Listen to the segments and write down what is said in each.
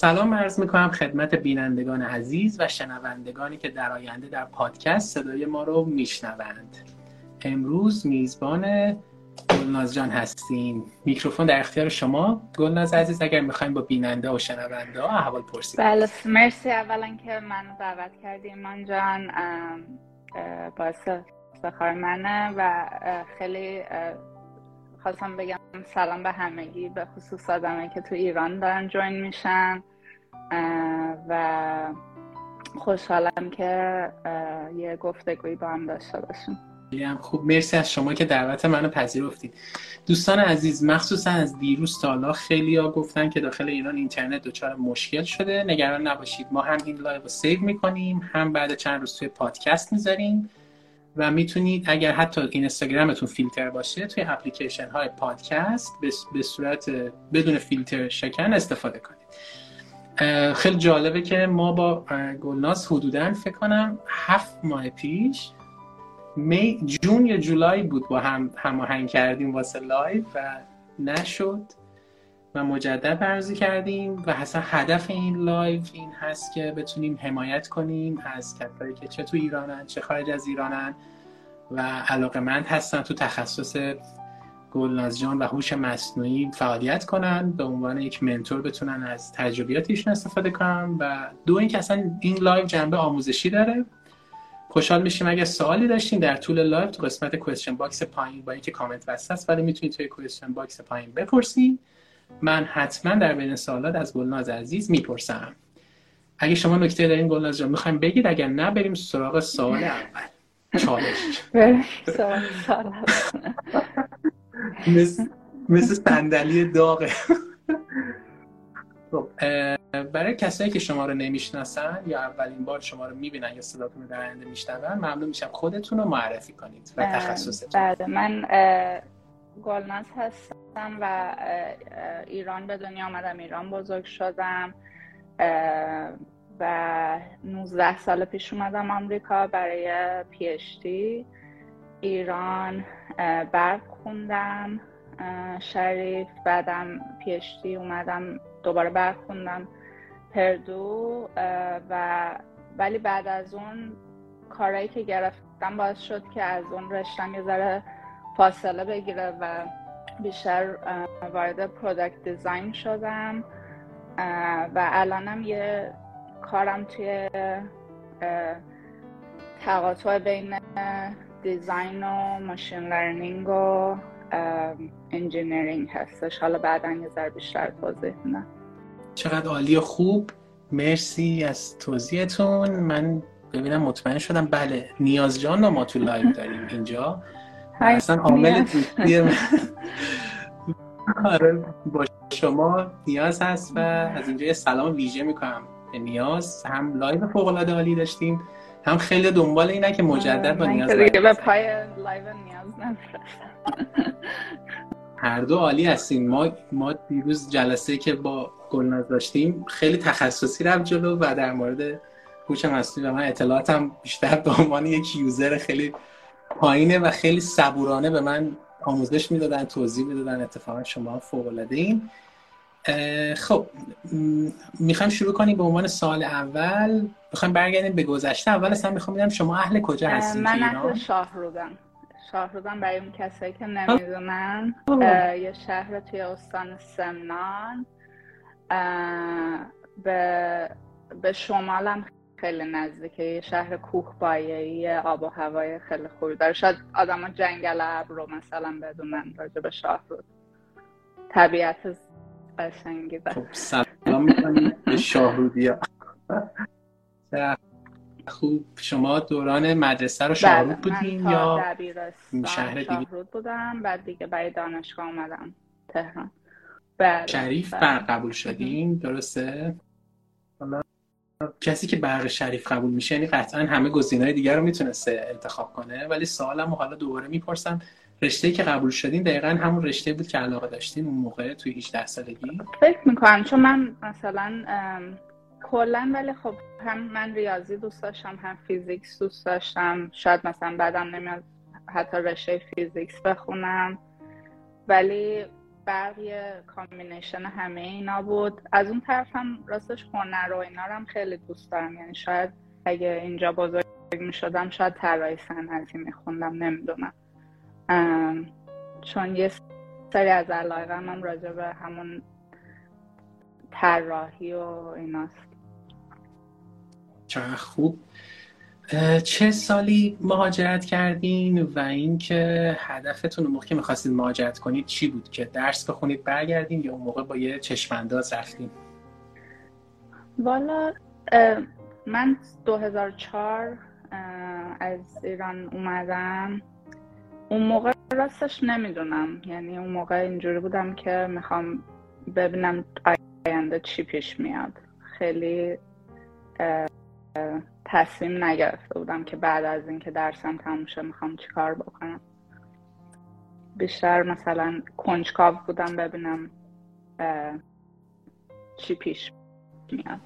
سلام عرض می‌کنم خدمت بینندگان عزیز و شنوندگانی که در آینده در پادکست صدای ما رو میشنوند. امروز میزبان گلناز جان هستیم. میکروفون در اختیار شما. گلناز عزیز اگر می‌خوایم با بیننده و شنونده ها احوال پرسید. بله مرسی. اولا که من دعوت کردیم من جان. باعث افتخار منه و خیلی خواستم بگم سلام به همگی به خصوص آدمایی که تو ایران دارن join میشن. و خوشحالم که یه گفتگویی با هم داشته باشیم. خوب. مرسی از شما که دعوت منو پذیرفتید. دوستان عزیز مخصوصا از دیروز تا حالا خیلی ها گفتن که داخل ایران اینترنت دچار مشکل شده. نگران نباشید. ما هم این لایو رو سیو می‌کنیم هم بعد چند روز توی پادکست می‌ذاریم و می‌تونید اگر حتی اینستاگرامتون فیلتر باشه توی اپلیکیشن های پادکست به صورت بدون فیلتر شکن استفاده کنید. خیلی جالبه که ما با گلناز حدودا فکر کنم هفت ماه پیش می جون یا جولای بود با هم هماهنگ کردیم واسه لایو و نشد و مجدد بررسی کردیم و اصلا هدف این لایو این هست که بتونیم حمایت کنیم از کسایی که چه تو ایرانن چه خارج از ایرانن و علاقه مند هستن تو تخصص گلناز جان و هوش مصنوعی فعالیت کنن به عنوان یک mentor بتونن از تجربیاتشون استفاده کنن و دو اینکه اصلا این لایو جنبه آموزشی داره. خوشحال میشیم اگه سوالی داشتین در طول لایو تو قسمت question box پایین با اینکه کامنت وسط است ولی می‌تونید توی question box پایین بپرسید من حتما در بین سوالات از گلناز عزیز می‌پرسم. اگه شما نکته دارین گلناز جان می‌خوایم بگید اگر نه بریم سراغ سوال اول. چالش. مثل, مثل صندلی داغه. خب برای کسایی که شما رو نمی‌شناسن یا اولین بار شما رو می‌بینن یا صداتون رو در آینده میشنون ممنون میشم خودتون رو معرفی کنید و تخصصتون. بله من گلناز هستم و ایران به دنیا آمدم ایران بزرگ شدم و 19 سال پیش اومدم آمریکا برای پیشتی ایران برق خوندم شریف بعدم پیشتی اومدم دوباره برق خوندم پردو و ولی بعد از اون کارهایی که گرفتم باعث شد که از اون رشتم یه ذره فاصله بگیره و بیشتر وارد پرودکت دیزاین شدم. و الانم یه کارم توی تقاطع بین design و machine learning و engineering هستش. حالا بعدا یه ذره بیشتر توضیح میدم. چقدر عالی و خوب. مرسی از توضیحتون. من ببینم مطمئن شدم. بله نیاز جان ما تو لایو داریم اینجا. اصلا عامل دوستی آره، با شما نیاز هست و از اینجا یه سلام ویژه می‌کنم به نیاز. هم لایو فوق العاده عالی داشتیم. هم خیلی دنبال اینه که مجدد با نیاز به پای لایو نیاز هر دو عالی هستیم ما ما دیروز جلسه که با گلناز داشتیم خیلی تخصصی رفت جلو و در مورد هوش مصنوعی و من اطلاعاتم بیشتر به عنوان یک user خیلی پایینه و خیلی صبورانه به من آموزش می‌دادن توضیح می‌دادن. اتفاقا شما فوق العاده این خب می‌خوایم شروع کنیم به عنوان سال اول. می‌خوایم برگردیم به گذشته. اول اصلا می‌خوام ببینم شما اهل کجا هستید من اهل شاهرودم. شاهرودم برای اون کسایی که نمی‌دونن. یه شهر توی استان سمنان. به به شمالم خیلی نزدیکه. یه شهر کوه بایهی آب و هوای خیلی خوبی داره. شاید آدم جنگل ابر رو مثلا بدونن راجع به شاهرود. طبیعت قشنگی خب سلام می‌کنیم به شاهرودی. خوب. شما دوران مدرسه رو شاهرود بله، بودین یا شهر دیگه؟ شاهرود بودم بعد دیگه برای دانشگاه اومدم تهران. بله شریف بله. برق قبول شدین؟ درسته؟ کسی که برق شریف قبول میشه یعنی قطعا همه گزینه‌های دیگر رو می‌تونسته انتخاب کنه ولی سوالمو حالا دوباره می‌پرسم. رشته که قبول شدین دقیقا همون رشته بود که علاقه داشتین اون موقع توی 18 سالگی؟ فکر می‌کنم چون من مثلا کلا ولی خب هم من ریاضی دوست داشتم هم physics دوست داشتم. شاید مثلا بدم نمیاد حتی رشته physics بخونم. ولی بقیه combination همه اینا بود. از اون طرف هم راستش هنر و اینا رو هم خیلی دوست دارم. یعنی شاید اگه اینجا بزرگ می شدم شاید طراحی صنعتی میخوندم نمی‌دونم. چون یه سری از علایقم هم راجع به همون طراحی و ایناست. چقدر خوب. چه سالی مهاجرت کردین و اینکه هدفتون موقع که می‌خواستید مهاجرت کنید چی بود؟ که درس بخونید برگردین یا اون موقع با یه چشمانداز رفتین؟ والا من 2004 از ایران اومدم. اون موقع راستش نمی‌دونم. یعنی اون موقع اینجوری بودم که می‌خوام ببینم آینده چی پیش میاد. خیلی تصمیم نگرفته بودم که بعد از اینکه درسم تموم شه می‌خوام چیکار بکنم. بیشتر مثلا کنجکاو بودم ببینم چی پیش میاد.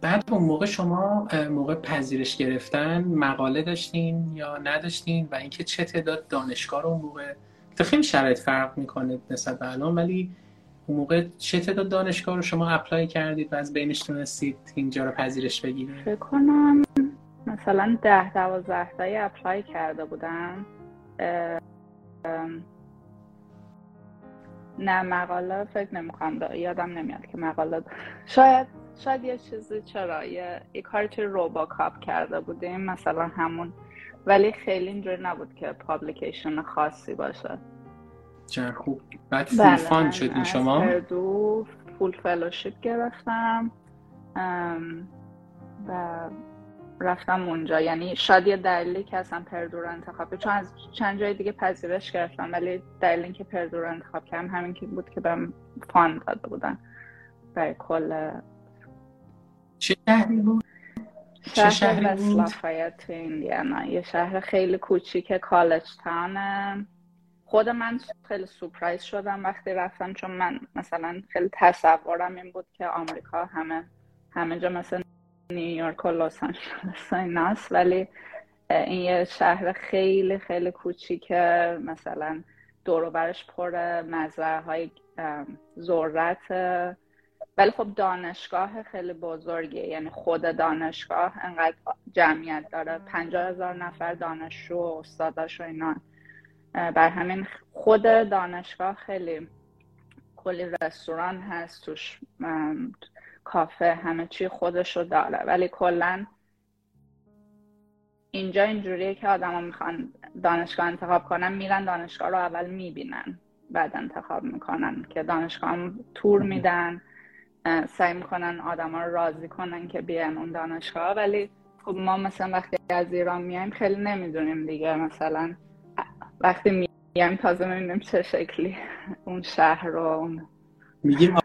بعد اون موقع شما موقع پذیرش گرفتن مقاله داشتین یا نداشتین؟ و اینکه چه تعداد دانشگاه رو اون موقع خیلی شرایط فرق می‌کنه نسبت به الان ولی اون موقع چه تعداد دانشگاه رو شما apply کردید و از بینش تونستید اینجا رو پذیرش بگیرید؟ فکر کنم مثلا ده دوازده تایی apply کرده بودم نه مقاله فکر نمی‌کنم یادم نمیاد که مقاله. شاید شاید یه چیزی چرا یه, یه کاری توی روبوکاپ کرده بودیم مثلا همون ولی خیلی اینجوری نبود که publication خاصی باشه. چه خوب. بعد full بله fund شدین شما؟ دو full fellowship گرفتم. و رفتم اونجا. یعنی شاید یه دلیلی که اصلا پردو رو انتخاب چون از چند جای دیگه پذیرش گرفتم ولی دلیلی که پردو رو انتخاب کردم همین که بود که بهم فان داده بودن. برای کل چه شهری بود؟ چه شهری بود؟ تو ایندیانا. یه شهر خیلی کوچیک کالج تانه خود من خیلی سپرایز شدم وقتی رفتم چون من مثلا خیلی تصورم این بود که آمریکا همه همه جا مثل نیویورک و لس آنجلس ولی این یه شهر خیلی خیلی کوچیکه. مثلا دوروبرش پر مزرعه های ذرت. ولی خب دانشگاه خیلی بزرگه یعنی خود دانشگاه انقدر جمعیت داره. پنجاه هزار نفر دانشجو و استاداش و اینا. بر همین خود دانشگاه خیلی کلی رستوران هست. توش کافه همه چی خودشو داره. ولی کلا اینجا اینجوریه که آدما می‌خوان دانشگاه انتخاب کنن میرن دانشگاه رو اول می‌بینن. بعد انتخاب می‌کنن که دانشگاه هم تور میدن. سعی می‌کنن آدما رو راضی کنن که بیان اون دانشگاه. ولی خب ما مثلا وقتی از ایران میایم خیلی نمی‌دونیم دیگه. مثلا وقتی میگم تازه می‌بینیم چه شکلی اون شهر رو میگیم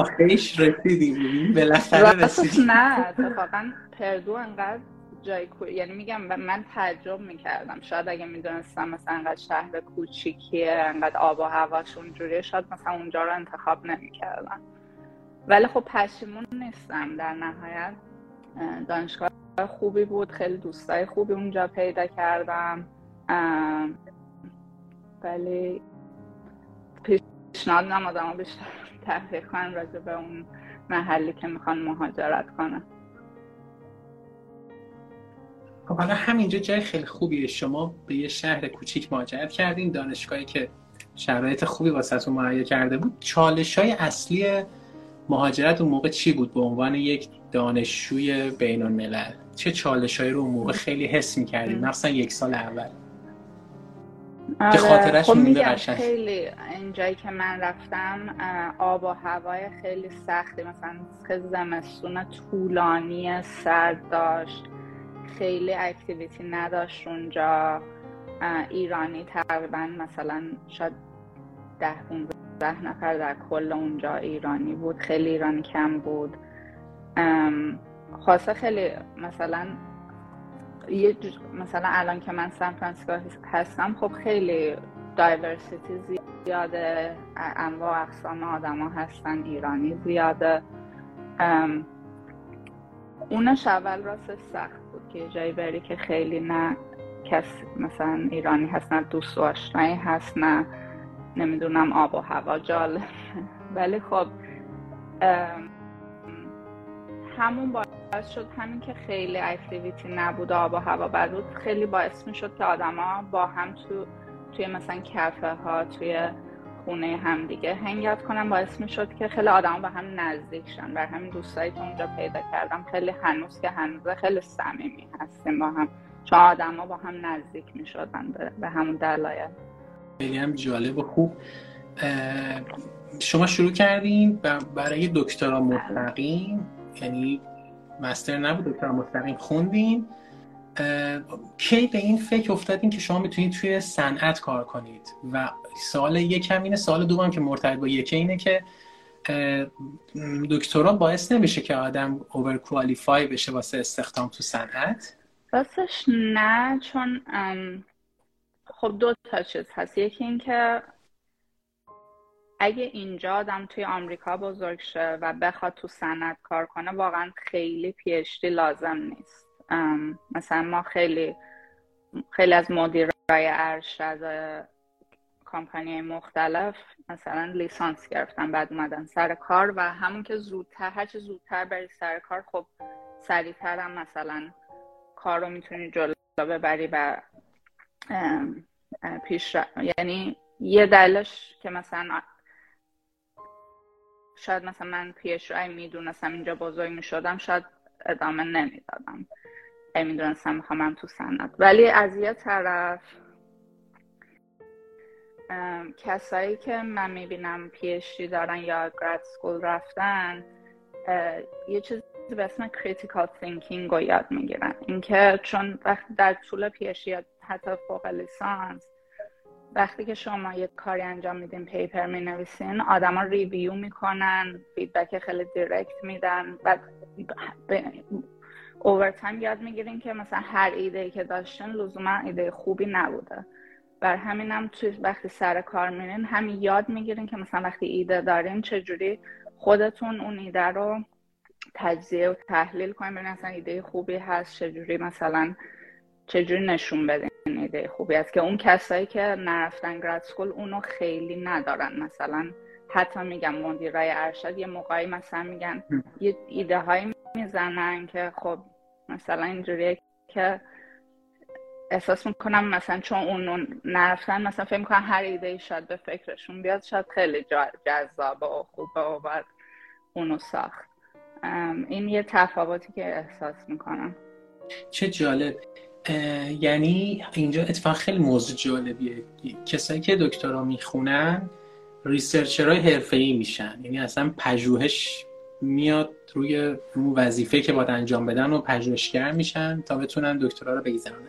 آخرش رسیدیم. بالاخره رسیدیم. نه اتفاقا پردو انقدر جای کو... یعنی میگم من تعجب می‌کردم. شاید اگه می‌دونستم مثلا انقدر شهر کوچیکیه انقدر آب و هواش اونجوریه شاید مثلا اونجا رو انتخاب نمی‌کردم. ولی خب پشیمون نیستم در نهایت. دانشگاه خوبی بود خیلی دوستای خوبی اونجا پیدا کردم. ولی پیشنهاد نم آدم بیشتر تحقیق کنن راجع به اون محلی که می‌خوان مهاجرت کنن. خب حالا همینجا جای خیلی خوبیه. شما به یه شهر کوچیک مهاجرت کردین. دانشگاهی که شرایط خوبی واسه مهیا کرده بود. چالش های اصلی مهاجرت اون موقع چی بود؟ به عنوان یک دانشجوی بین الملل چه چالش رو اون موقع خیلی حس می‌کردیم؟ مثلا یک سال اول. که خاطرش خب مونده خیلی اینجایی که من رفتم آب و هوای خیلی سختی مثلا خیلی زمستون طولانی سرد داشت. خیلی اکتیویتی نداشت اونجا. ایرانی تقریبا مثلا شاید ده ده نفر در کل اونجا ایرانی بود خیلی ایرانی کم بود. خاصه خیلی مثلا یه مثلا الان که من سان فرانسیسکو هستم خب خیلی دایورسیتی زیاده انواع اقسام آدم ها هستن ایرانی زیاده. اونش اول راست سخت بود که جایی بری که خیلی نه کس مثلا ایرانی هست نه دوست و آشنایی هست نه نمی‌دونم آب و هوا جالب. ولی خب همون باعث شد همین که خیلی اکتیویتی نبود آب و هوا بد بود. خیلی باعث می شد که آدما با هم تو توی مثلا کافه ها توی خونه همدیگه هنگت کنم باعث می شد که خیلی آدما به هم نزدیک شن. بر همین دوستایی که اونجا پیدا کردم. خیلی هنوز که هنوز خیلی صمیمی هستیم با هم. چون آدما با هم نزدیک می شدن به همون دلایل. خیلی هم جالب و خوب. شما شروع کردین برای دکترا مستقیم یعنی مستر نبود دکترا مستقیم خوندین. کی به این فکر افتادین که شما می‌تونید توی صنعت کار کنید؟ و سال یکم اینه سال دوم که مرتبط با یکی اینه که دکترا باعث نمیشه که آدم اوور کوالیفای بشه واسه استخدام تو صنعت؟ راستش نه چون خب دو تا چیز هست. یکی اینکه اگه اینجا آدم توی آمریکا بزرگ شه و بخواد تو صنعت کار کنه واقعا خیلی پیشتی لازم نیست. مثلا ما خیلی خیلی از مدیرای ارشد کامپانی مختلف مثلا لیسانس گرفتن بعد اومدن سر کار و همون که زودتر هرچی زودتر بری سر کار خب سریعتر هم مثلا کار رو می‌تونی جلو ببری و پیش یعنی یه دلش که مثلا شاید مثلا من پیش رای می‌دونستم اینجا بزرگ می‌شدم شاید ادامه نمی‌دادم. می‌دونستم می‌خوام تو صنعت. ولی از یه طرف کسایی که من می‌بینم پیشتی دارن یا گراد سکول رفتن یه چیزی به اسم critical thinking رو یاد می‌گیرن. اینکه چون وقتی در طول PhD حتی فوق لیسانس وقتی که شما یک کاری انجام میدین paper می نویسین آدما review می‌کنن feedback خیلی direct میدن و over time یاد می‌گیرین که مثلا هر ایده ای که داشتن لزوما ایده خوبی نبوده. بر همینم توی وقتی سر کار میرین همین یاد می‌گیرین که مثلا وقتی ایده دارین چجوری خودتون اون ایده رو تجزیه و تحلیل کنین ببینین مثلا ایده خوبی هست چجوری مثلا چجوری نشون بدین. ایده خوبی است که اون کسایی که نرفتن گراد سکول اونو خیلی ندارن. مثلا حتی میگم مدیرای ارشد یه موقعی مثلا میگن یه ایده هایی می‌زنن که خب مثلا اینجوریه که احساس می‌کنم مثلا چون اون نرفتن مثلا فکر می‌کنم هر ایده ای شاید به فکرشون بیاد شاید خیلی جذابه و خوبه و باید اونو ساخت. این یه تفاوتی که احساس می‌کنم. چه جالب. یعنی اینجا اتفاق خیلی موضوع جالبیه. کسایی که دکترا می‌خونن ریسرچرهای حرفه‌ای میشن. یعنی اصلا پژوهش میاد روی اون وظیفه که باید انجام بدن و پژوهشگر میشن تا بتونن دکترا رو بگذرونن.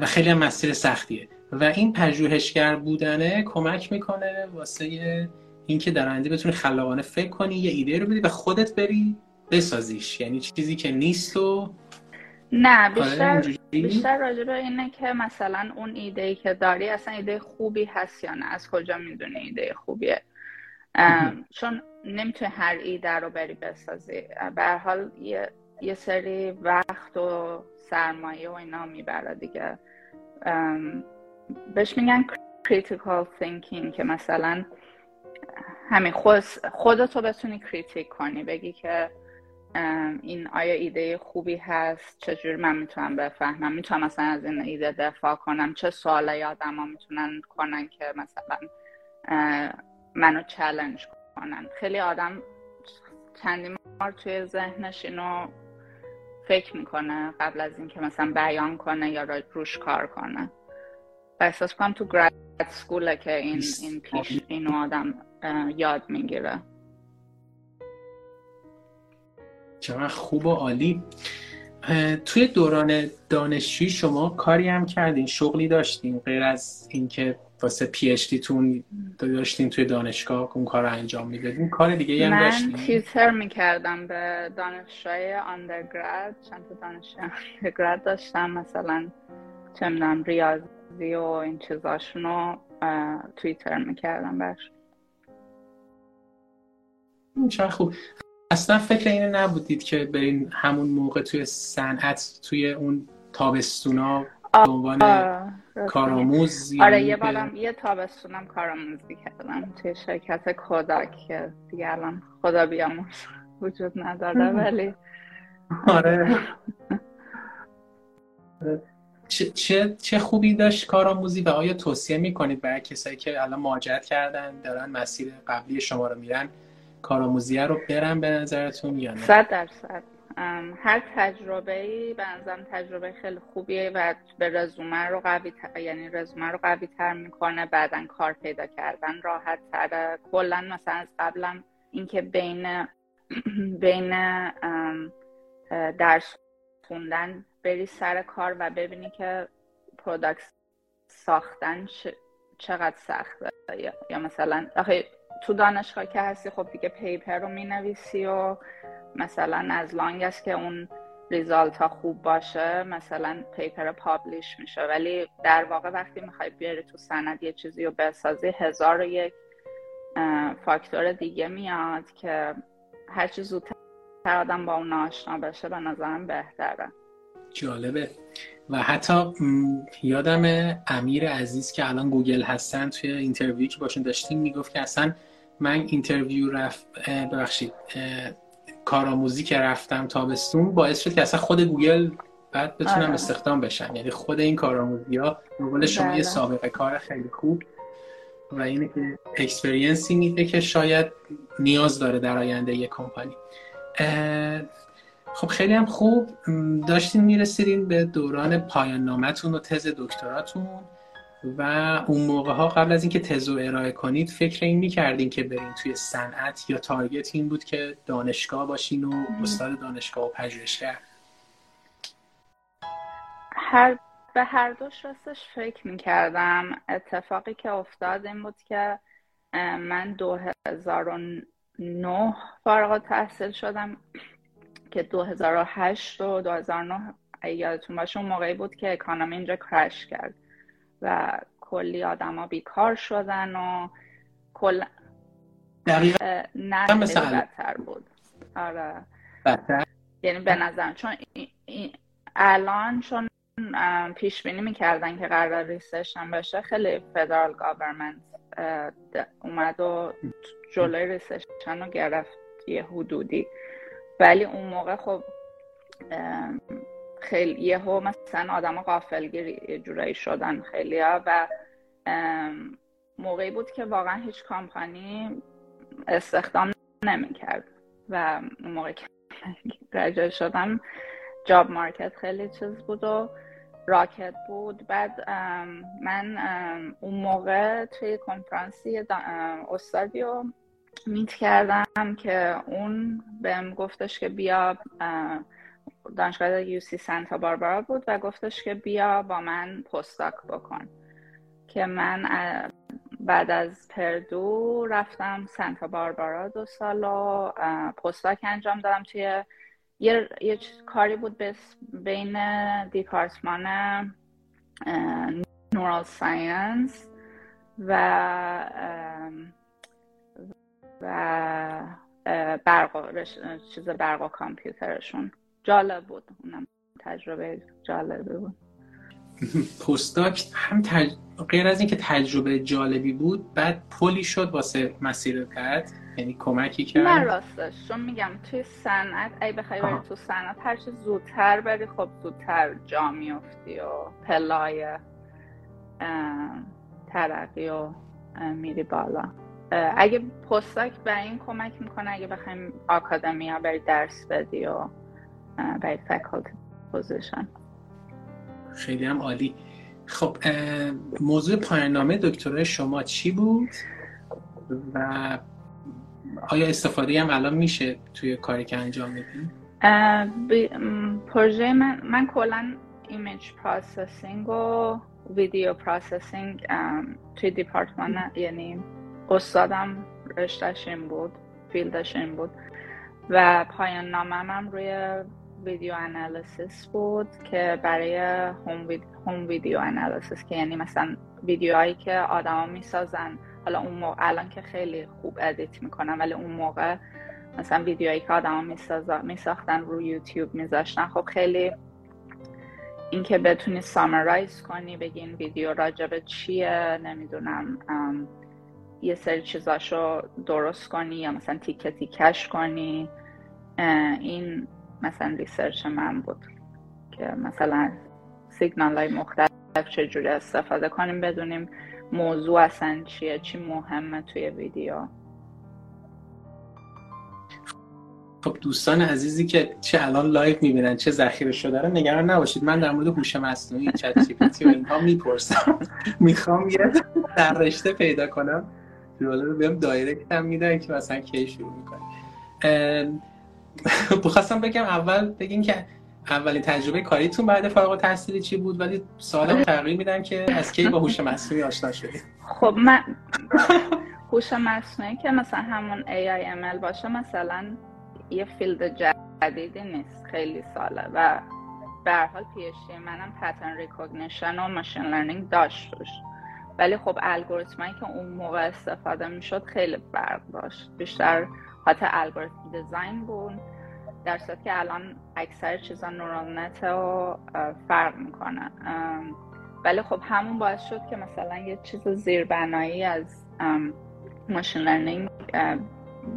و خیلی هم مسیر سختیه. و این پژوهشگر بودنه کمک می‌کنه واسه اینکه در آینده بتونی خلاقانه فکر کنی یه ایده رو بدی و خودت بری بسازیش. یعنی چیزی که نیست و نه بیشتر بیشتر راجع اینه که مثلا اون ایده ای که داری اصلا ایده خوبی هست یا نه؟ از کجا می‌دونی ایده خوبیه؟ چون نمی‌تونی هر ایده رو بری بسازی. به حال یه،, یه سری وقت و سرمایه و اینا می‌بره دیگه. بهش میگن critical thinking که مثلا همین خود خودتو بتونی کریتیک کنی. بگی که این آیا ایده خوبی هست؟ چجوری من می‌تونم بفهمم؟ می‌تونم مثلا از این ایده دفاع کنم؟ چه سوالای آدم ها می‌تونن کنن که مثلا منو چلنج کنن؟ خیلی آدم چندین بار توی ذهنش اینو فکر می‌کنه قبل از اینکه مثلا بیان کنه یا روش کار کنه. و احساس کنم تو گراد سکوله که این, این پیش اینو آدم یاد می‌گیره. چقدر خوب و عالی. توی دوران دانشجویی شما کاری هم کردین شغلی داشتین غیر از اینکه واسه پی اچ تون داشتین توی دانشگاه اون کار رو انجام می‌دادین. کار دیگه هم داشتین؟ من تیتر می‌کردم به دانشجوی اندرگراد چند تا دانشجوی اندرگراد داشتم مثلا چه ریاضی و این چیزاشونو تویتر می‌کردم برش چه خوب. اصلا فکر اینه نبودید که برین همون موقع توی صنعت توی اون تابستونا به عنوان کارآموز آره یه بارم یه تابستونم کارآموزی کردم توی شرکت کوداک که دیگه الان خدا بیاموز وجود نداره ولی آره. چه, چه, چه خوبی داشت کارآموزی و آیا توصیه می‌کنید برای کسایی که الان مهاجرت کردن دارن مسیر قبلی شما رو میرن؟ کارآموزی رو برن به نظرتون یا نه؟ صد درصد. هر تجربه به نظرم تجربه خیلی خوبیه و به رزومه رو قوی یعنی رزومه رو قوی تر می‌کنه بعدا کار پیدا کردن راحت تره کلا مثلا از قبلم اینکه بین بین درس خوندن بری سر کار و ببینی که product ساختن چقدر سخته یا مثلا تو دانشگاه که هستی خب دیگه paper رو می‌نویسی و مثلا از long as که اون result ها خوب باشه مثلا paper publish میشه. ولی در واقع وقتی می‌خوای بیاری تو سند یه چیزی رو بسازی هزار و یک فاکتور دیگه میاد که هر چیز زودتر آدم با اون آشنا بشه به نظرم بهتره. جالبه. و حتی یادم امیر عزیز که الان گوگل هستن توی interview که باشون داشتیم می‌گفت که اصلا من interview رفت ببخشید کارآموزی که رفتم تابستون باعث شد که اصلا خود گوگل بعد بتونم آره. استخدام بشن یعنی خود این کارآموزی ها به شما یه بله. سابقه کار خیلی خوب و اینه که اکسپریانسی میده که شاید نیاز داره در آینده یه کمپانی خب خیلی هم خوب. داشتین می‌رسیدین به دوران پایان نامتون و تز دکتراتون و اون موقع ها قبل از اینکه تز رو ارائه کنید فکر این می‌کردین که برین توی صنعت یا تارگت این بود که دانشگاه باشین و استاد دانشگاه و پژوهشگر؟ هر به هر دوش راستش فکر می‌کردم. اتفاقی که افتاد این بود که من 2009 فارغ تحصیل شدم. که 2008 و 2009 یادتون باشه اون موقعی بود که اکانومی اینجا کرش کرد و کلی آدما بیکار شدن و کل دقیقا. نه بدتر بود. آره. بدتر. یعنی به چون الان چون پیش بینی می‌کردن که قرار recession هم بشه خیلی federal government اومد و جلوی recession رو گرفت یه حدودی. ولی اون موقع خب خیلی یهو مثلا آدم غافلگیر جورایی شدن خیلی ها و موقعی بود که واقعا هیچ کامپانی استخدام نمی‌کرد و اون موقع که شدم جاب مارکت خیلی چیز بود و راکت بود. بعد من اون موقع توی کنفرانسی استادی رو میت کردم که اون بهم گفتش که بیا دانشگاه یو سی سانتا باربارا بود و گفتش که بیا با من پستاک بکن. که من بعد از پردو رفتم سانتا باربارا دو سال و پستاک انجام دادم توی یه, یه کاری بود بین دیپارتمان نورال ساینس و و برق چیز برق و کامپیوترشون. جالب بود. اونم تجربه جالبی بود. پستاک هم تج... غیر از اینکه تجربه جالبی بود بعد پلی شد واسه مسیر بعد. یعنی کمکی کرد. نه راستش. چون میگم توی صنعت ای بخوای بری تو صنعت هر چی زودتر بری خب زودتر جا میفتی و پلای ترقی و میری بالا. اگه پستاک به این کمک می‌کنه اگه بخوایم آکادمیا بری درس بدی و برای faculty position. خیلی هم عالی. خب موضوع پایان نامه دکترای شما چی بود؟ و آیا استفاده هم الان میشه توی کاری که انجام میدین؟ پروژه من من کلا image processing و ویدیو processing توی دیپارتمان یعنی استادم رشتهش این بود field ش این بود و پایان نامم هم روی ویدیو analysis بود که برای home video analysis که یعنی مثلا ویدیوهایی که آدما می‌سازن. حالا اون موقع الان که خیلی خوب edit می‌کنن ولی اون موقع مثلا ویدیوهایی که آدما میساختن رو یوتیوب میذاشتن. خب خیلی اینکه بتونی summarize کنی بگی این ویدیو راجب چیه نمی‌دونم یه سری چیزاشو درست کنی یا مثلا تیکه تیکش کنی. این مثلا research من بود که مثلا سیگنال های مختلف چجوری استفاده کنیم بدونیم موضوع اصلا چیه چی مهمه توی ویدیو. خب دوستان عزیزی که چه الان live می‌بینن چه ذخیره شده رو نگران نباشید. من در مورد هوش مصنوعی چت G و اینها می‌پرسم. می‌خوام یه در رشته پیدا کنم. رو بهم direct هم میدن که مثلا کی شروع می‌کنی بخواستم بگم اول بگین که اولین تجربه کاریتون بعد فارغ التحصیلی چی بود؟ ولی سوالم تغییر میدن که از کی با هوش مصنوعی آشنا شدید خب من هوش مصنوعی که مثلا همون AI ML باشه مثلا یه field جدیدی نیست خیلی ساله و به هر حال PhD منم pattern recognition و machine learning داشت ولی خب الگوریتمایی که اون موقع استفاده می‌شد خیلی فرق داشت. بیشتر حتی algorithm design بود در صورت که الان اکثر چیزا neural net رو فرق می‌کنه. ولی خب همون باعث شد که مثلا یه چیز زیربنایی از machine learning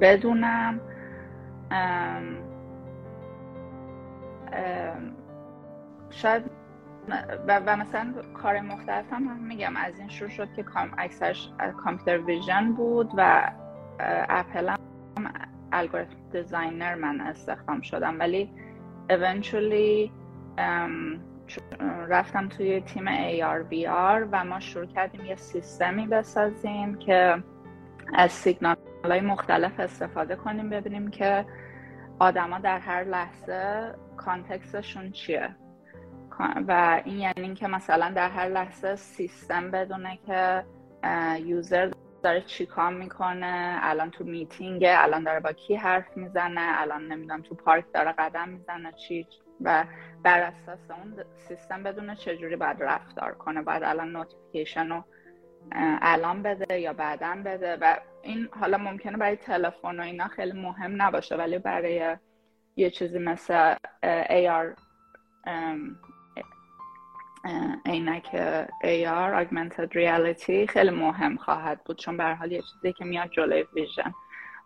بدونم. شاید و, و مثلا کار مختلف هم, میگم. از این شروع شد که اکثرش computer vision بود و اپل هم algorithm designer من استخدام شدم. ولی eventually رفتم توی team AR و ما شروع کردیم یه سیستمی بسازیم که از سیگنال های مختلف استفاده کنیم ببینیم که آدما در هر لحظه context شون چیه. و این یعنی اینکه مثلا در هر لحظه سیستم بدونه که user داره چیکار می‌کنه. الان تو میتینگه الان داره با کی حرف می‌زنه الان نمی‌دونم تو پارک داره قدم می‌زنه چی و بر اساس اون سیستم بدونه چجوری باید رفتار کنه. باید الان notification رو الان بده یا بعدا بده. و این حالا ممکنه برای تلفن و اینا خیلی مهم نباشه ولی برای یه چیزی مثل AR عینک AR Augmented Reality خیلی مهم خواهد بود چون به حال یه چیزی که میاد جلوی ویژن.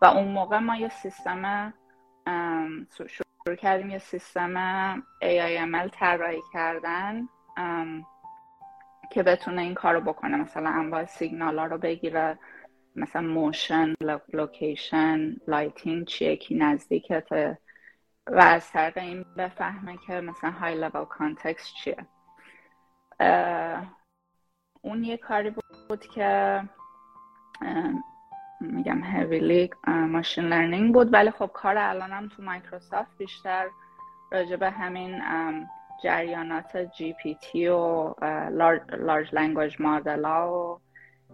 و اون موقع ما یه سیستم شروع کردیم یه سیستم AIML طراحی کردن که بتونه این کارو بکنه. مثلا انواع سیگنال ها رو بگیره مثلا motion location lighting چیه کی نزدیکته. و از طریق این بفهمه که مثلا high level context چیه. اون یه کاری بود که میگم heavily machine learning بود. ولی خب کار الانم تو مایکروسافت بیشتر راجع به همین جریانات GPT و large language model و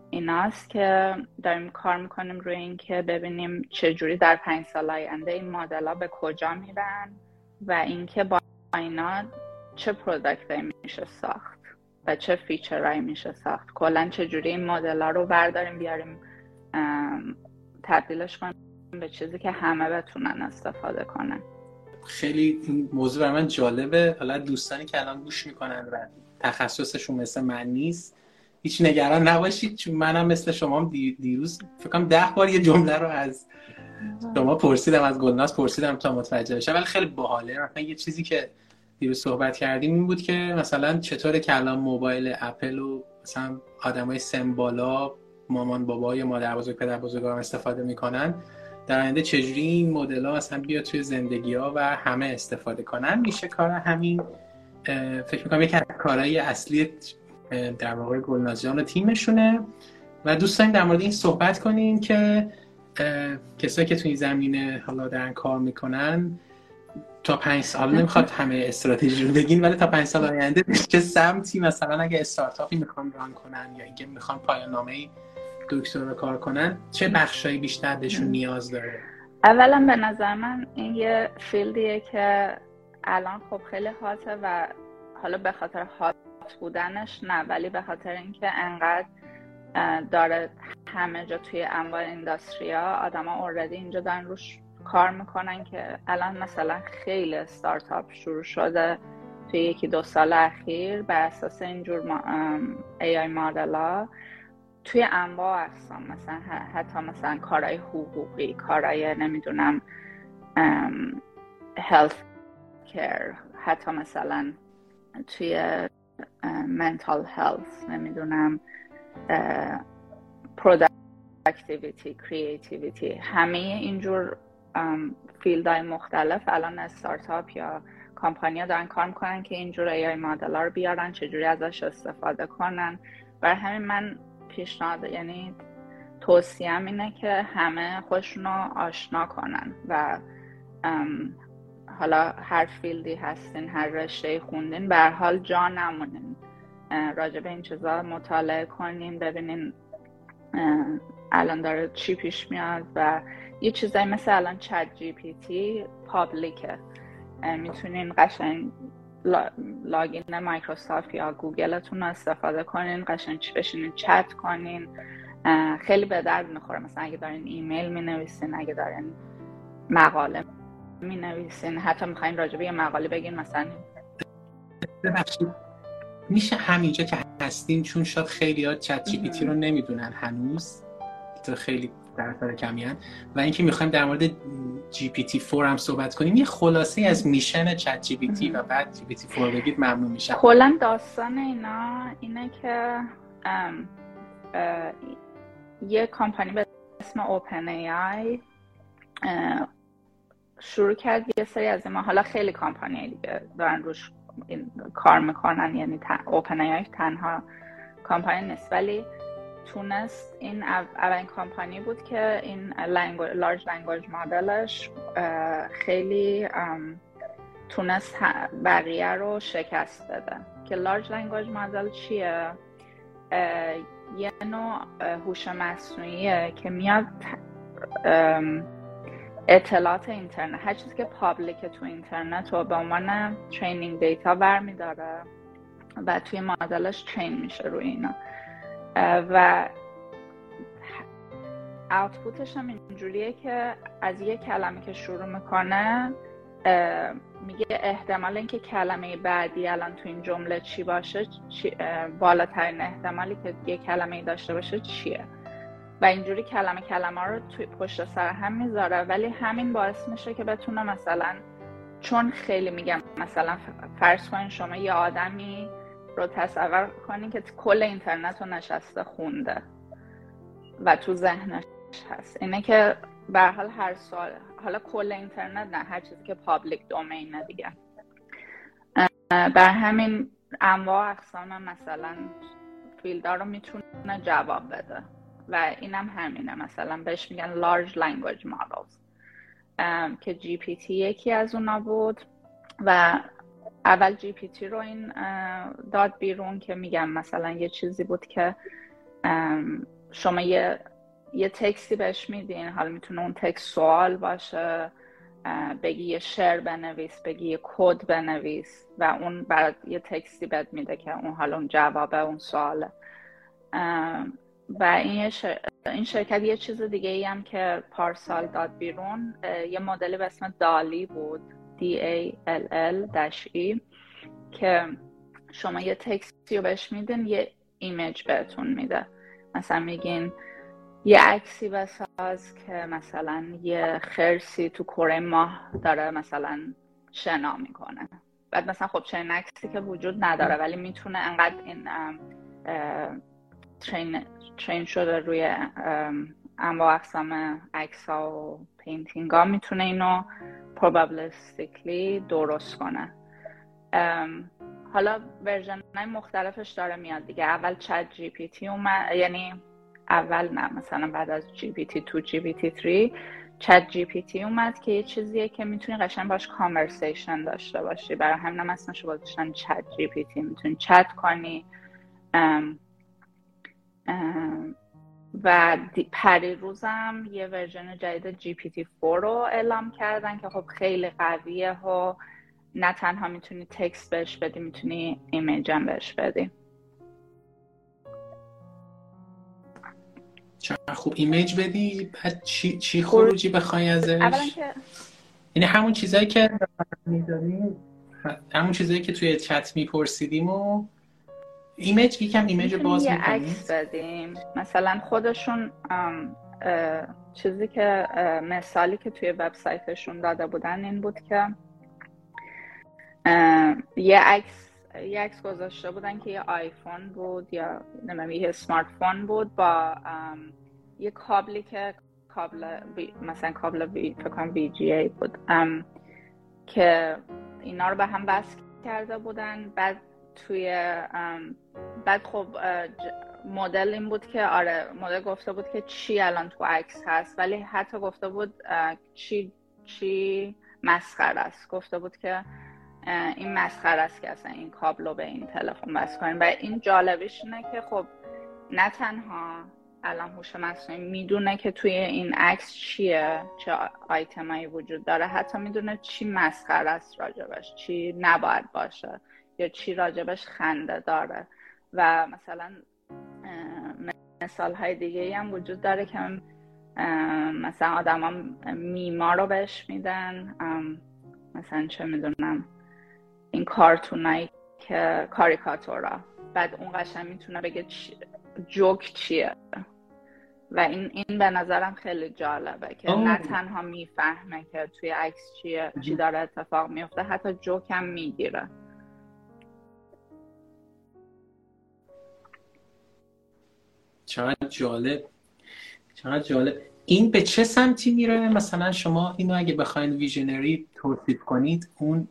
ایناست که داریم کار می‌کنیم روی اینکه ببینیم چجوری در پنج سال آینده این مدل ها به کجا میرن و اینکه با اینا چه product میشه ساخت. و چه feature هایی میشه ساخت. کلا چجوری این مدل ها رو برداریم بیاریم تبدیلش کنیم به چیزی که همه بتونن استفاده کنن. خیلی این موضوع برای من جالبه. حالا دوستانی که الان گوش می‌کنن و تخصصشون مثل من نیست هیچ نگران نباشید چون منم مثل شما دیروز فکر کنم ده بار یه جمله رو از شما پرسیدم از گلناس پرسیدم تا متوجه بشم ولی خیلی باحاله. مثلا یه چیزی که دیروز صحبت کردیم این بود که مثلا چطور که الان موبایل اپل و مثلا آدمای سمبالا مامان بابا یا مادر بزرگ پدر بزرگان استفاده می‌کنن. در آینده چجوری این مدل ها اصلا بیا توی زندگی ها و همه استفاده کنن؟ میشه کار همین فکر می‌کنم یکی از کارهای اصلی در واقع گلنازیان و تیمشونه. و دوست در مورد این صحبت کنیم که کسایی که توی زمینه حالا دارن کار می‌کنن تا پنج سال. نمی‌خواد همه استراتژی رو بگین ولی تا پنج سال آینده چه سمتی مثلا اگه استارتاپی می‌خوان ران کنن یا اینکه می‌خوان پایان نامه دکتر رو کار کنن چه بخشایی بیشتر بهشون نیاز داره؟ اولا به نظر من این یه فیلدیه که الان خب خیلی هاته و حالا به خاطر هات بودنش نه ولی به خاطر اینکه انقدر داره همه جا توی انواع اینداستریا آدما اوردی اینجا دارن روش کار می‌کنن که الان مثلا خیلی استارتاپ شروع شده توی یکی دو سال اخیر بر اساس اینجور ما AI توی انواع اقسام مثلا حتی مثلا کارهای حقوقی کارهای نمی‌دونم health care حتی مثلا توی mental health نمی‌دونم productivity creativity همه اینجور field های مختلف الان استارتاپ یا کمپانیا دارن کار می‌کنن که اینجور ای مدل رو بیارن چجوری ازش استفاده کنن. برای همین من پیشنهاد یعنی توصیم اینه که همه خودشون رو آشنا کنن و حالا هر فیلدی هستین هر رشته خوندین به حال جا نمونین. راجع به این چیزا مطالعه کنین ببینین الان داره چی پیش میاد و یه چیزایی مثل الان ChatGPT public ه می‌تونین قشنگ login Microsoft یا گوگلتون رو استفاده کنین قشنگ بشینین چت کنین. خیلی به درد می‌خوره. مثلا اگه دارین ایمیل می نویسین اگه دارین مقاله می نویسین حتی می‌خواین راجبه یه مقاله بگین مثلا میشه همینجا که هستیم چون شاید خیلی ها ChatGPT رو نمی‌دونن هنوز. تو خیلی در کمی و اینکه می‌خوایم در مورد GPT 4 هم صحبت کنیم یه خلاصه از میشن ChatGPT و بعد GPT 4 بگید ممنون میشم. کلا داستان اینا اینه که ام یه کمپانی به اسم OpenAI شروع کرد یه سری از ما حالا خیلی کمپانی دیگه دارن روش کار می‌کنن یعنی OpenAI تنها کمپانی نیست. ولی تونست این اولین کمپانی بود که این large language model ش خیلی تونست بقیه رو شکست بده که large language model چیه؟ یه نوع هوش مصنوعیه که میاد اطلاعات اینترنت هر چیزی که public تو اینترنت رو به عنوان training data برمیداره و توی مدلش ترین میشه روی اینا. و اوتپوتش هم اینجوریه که از یه کلمه که شروع می‌کنه میگه احتمال اینکه کلمه بعدی الان تو این جمله چی باشه بالاترین احتمالی که یه کلمه داشته باشه چیه؟ و اینجوری کلمه کلمه رو توی پشت سر هم می‌ذاره ولی همین باعث میشه که بتونه مثلا چون خیلی میگم مثلا فرض کنین شما یه آدمی رو تصور کنین که کل اینترنت رو نشسته خونده و تو ذهنش هست. اینه که به حال هر سال حالا کل اینترنت نه هر چیزی که پابلیک دومین دیگه. بر همین انواع اقسام مثلا فیلدار رو می‌تونه جواب بده. و اینم همینه. مثلا بهش میگن large language models. که GPT یکی از اونا بود. و اول GPT رو این داد بیرون که میگم مثلا یه چیزی بود که شما یه یه text ی بهش میدین حالا می‌تونه اون text سوال باشه بگی یه شعر بنویس بگی یه کد بنویس و اون برات یه text ی بهت میده که اون حالا اون جوابه اون سواله. و این, این شرکت یه چیز دیگه ای هم که پارسال داد بیرون یه مدلی به اسم دالی بود. D A L L E که شما یه تکستی رو بهش میدین یه ایمیج بهتون میده. مثلا میگین یه عکسی بساز که مثلا یه خرسی تو کره ماه داره مثلا شنا می‌کنه. بعد مثلا خب چنین عکسی که وجود نداره ولی می‌تونه انقدر این train, train شده روی انواع اقسام عکس ها و painting ها می‌تونه اینو probabilistically درست کنه. حالا version های مختلفش داره میاد دیگه. اول ChatGPT اومد یعنی اول نه مثلا بعد از جی پی تی 2 جی پی تی 3 چت جی پی تی اومد که یه چیزیه که می‌تونی قشنگ باش conversation داشته باشی. برای همین هم اسمش گذاشتن ChatGPT. می‌تونی چت کنی. ام و پری روزم یه version جدید GPT 4 رو اعلام کردن که خب خیلی قویه و نه تنها می‌تونی text بهش بدی می‌تونی image هم بهش بدی. خوب image بدی؟ بعد چی, چی خروجی بخوای ازش؟ اولا که یعنی همون چیزایی که همون چیزایی که توی چت میپرسیدیم و image یکم image باز یه عکس بدیم. مثلا خودشون چیزی که مثالی که توی وبسایتشون داده بودن این بود که یه عکس یه عکس گذاشته بودن که یه آیفون بود یا نمی‌دونم یه smartphone بود با یه کابلی که کابل مثلا کابل بی فکر کنم VGA بود. که اینا رو به هم بس کرده بودن. بعد توی بعد خب مدل این بود که آره مدل گفته بود که چی الان تو عکس هست ولی حتی گفته بود چی چی مسخره است. گفته بود که این مسخره است که اصلا این کابل رو به این تلفن بس کنیم. و این جالبیش اینه که خب نه تنها الان هوش مصنوعی می‌دونه که توی این عکس چیه چه آیتمایی وجود داره حتی می‌دونه چی مسخره است راجبش چی نباید باشه. یا چی راجبش خنده داره. و مثلا مثال های دیگه هم وجود داره که مثلا آدم ها میما رو بهش میدن. مثلا چه می‌دونم این کارتونایی که کاریکاتورا. بعد اون قشنگ می‌تونه بگه جوک چیه. و این این به نظرم خیلی جالبه که نه تنها می‌فهمه که توی عکس چیه چی داره اتفاق میفته حتی جوک هم می‌گیره. چقدر جالب. چقدر جالب. این به چه سمتی میره؟ مثلا شما اینو اگه بخواید ویژنری توصیف کنید اون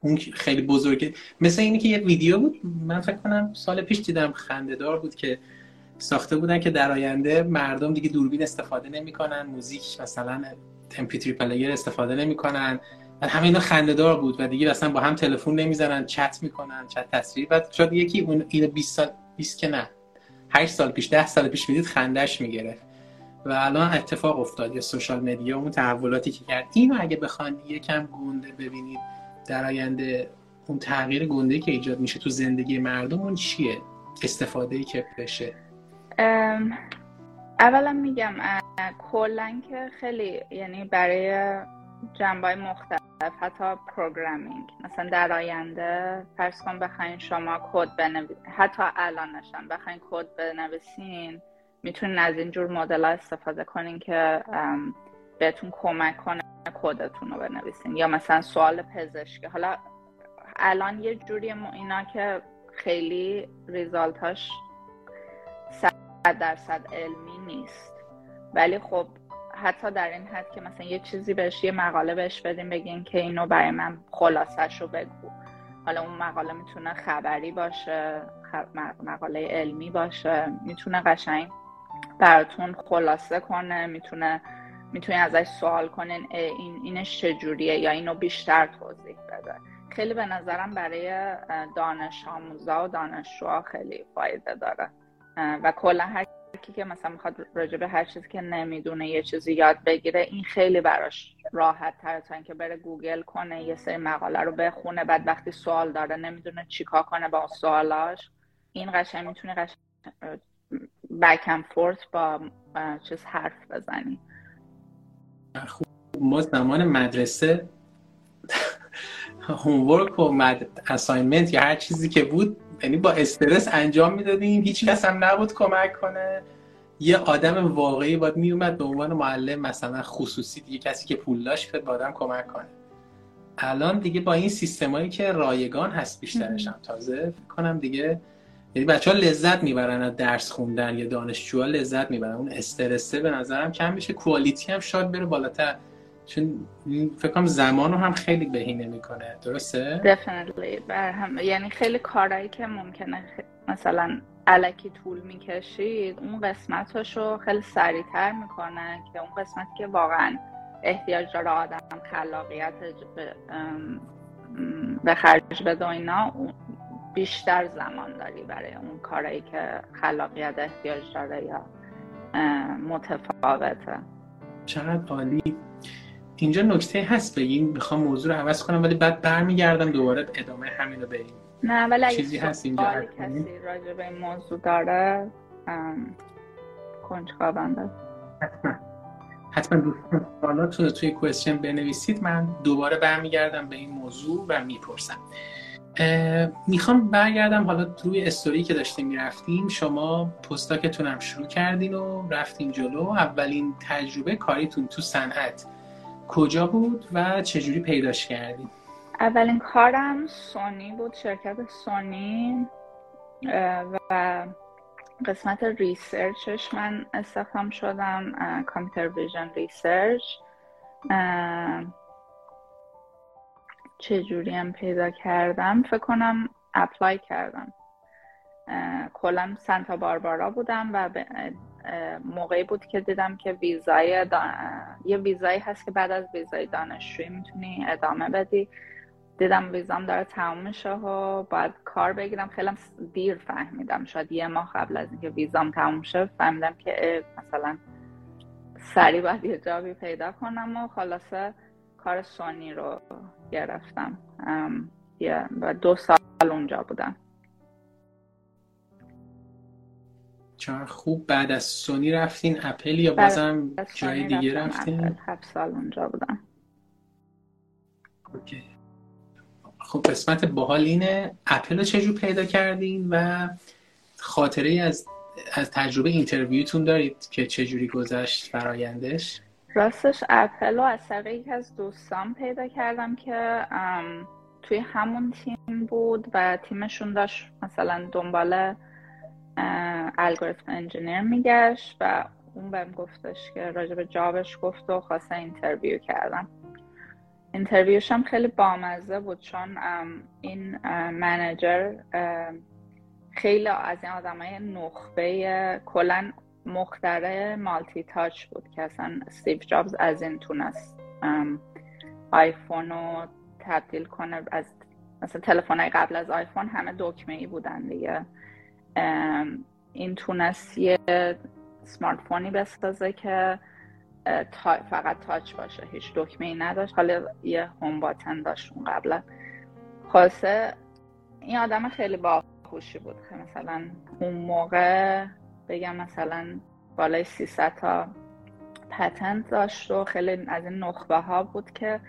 اون خیلی بزرگه. مثل اینی که یه ویدیو بود من فکر کنم سال پیش دیدم خندهدار بود که ساخته بودن که در آینده مردم دیگه دوربین استفاده نمی‌کنن موزیک مثلا MP player استفاده نمی‌کنن. و همه اینا خندهدار بود و دیگه اصلا با هم تلفن نمی‌زنن چت می‌کنن چت تصویر. بعد شاید یکی اون اینو 20 سال 20 که نه. 8 سال پیش 10 سال پیش می‌دید خندش می‌گرفت. و الان اتفاق افتاد یا social media اون تحولاتی که کرد. اینو اگه بخوان یکم گنده ببینید در آینده اون تغییر گنده که ایجاد میشه تو زندگی مردم اون چیه؟ استفاده ای که بشه. اولا میگم کلا که خیلی یعنی برای جنبه مختلف حتی programming مثلا در آینده فرض کن بخواین شما کد بنویسین حتی الانشان بخواین کد بنویسین می‌تونین از اینجور مدل ها استفاده کنین که بهتون کمک کنه کدتون رو بنویسین. یا مثلا سوال پزشکی. حالا الان یه جوری اینا که خیلی ریزالتاش صد درصد علمی نیست. ولی خب حتی در این حد که مثلا یه چیزی بهش یه مقاله بهش بدیم بگین که اینو برای من خلاصش رو بگو. حالا اون مقاله می‌تونه خبری باشه مقاله علمی باشه. می‌تونه قشنگ براتون خلاصه کنه می‌تونه می‌تونین ازش سوال کنین این اینش چجوریه یا اینو بیشتر توضیح بده. خیلی به نظرم برای دانش آموزا و دانشجوها خیلی فایده داره. و کلا هر کی که مثلا می‌خواد راجع به هر چیزی که نمی‌دونه یه چیزی یاد بگیره این خیلی براش راحت تره تا اینکه بره گوگل کنه یه سری مقاله رو بخونه بعد وقتی سوال داره نمی‌دونه چیکار کنه با سوالاش. این قشنگ می‌تونه قشنگ بک فورت با چیز حرف بزنی. خوب. ما زمان مدرسه هومورک و مد... اساینمنت یا هر چیزی که بود یعنی با استرس انجام می‌دادیم. هیچ کس هم نبود کمک کنه. یه آدم واقعی باید میومد به عنوان معلم مثلا خصوصی دیگه کسی که پول داشت به آدم کمک کنه. الان دیگه با این سیستمایی که رایگان هست بیشترش هم. تازه فکر کنم دیگه یعنی بچه ها لذت می‌برن از درس خوندن یا دانشجوها لذت می‌برن. اون استرسه به نظرم کم میشه. کوالیتی هم شاید بره بالاتر. چون فکر کنم زمان رو هم خیلی بهینه می‌کنه. درسته؟ definitely. هم... یعنی خیلی کارهایی که ممکنه مثلا علکی طول می‌کشید اون قسمتش رو خیلی سریعتر می‌کنه که اون قسمتی که واقعا احتیاج داره آدم خلاقیت به خرج بده اینا بیشتر زمان داری برای اون کارهایی که خلاقیت احتیاج داره یا متفاوته. چقدر عالی اینجا نکته هست بگیم می‌خوام موضوع رو عوض کنم ولی بعد برمیگردم دوباره ادامه همین رو بریم نه ولی چیزی هست اینجا کسی راجع به این موضوع داره کنجکاونده حتما. حتما دوستان رو توی کوشن بنویسید. من دوباره برمیگردم به این موضوع و می‌پرسم. می‌خوام برگردم حالا توی استوری که داشتیم می‌رفتیم. شما postdoc تون هم شروع کردین و رفتیم جلو. اولین تجربه کاریتون تو صنعت. کجا بود و چجوری پیداش کردین اولین کارم سونی بود شرکت سونی و قسمت research ش من استخدام شدم computer vision research. چجوری هم پیدا کردم؟ فکر کنم اپلای کردم. کلا سنتا باربارا بودم و موقعی بود که دیدم که ویزای یه ویزایی هست که بعد از ویزای دانشجویی می‌تونی ادامه بدی. دیدم ویزام داره تموم میشه و باید کار بگیرم. خیلی دیر فهمیدم. شاید یه ماه قبل از اینکه ویزام تموم شه فهمیدم که مثلا سریع باید یه جابی پیدا کنم و خلاصه کار سونی رو گرفتم. و دو سال اونجا بودم. چرا خوب بعد از سونی رفتین اپل یا بازم جای دیگه رفتین؟ هفت سال اونجا بودم okay. خب قسمت باحال اینه اپل رو چجور پیدا کردین و خاطره از از تجربه interview تون دارید که چجوری گذشت فرایندش راستش اپل رو از طریق یکی از دوستان پیدا کردم که توی همون تیم بود و تیمشون داشت مثلا دنبال algorithm engineer میگشت و اون بهم گفتش که راجب جابش گفت و خواسته interview کردم. interview ش هم خیلی بامزه بود چون این manager خیلی از این آدم های نخبه کلا مختره مالتی تاچ بود که اصلا استیو جابز از این تونست آیفون رو تبدیل کنه. از مثلا تلفن قبل از آیفون همه دکمه ای بودن دیگه. این تونست یه سمارت فونی بسازه که فقط تاچ باشه هیچ دکمه ای نداشت. حالا یه هوم باتن داشت اون قبلا. خاصه این آدم خیلی باهوشی بود. که مثلا اون موقع بگم مثلا بالای 300 تا پتنت داشت و خیلی از این نخبه ها بود که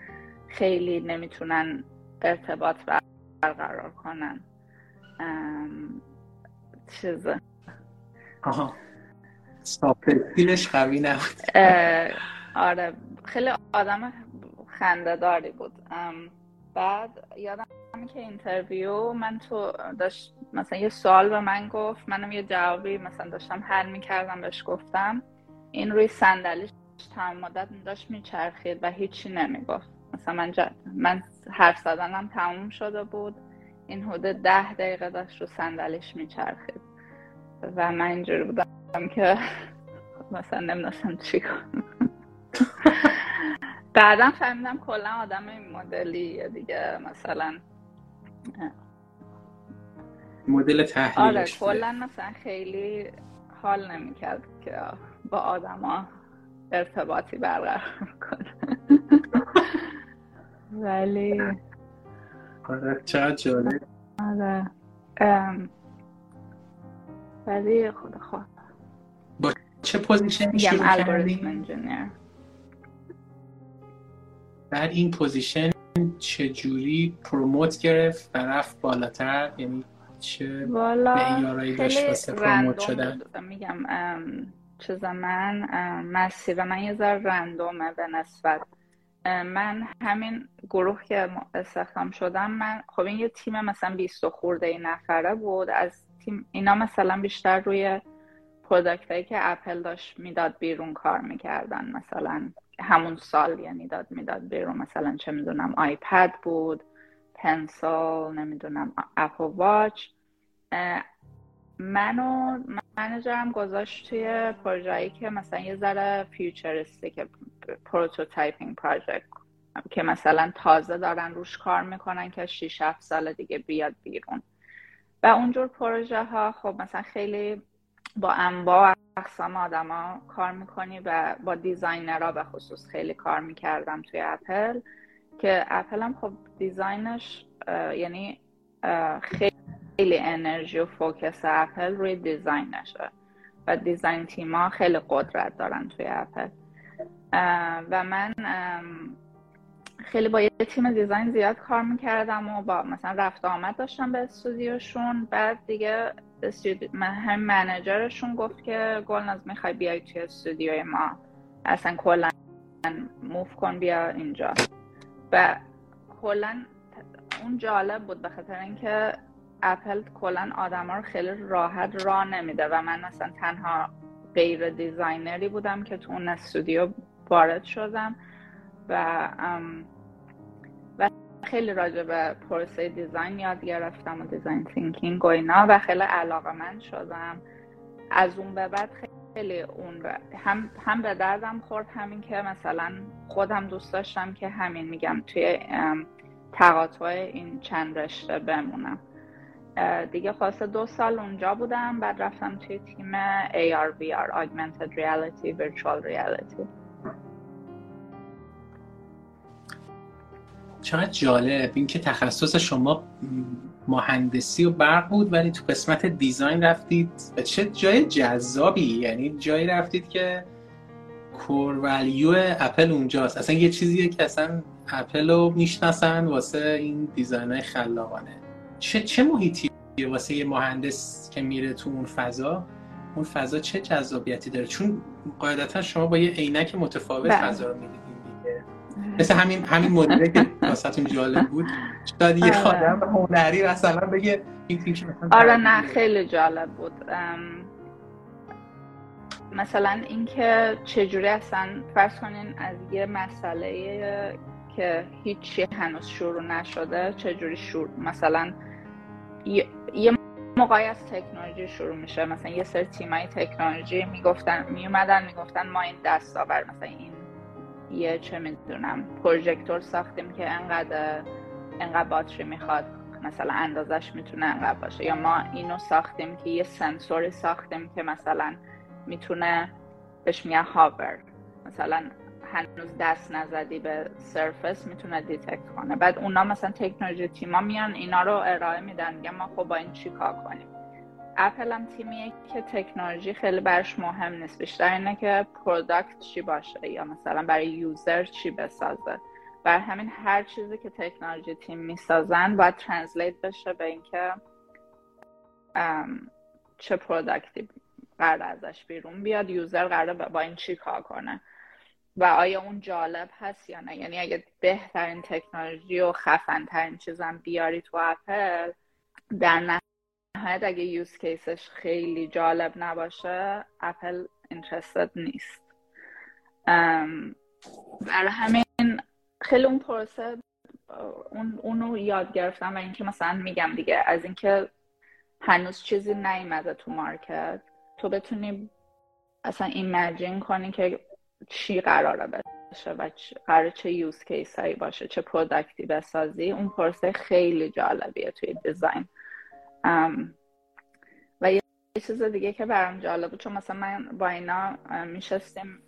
خیلی نمی‌تونن ارتباط برقرار کنن. چیزه. آها. قوی نبود. آره. خیلی آدم خنده داری بود بعد یادم که اینترویو من تو داشت مثلا یه سوال به من گفت منم یه جوابی مثلا داشتم حل می‌کردم بهش گفتم. این روی صندلیش تمام مدت داشت میچرخید و هیچی نمی‌گفت. مثلا من, من حرف زدنم تموم شده بود. این حدود ده دقیقه داشت رو صندلیش میچرخید. و من اینجوری بودم که مثلا نمی‌دونستم چی کنم. بعدا فهمیدم کلا آدم این مدلی دیگه مثلا. مدل تحلیلش آره کلا مثلا خیلی حال نمی‌کرد که با آدما ارتباطی برقرار کنه. ولی آره چقدر جالب. آره. ولی خدا خواه با چه position ی شروع کردی؟ بعد این position چجوری promote گرفت و رفت بالاتر؟ یعنی چه معیارایی داشت واسه promote شدن؟ میگم چه من مسیر من یه ذره random ه به نسبت من همین گروه که استخدام شدم من خب این یه تیم مثلا 20 خورده نفره بود. از تیم اینا مثلا بیشتر روی product هایی که اپل داشت می‌داد بیرون کار می‌کردن. مثلا همون سال یعنی داد می‌داد بیرون. مثلا چه می‌دونم آیپد بود پنسل نمی‌دونم اپل واچ. منو منجرم گذاشت توی پروژه‌ای که مثلا یه ذره futuristic prototyping پروژه که مثلا تازه دارن روش کار می‌کنن که 6 7 سال دیگه بیاد بیرون. و اونجور پروژه ها خب مثلا خیلی با انواع اقسام آدما کار می‌کنی و با designer ها به خصوص خیلی کار می‌کردم توی اپل که اپل هم خب design ش یعنی خیلی انرژی و focus اپل روی design شه و design team ا خیلی قدرت دارن توی اپل. و من خیلی با یه تیم design زیاد کار می‌کردم و با مثلا رفت آمد داشتم به استودیوشون. بعد دیگه هم manager شون گفت که گلناز می‌خوای بیای توی استودیوی ما. اصلا کلا move کن بیا اینجا. و کلا اون جالب بود به خاطر اینکه اپل کلا آدما رو خیلی راحت راه نمیده و من مثلا تنها غیر designer ی بودم که تو اون استودیو وارد شدم و خیلی راجع به پروسه design یاد گرفتم و design thinking و اینا و خیلی علاقه‌مند شدم. از اون به بعد خیلی اون هم, هم به دردم خورد همین که مثلا خودم دوست داشتم که همین میگم توی تقاطع این چند رشته بمونم. دیگه خواسته دو سال اونجا بودم بعد رفتم توی تیم AR VR Augmented Reality Virtual Reality. چقدر جالب. اینکه تخصص شما مهندسی و برق بود ولی تو قسمت دیزاین رفتید. چه جای جذابی. یعنی جایی رفتید که کور ولیو اپل اونجاست. اصلا یه چیزیه که اصلا اپل رو می‌شناسن واسه این دیزاین های خلاقانه. چه چه محیطی؟ واسه یه مهندس که میره تو اون فضا اون فضا چه جذابیتی داره؟ چون قاعدتا شما با یه عینک متفاوت بله. فضا رو می‌دید مثل همین همین مدیره که واسهتون جالب بود. شاید یه آره. آدم هنری مثلا بگه این فیلم مثلا آره نه خیلی جالب بود. مثلا اینکه چجوری اصلا فرض کنین از یه مسئله که هیچی هنوز شروع نشده چجوری شروع مثلا یه, موقعی از تکنولوژی شروع میشه. مثلا یه سر تیمای تکنولوژی می‌گفتن میومدن می‌گفتن ما این دستاور مثلا این یه چه می‌دونم پروژکتور ساختیم که انقدر انقدر باتری می‌خواد مثلا اندازش می‌تونه انقدر باشه. یا ما اینو ساختیم که یه سنسوری ساختیم که مثلا می‌تونه بهش میگن hover. مثلا هنوز دست نزدی به surface می‌تونه detect کنه. بعد اونا مثلا technology team ا میان اینا رو ارائه میدن. میگن ما خب با این چی کار کنیم؟ اپل هم تیمیه که تکنولوژی خیلی براش مهم نیست. بیشتر اینه که product چی باشه یا مثلا برای user چی بسازه. برا همین هر چیزی که technology team می‌سازن باید translate بشه به اینکه چه product ی قراره ازش بیرون بیاد user قراره با این چی کار کنه. و آیا اون جالب هست یا نه؟ یعنی اگه بهترین تکنولوژی و خفنترین چیزم بیاری تو اپل در نهایت اگه use case ش خیلی جالب نباشه اپل interested نیست. برای همین خیلی اون پروسه اون اونو یاد گرفتم و اینکه مثلا میگم دیگه از اینکه هنوز چیزی نیومده تو market تو بتونی اصلا imagine کنی که چی قراره بشه و قراره چه use case هایی باشه چه product ی بسازی. اون پروسه خیلی جالبیه توی design و یه چیز دیگه که برام جالب بود چون مثلا من با اینا میشستیم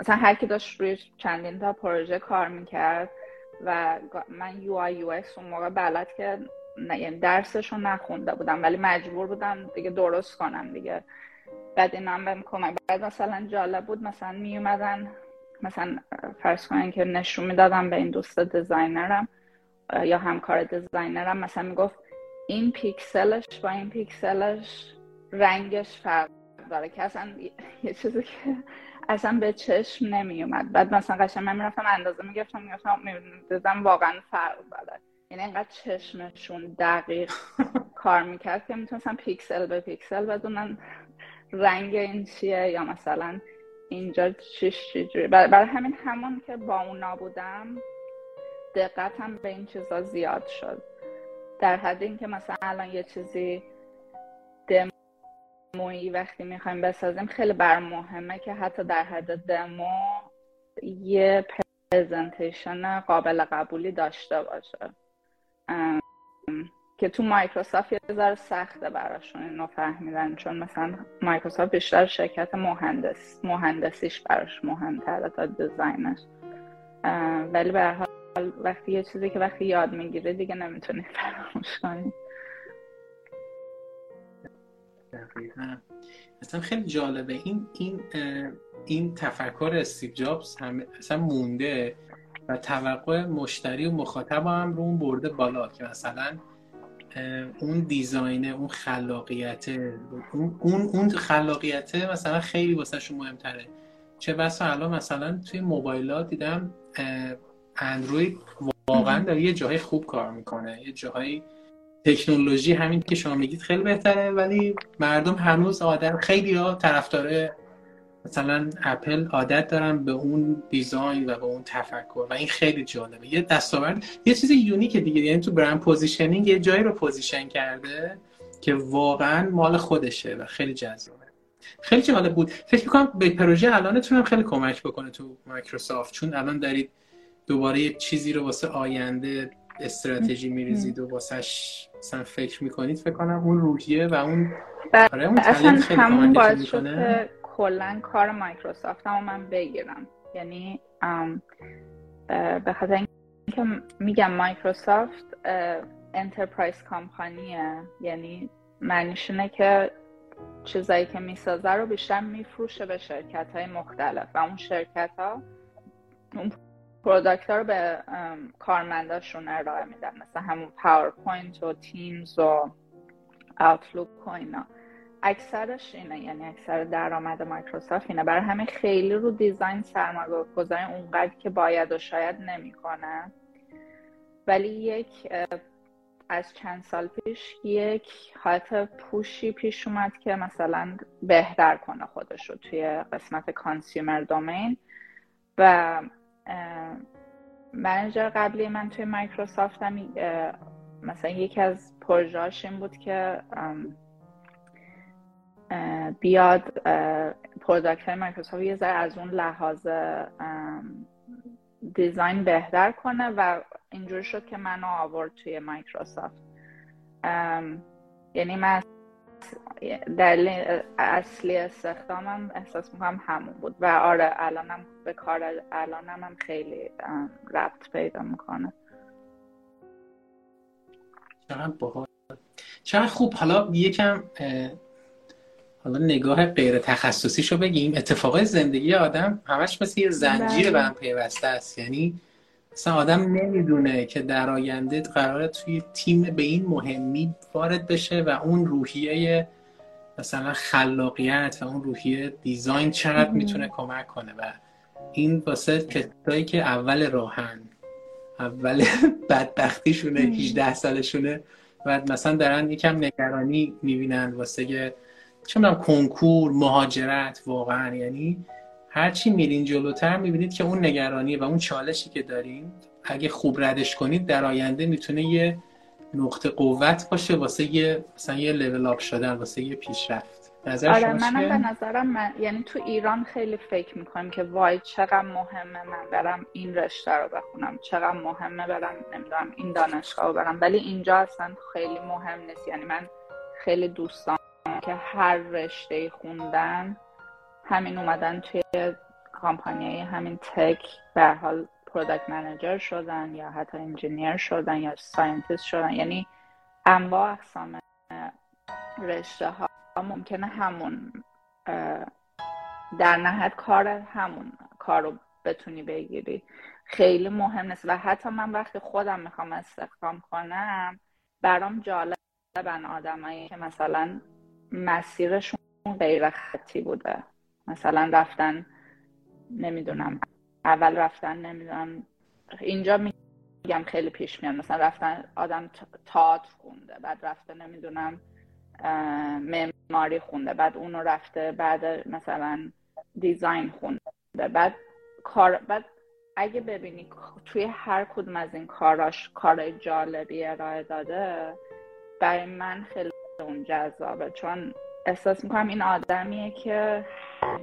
مثلا هر کی داشت روی چندین تا پروژه کار می‌کرد و من UI UX اون موقع بلد که یعنی درسش رو نخونده بودم ولی مجبور بودم دیگه درست کنم دیگه. بعد اینا هم بهم کمک بعد مثلا جالب بود مثلا می اومدن مثلا فرض کنن که نشون می‌دادم به این دوست designer م یا همکار designer م مثلا می‌گفت این پیکسلش با این پیکسلش رنگش فرق داره که اصلا یه چیزی که اصلا به چشم نمی اومد بعد مثلا قشنگ من می‌رفتم اندازه می‌گرفتم می‌گفتم می‌دیدم واقعا فرق داره. یعنی اینقدر چشمشون دقیق کار می‌کرد که می‌تونستن پیکسل به پیکسل بدونن رنگ این چیه یا مثلا اینجا چیش چجوری. برای همین همون که با اون نبودم دقتم به این چیزا زیاد شد. در حد اینکه مثلا الان یه چیزی دمویی وقتی می‌خوایم بسازیم خیلی برام مهمه که حتی در حد دمو یه presentation قابل قبولی داشته باشه. که تو مایکروسافت یه ذره سخته براشون اینو فهمیدن چون مثلا مایکروسافت بیشتر شرکت مهندس مهندسیش براش مهمتره تا design ش. ولی به حال وقتی یه چیزی که وقتی یاد می‌گیره دیگه نمی‌تونی فراموش کنی. اصلا خیلی جالبه. این این این تفکر استیو جابز هم اصلا مونده و توقع مشتری و مخاطب هم رو اون برده بالا که مثلا اون دیزاینه اون خلاقیت اون اون خلاقیت مثلا خیلی واسه مهمتره. چه بسا الان مثلا توی موبایلات دیدم اندروید واقعا داره یه جای خوب کار می‌کنه. یه جاهای تکنولوژی همین که شما میگید خیلی بهتره ولی مردم هنوز آدم خیلی ها طرفدار مثلا اپل عادت دارن به اون design و به اون تفکر و این خیلی جالبه. یه دستاورد یه چیز unique دیگه یعنی تو brand positioning یه جایی رو position کرده که واقعا مال خودشه و خیلی جذابه. خیلی جالب بود. فکر می‌کنم به پروژه الانتون هم خیلی کمک بکنه تو مایکروسافت چون الان دارید دوباره یه چیزی رو واسه آینده استراتژی میریزید و واسه‌ش مثلا فکر می‌کنید؟ فکر کنم اون روحیه و اون آره اون اصلا همون باعث شد کلا کار مایکروسافت هم من بگیرم. یعنی به خاطر اینکه میگم مایکروسافت enterprise company ه یعنی معنیش اینه که چیزایی که می‌سازه رو بیشتر میفروشه به شرکت های مختلف و اون شرکت ها اون product ها رو به کارمنداشون ارائه میدن. مثل همون پاورپوینت و تیمز و آوتلوک و اینا. اکثرش اینه یعنی اکثر درآمد مایکروسافت اینه. برای همین خیلی رو design سرمایه گذاری اونقدر که باید و شاید نمی‌کنه. ولی یک از چند سال پیش یک حالت push ی پیش اومد که مثلا بهتر کنه خودش رو توی قسمت consumer domain و manager قبلی من توی مایکروسافت هم مثلا یکی از پروژهاش این بود که بیاد product های مایکروسافت یه ذره از اون لحاظ دیزاین بهتر کنه و اینجور شد که منو آورد توی مایکروسافت. یعنی من دلیل اصلی استخدامم احساس می‌کنم همون بود. و آره الانم به کار الانم هم خیلی ربط پیدا می‌کنه. چقدر خوب. حالا یکم حالا نگاه غیر تخصصیشو بگیم. اتفاقای زندگی آدم همش مثل یه زنجیر به هم پیوسته است. یعنی مثلا آدم نمی‌دونه که در آینده قراره توی تیم به این مهمی وارد بشه و اون روحیه مثلا خلاقیت و اون روحیه دیزاین چقدر می‌تونه کمک کنه و این واسه کسایی که اول راهن اول بدبختیشونه 18 سالشونه و مثلا دارن یکم نگرانی می‌بینن واسه چه کنکور مهاجرت واقعا. یعنی هرچی میرین جلوتر می‌بینید که اون نگرانی و اون چالشی که دارین اگه خوب ردش کنید در آینده می‌تونه یه نقطه قوت باشه واسه یه مثلا یه لول اپ شدن واسه یه پیشرفت. نظر آره منم به نظرم من یعنی تو ایران خیلی فکر می‌کنم که وای چقدر مهمه من برم این رشته رو بخونم چقدر مهمه برم نمی‌دونم این دانشگاه رو برم. ولی اینجا اصلا خیلی مهم نیست. یعنی من خیلی دوستان که هر رشته خوندن همین اومدن توی کامپانی همین تک به حال پروداکت منیجر شدن یا حتی انجینیر شدن یا ساینتیست شدن. یعنی انواع اقسام رشته ها ممکنه همون در نهایت کار همون کار رو بتونی بگیری. خیلی مهم نیست. و حتی من وقتی خودم می‌خوام استخدام کنم برام جالبن آدمایی که مثلا مسیرشون غیر خطی بوده. مثلا رفتن نمی‌دونم اول رفتن نمی‌دونم. اینجا میگم خیلی پیش میاد. مثلا رفتن آدم تئاتر خونده بعد رفته نمی‌دونم معماری خونده بعد اونو رفته بعد مثلا دیزاین خونده بعد کار بعد اگه ببینی توی هر کدوم از این کاراش کار جالبی ارائه داده برای من خیلی اون جذابه. چون احساس می‌کنم این آدمیه که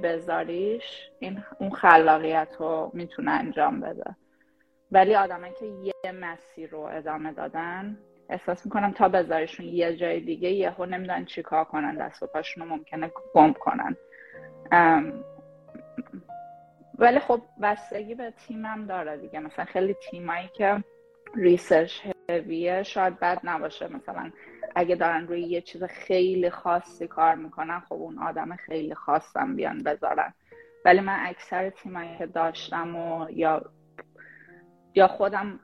بذاریش این اون خلاقیت رو می‌تونه انجام بده. ولی آدمایی که یه مسیر رو ادامه دادن احساس می‌کنم تا بذاریشون یه جای دیگه یهو نمی‌دونن چیکار کنن دست و پاشون رو ممکنه گم کنن. ولی خب بستگی به تیمم داره دیگه. مثلا خیلی تیمایی که ریسرچ هویه شاید بد نباشه. مثلا اگه دارن روی یه چیز خیلی خاصی کار می‌کنن خب اون آدم خیلی خاصم بیان بذارن. ولی من اکثر تیمایی که داشتم و یا یا خودم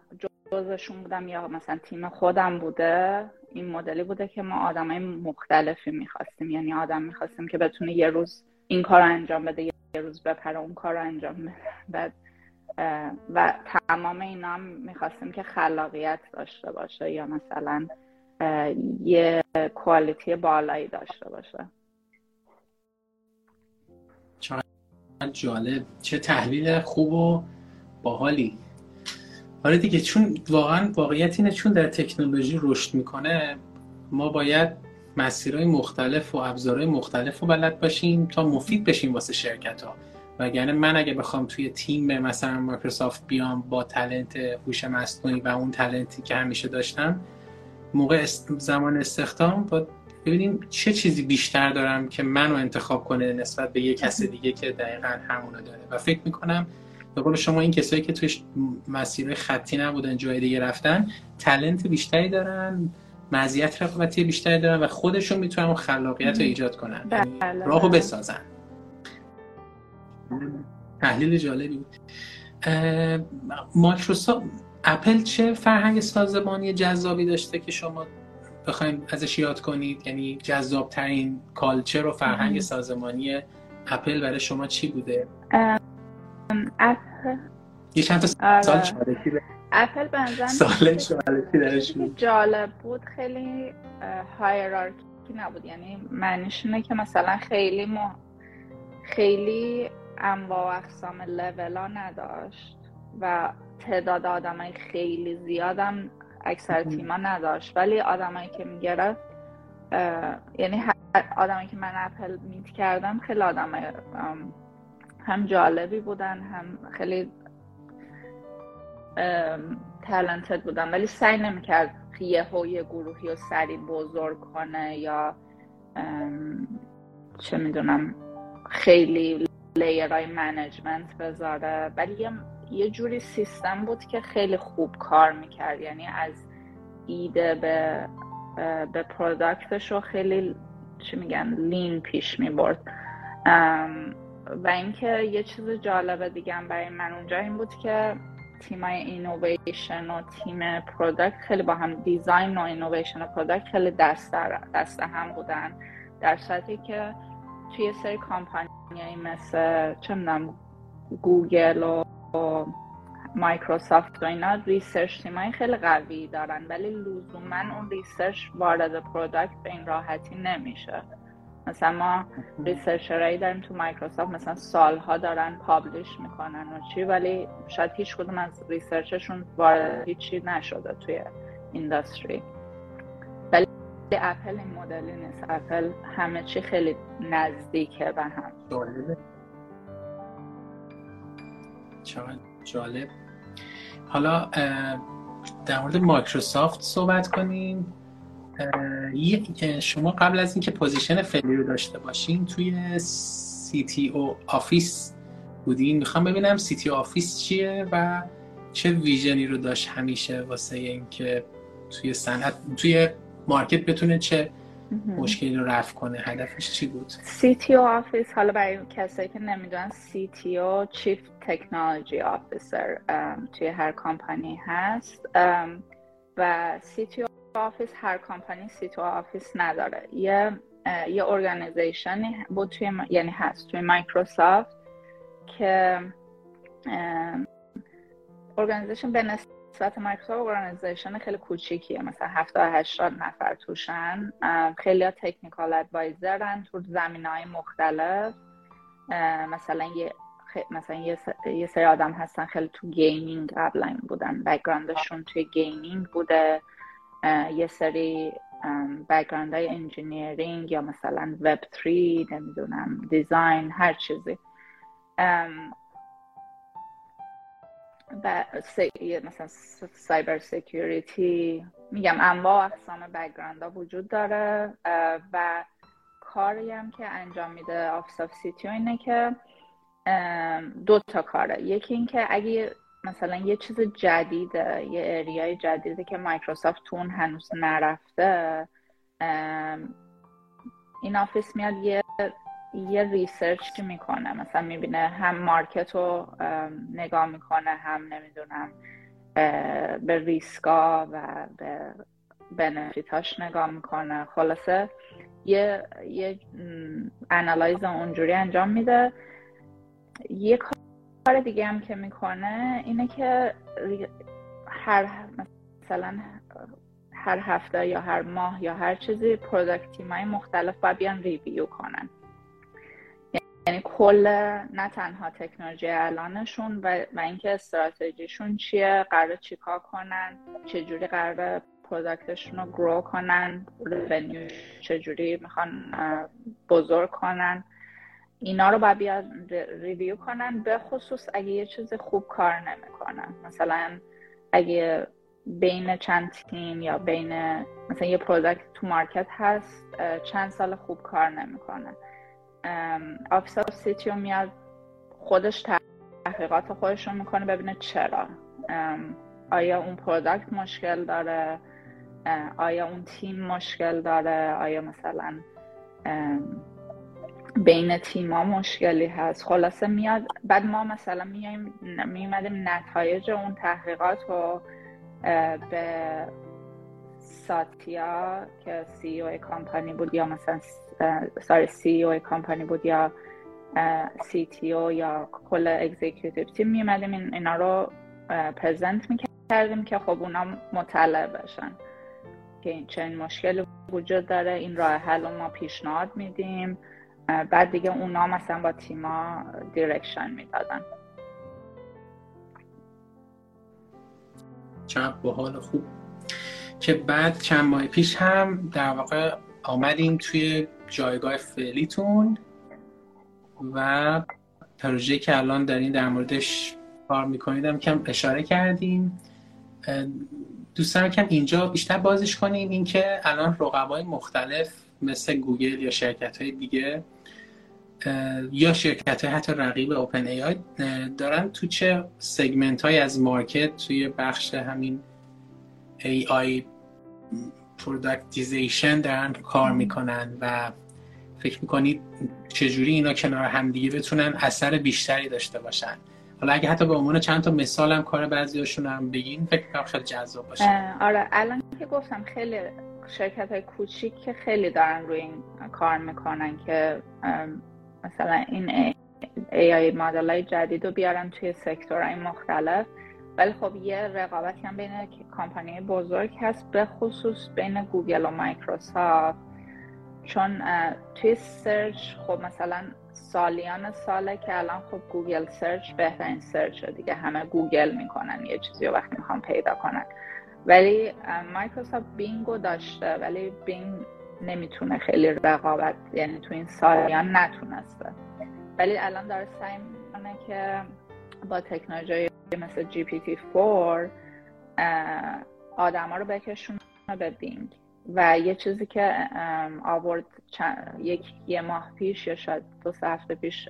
جزشون بودم یا مثلا تیم خودم بوده این مدلی بوده که ما آدمای مختلفی می‌خواستیم. یعنی آدم می‌خواستیم که بتونه یه روز این کار رو انجام بده یه روز بپره اون کار رو انجام بده. و تمام اینا هم می‌خواستیم که خلاقیت داشته باشه یا مثلا یه کوالیتی بالایی داشته باشه. جالب. چه تحلیل خوب و باحالی. آره دیگه چون واقعا واقعیت اینه چون در تکنولوژی رشد می‌کنه ما باید مسیرهای مختلف و ابزارهای مختلف رو بلد باشیم تا مفید بشیم واسه شرکت ها وگرنه من اگه بخوام توی تیم مثلا مایکروسافت بیام با تلنت هوش مصنوعی و اون تلنتی که همیشه داشتم موقع زمان استخدام با ببینیم چه چیزی بیشتر دارم که منو انتخاب کنه نسبت به یه کس دیگه که دقیقا همونو داره. و فکر می‌کنم به قول شما این کسایی که توش مسیر خطی نبودن جای دیگه رفتن تلنت بیشتری دارن مزیت رقابتی بیشتری دارن و خودشون می‌تونن اون خلاقیت رو ایجاد کنن. بله. یعنی راهو بسازن. تحلیل جالبی بود. مایکروسافت اپل چه فرهنگ سازمانی جذابی داشته که شما بخواین ازش یاد کنید؟ یعنی جذاب ترین culture و فرهنگ سازمانی اپل برای شما چی بوده؟ اپل. یه چند تا. سال شارکی اپل به نظرم سال شارکی درش بود جالب بود. خیلی hierarchy نبود. یعنی معنیش اینه که مثلا خیلی ما خیلی انواع اقسام لولا نداشت. و تعداد آدمای خیلی زیادم اکثر تیما نداشت. ولی آدمایی که می‌گرفت یعنی آدمایی که من اپل میت کردم خیلی آدمای هم جالبی بودن هم خیلی تلنتد بودن. ولی سعی نمی‌کرد یه یه گروهی رو سریع بزرگ کنه یا چه می‌دونم خیلی layer های management بذاره. ولی یه, یه جوری سیستم بود که خیلی خوب کار می‌کرد. یعنی از ایده به به product ش رو خیلی چی میگن lean پیش می‌برد. و اینکه یه چیز جالب دیگه برای من اونجا این بود که تیمای اینویشن و تیم product خیلی با هم design و اینویشن و product خیلی دست, دست هم بودن. در صورتی که توی سری کامپانیایی مثل چه می‌دونم گوگل و, مایکروسافت و اینا research تیمایی خیلی قوی دارن ولی لزوما اون research وارد product به این راحتی نمیشه. مثلا ما researcher ایی داریم تو مایکروسافت مثلا سالها دارن publish می‌کنن و چی ولی شاید هیچ کدوم از research شون وارد هیچی نشده توی industry ولی اپل این مدلی نیست. اپل همه چی خیلی نزدیکه به هم. چقدر جالب. حالا در مورد مایکروسافت صحبت کنیم. شما قبل از اینکه position فعلی رو داشته باشین توی CTO office بودین. می‌خوام ببینم CTO office چیه و چه vision ی رو داشت همیشه واسه اینکه توی صنعت توی market بتونه چه مشکلی رو رفع کنه. هدفش چی بود؟ CTO office حالا برای کسایی که نمی‌دونن CTO Chief Technology Officer توی هر کامپانی هست. و CTO office هر company CTO office نداره. یه یه organization ی بود توی یعنی هست توی مایکروسافت که organization به نسبت مایکروسافت organization خیلی کوچیکیه. مثلا 70 80 نفر توشن. خیلی technical advisor ن تو زمینه های مختلف مثلا یه مثلا یه, یه سری آدم هستن خیلی تو gaming قبلا بودن. background شون توی gaming بوده. یه سری background های engineering یا مثلا وب 3 نمی‌دونم design هر چیزی. و مثلا cyber security میگم انواع اقسام background ها وجود داره و کاری هم که انجام میده office of CTO اینه که دو تا کاره. یکی اینکه اگه مثلا یه چیز جدیده یه area ی جدیده که مایکروسافت توش هنوز نرفته این office میاد یه یه research می‌کنه مثلا می‌بینه هم market رو نگاه می‌کنه هم نمی‌دونم به ریسکا و به benefit اش نگاه می‌کنه. خلاصه یه یه analyze اونجوری انجام میده. یه کار دیگه هم که می‌کنه اینه که هر مثلا هر هفته یا هر ماه یا هر چیزی product های مختلف باید بیان review کنن. یعنی کل نه تنها تکنولوژی الانشون و, و اینکه استراتژیشون چیه قرار چیکار کنن چجوری قرار product شون رو grow کنن revenue چجوری می‌خوان بزرگ کنن. اینا رو باید بیاد review کنن به خصوص اگه یه چیز خوب کار نمی‌کنن. مثلا اگه بین چند تیم یا بین مثلا یه product تو market هست چند سال خوب کار نمی‌کنه. office of CTO میاد خودش تحقیقات خودش رو می‌کنه ببینه چرا. آیا اون product مشکل داره؟ آیا اون تیم مشکل داره؟ آیا مثلا بین تیما مشکلی هست؟ خلاصه میاد بعد ما مثلا میایم میمدیم نتایج اون تحقیقات رو به ساتیا که CEO company بود یا مثلا sorry CEO company بود یا CTO یا کل executive team میمدیم اینا رو present می‌کردیم که خب اونا مطلع بشن. که این چنین مشکل وجود داره. این راه حل رو ما پیشنهاد میدیم. بعد دیگه اونا مثلا با تیما دیرکشن می‌دادن. چند حال خوب. که بعد چند ماه پیش هم در واقع آمدیم توی جایگاه فعلیتون و پروژه که الان دارین در موردش کار می‌کنید هم کم اشاره کردیم دوستان کم اینجا بیشتر بازش کنیم اینکه الان رقبای مختلف مثل گوگل یا شرکت های دیگه یا شرکت های حتی رقیب OpenAI دارن تو چه segment های از market توی بخش همین AI productization دارن کار می‌کنن و فکر می‌کنید چجوری اینا کنار همدیگه بتونن اثر بیشتری داشته باشن؟ حالا اگه حتی به عنوان چند تا مثال هم کار بعضیاشون هم بگین فکر کنم خیلی جذاب باشه. آره الان که گفتم خیلی شرکت های کوچیک که خیلی دارن روی این کار می‌کنن که مثلا این AI مدل های جدید رو بیارن توی سکتورهای مختلف. ولی خب یه رقابتی هم بین کمپانی بزرگ هست به خصوص بین گوگل و مایکروسافت. چون توی search خب مثلا سالیان ساله که الان خب گوگل search بهترین search دیگه. همه گوگل می‌کنن یه چیزی رو وقتی می‌خوان پیدا کنن. ولی مایکروسافت بینگو داشته ولی بینگ نمی‌تونه خیلی رقابت یعنی تو این سالیان نتونسته. ولی الان داره سعی می‌کنه که با تکنولوژی مثل GPT 4 آدما رو بکشونه به بینگ. و یه چیزی که آورد یک یه ماه پیش یا شاید دو سه هفته پیش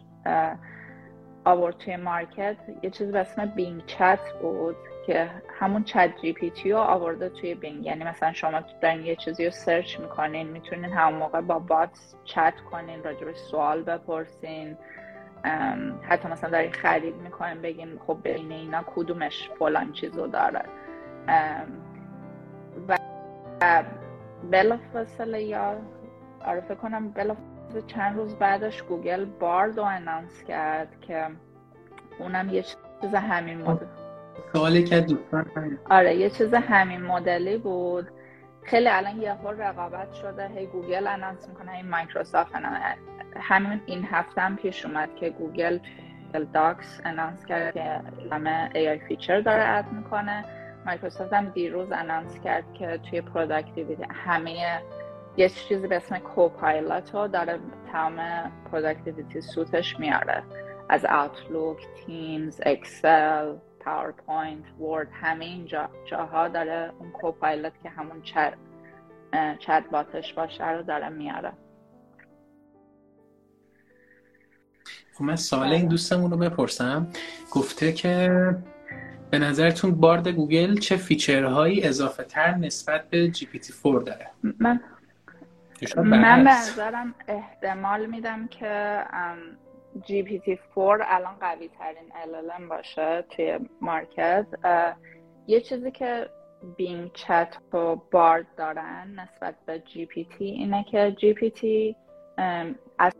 آورد توی market یه چیزی به اسم بینگ چت بود که همون ChatGPT رو آورده توی بینگ. یعنی مثلا شما دارین یه چیزی رو search می‌کنین می‌تونین همون موقع با bot chat کنین راجبش سوال بپرسین. حتی مثلا دارین خرید می‌کنین بگین خب بین اینا کدومش فلان چیزو داره. و بلافاصله یا آره فکر کنم بلافاصله چند روز بعدش گوگل بارد رو announce کرد که اونم یه چیز همین مدل سوالی که دوستان آره یه چیز همین مدلی بود خیلی الان یه رقابت شده هی گوگل announce می‌کنه هی مایکروسافت همین این هفته هم پیش اومد که گوگل داکس announce کرد که همه AI feature داره add می‌کنه مایکروسافت هم دیروز announce کرد که توی productivity همه یه چیزی به اسم رو داره تمام productivity suite ش میاره. از اوتلوک، تیمز، اکسل، پاورپوینت، ورد همه این جا، جاها داره اون Copilot که همون chat, chat bot ش باشه رو داره میاره. خب من سوال این دوستمون رو بپرسم. گفته که به نظرتون بارد گوگل چه feature هایی اضافه تر نسبت به GPT 4 داره؟ من من به نظرم احتمال میدم که GPT 4 الان قوی ترین LLM باشه توی market. یه چیزی که بینگ چت و بارد دارن نسبت به جی پی تی اینه که جی پی تی از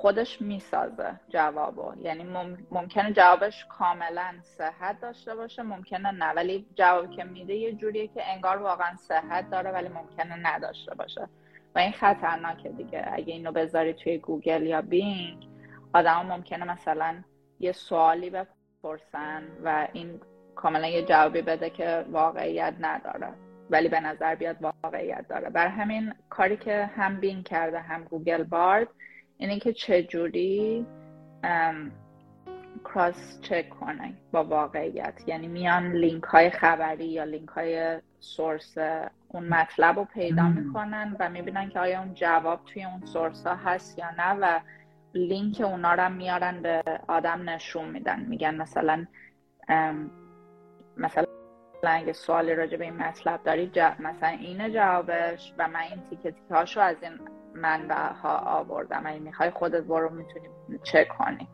خودش می‌سازه جوابو. یعنی ممکنه جوابش کاملا صحت داشته باشه ممکنه نه ولی جوابی که میده یه جوریه که انگار واقعا صحت داره ولی ممکنه نداشته باشه. و این خطرناکه دیگه. اگه اینو بذاری توی گوگل یا بینگ آدم ممکنه مثلا یه سوالی بپرسن و این کاملا یه جوابی بده که واقعیت نداره ولی به نظر بیاد واقعیت داره. برا همین کاری که هم بینگ کرده هم گوگل بارد اینه که چجوری cross check کنه با واقعیت. یعنی میان لینک های خبری یا لینک های source اون مطلب رو پیدا می‌کنن و می‌بینن که آیا اون جواب توی اون source ها هست یا نه و لینک اونا رو میارن به آدم نشون میدن. میگن مثلا مثلا اگه سوالی راجع به این مطلب داری مثلا اینه جوابش و من این تیکه تیکه هاشو از این منبع ها آوردم. اگه می‌خوای خودت برو می‌تونی چک کنی.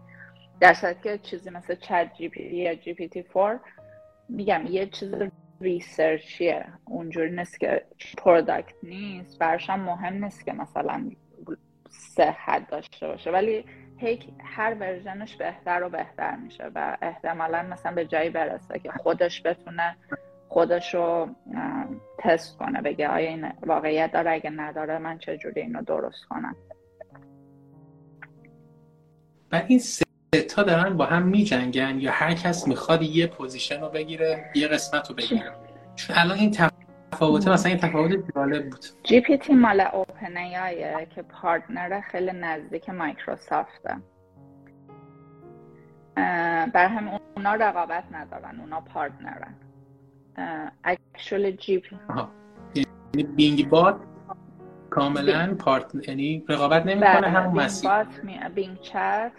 در که چیزی مثل چت جی پی یا جی پی تی 4 میگم یه چیز research یه. اونجوری نیست که product نیست. براشم مهم نیست که مثلا صحت داشته باشه. ولی هی هر version ش بهتر و بهتر میشه و احتمالا مثلا به جایی برسه که خودش بتونه خودش رو تست کنه بگه آیا این واقعیت داره اگه نداره من چجوری اینو درست کنم؟ و این سه تا دارن با هم می جنگن یا هر کس می‌خواد یه position رو بگیره یه قسمت رو بگیره. چون الان این تفاوت مثلا این تفاوت جالب بود. GPT مال OpenAI که partner خیلی نزدیک مایکروسافته. برا هم اونا رقابت ندارن اونا partner ن. actual GP یعنی بینگ bot کاملا part یعنی رقابت نمی‌کنه بله، همون مسیر. بینگ چت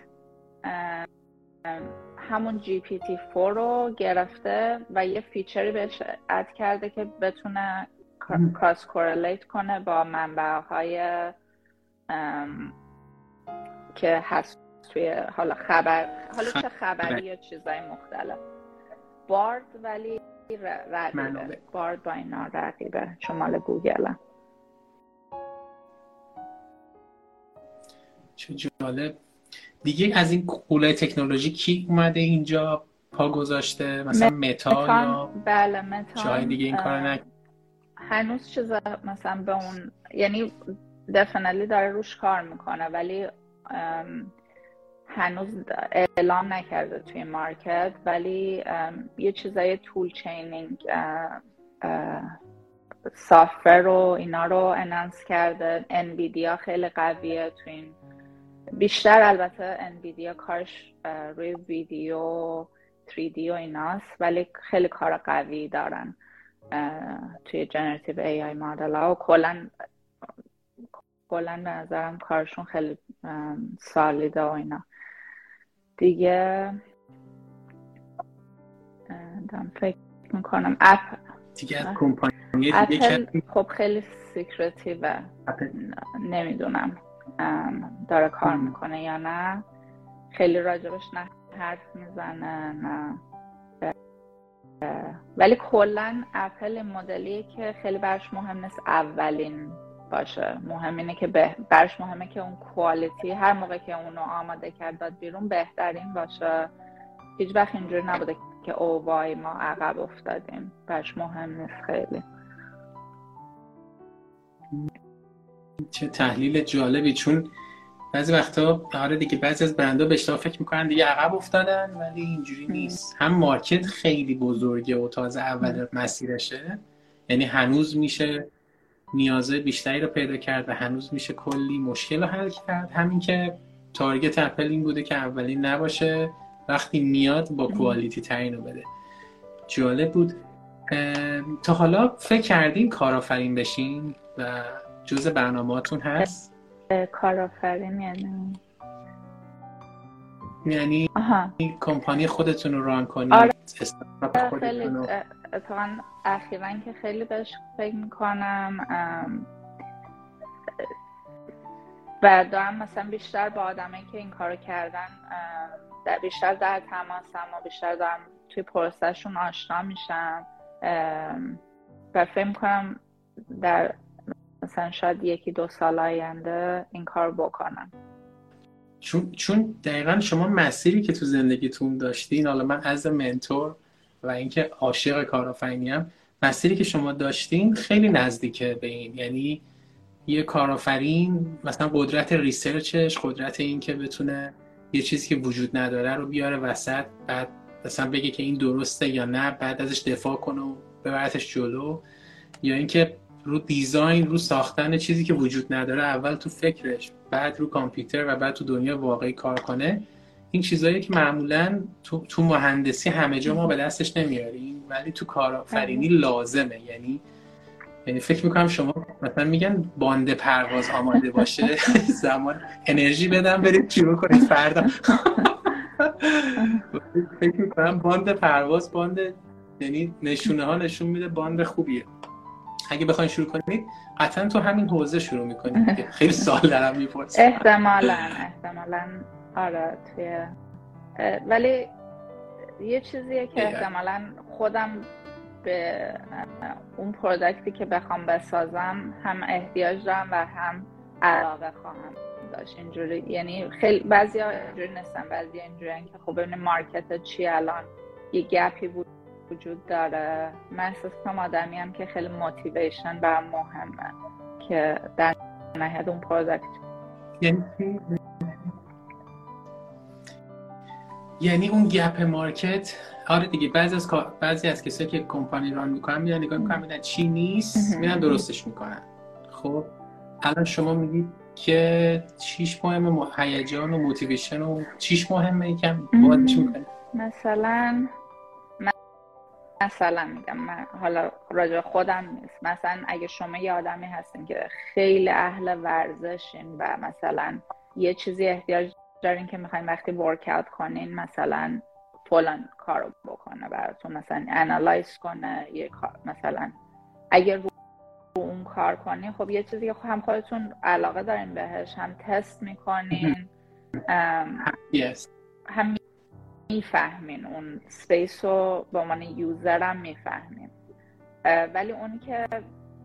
همون GPT 4 رو گرفته و یه feature ی بهش add کرده که بتونه cross correlate کنه با منبع های که هست توی حالا خبر حالا چه خبری یا چیزای مختلف. بارد ولی رقیبه بارد با اینا رقیبه. چون مال گوگل. چه جالب. دیگه از این قولای تکنولوژی کی اومده اینجا پا گذاشته؟ مثلا متا یا بله متا جای دیگه این کار نک هنوز چیز مثلا به اون یعنی دفنلی داره روش کار می‌کنه ولی هنوز اعلام نکرده توی مارکت ولی یه چیزای تول چینینگ سافر رو اینا رو انانس کرده. انویدیا خیلی قویه تو این. بیشتر البته انویدیا کارش روی ویدیو 3D و ایناست ولی خیلی کار قوی دارن توی generative AI model ها. و کلا کلا به نظرم کارشون خیلی solid ه و اینا. دیگه. دارم فکر می‌کنم. اپ. دیگه کمپانی دیگه خب خیلی سیکرتیوه. نمی‌دونم. داره کار می‌کنه یا نه. خیلی راجبش نه حرف می‌زنه نه. ولی کلا اپل مدلیه که خیلی برش مهم نیست اولین باشه. مهم اینه که برش مهمه که اون کوالیتی هر موقع که اونو آماده کرد داد بیرون بهترین باشه. هیچ وقت اینجوری نبوده که او وای ما عقب افتادیم. برش مهم نیست خیلی. چه تحلیل جالبی چون بعضی وقتا آره دیگه بعضی از برندها به اشتباه فکر می‌کنن دیگه عقب افتادن ولی اینجوری نیست. هم مارکت خیلی بزرگه و تازه اول مسیرشه. یعنی هنوز میشه نیازه بیشتری رو پیدا کرد و هنوز میشه کلی مشکل رو حل کرد. همین که تارگت اپل این بوده که اولین نباشه وقتی میاد با کوالیتی ترین رو بده. جالب بود. تا حالا فکر کردین کارآفرین بشین و جز برنامهاتون هست؟ کارآفرین یعنی؟ یعنی کمپانی خودتون رو ران کنید آره. اتفاقا اخیرا که خیلی بهش فکر می‌کنم و دارم مثلا بیشتر با آدمایی که این کارو کردن در بیشتر در تماسم و بیشتر دارم توی پروسهشون آشنا میشم. و فکر می‌کنم در مثلا شاید یکی دو سال آینده این کار بکنم. چون چون دقیقا شما مسیری که تو زندگیتون داشتین حالا من از منتور و اینکه عاشق کارآفرینی هم مسیری که شما داشتین خیلی نزدیکه به این. یعنی یه کارآفرین مثلا قدرت ریسرچش قدرت این که بتونه یه چیزی که وجود نداره رو بیاره وسط بعد مثلا بگه که این درسته یا نه بعد ازش دفاع کنه و ببرتش جلو. یا اینکه رو دیزاین رو ساختن چیزی که وجود نداره اول تو فکرش بعد رو کامپیوتر و بعد تو دنیا واقعی کار کنه. این چیزایی که معمولا تو, تو مهندسی همه جا ما به دستش نمیاریم ولی تو کارآفرینی لازمه. یعنی یعنی فکر می‌کنم شما مثلا میگن باند پرواز آماده باشه زمان انرژی بدم برید شروع کنید فردا. فکر می‌کنم باند پرواز باند یعنی نشونه ها نشون میده باند خوبیه. اگه بخواین شروع کنید قطعا تو همین حوزه شروع می‌کنید. خیلی سال دارم می‌پرسم. احتمالا احتمالا. آره توی ولی یه چیزیه که احتمالا خودم به اون product ی که بخوام بسازم هم احتیاج دارم و هم علاقه خواهم داشت. اینجوری یعنی خیلی بعضی ها اینجوری نیستن بعضی اینجوری که خب ببینیم market چی الان یه gap ی بود وجود داره. من احساس آدمی هم که خیلی motivation برام مهمه که در نهایت اون product یعنی یعنی اون gap market آره دیگه بعضی از بعضی از کسایی که کمپانی run می‌کنن میان نگاه می‌کنن میدن چی نیست میرن درستش می‌کنن. خب الان شما میگید که چیش مهمه هیجان و موتیویشن و چیش مهمه یکم بازش می‌کنه مثلا مثلا میگم من حالا راجع خودم نیست. مثلا اگه شما یه آدمی هستین که خیلی اهل ورزشین و مثلا یه چیزی احتیاج دارین که می‌خواین وقتی ورک کنین مثلا فلان کارو بکنه براتون مثلا انالایز کنه یه کار مثلا اگر رو اون کار کنین خب یه چیزی که هم خودتون علاقه دارین بهش هم تست می‌کنین هم می‌فهمین اون space رو به عنوان user هم می‌فهمین. ولی اونی که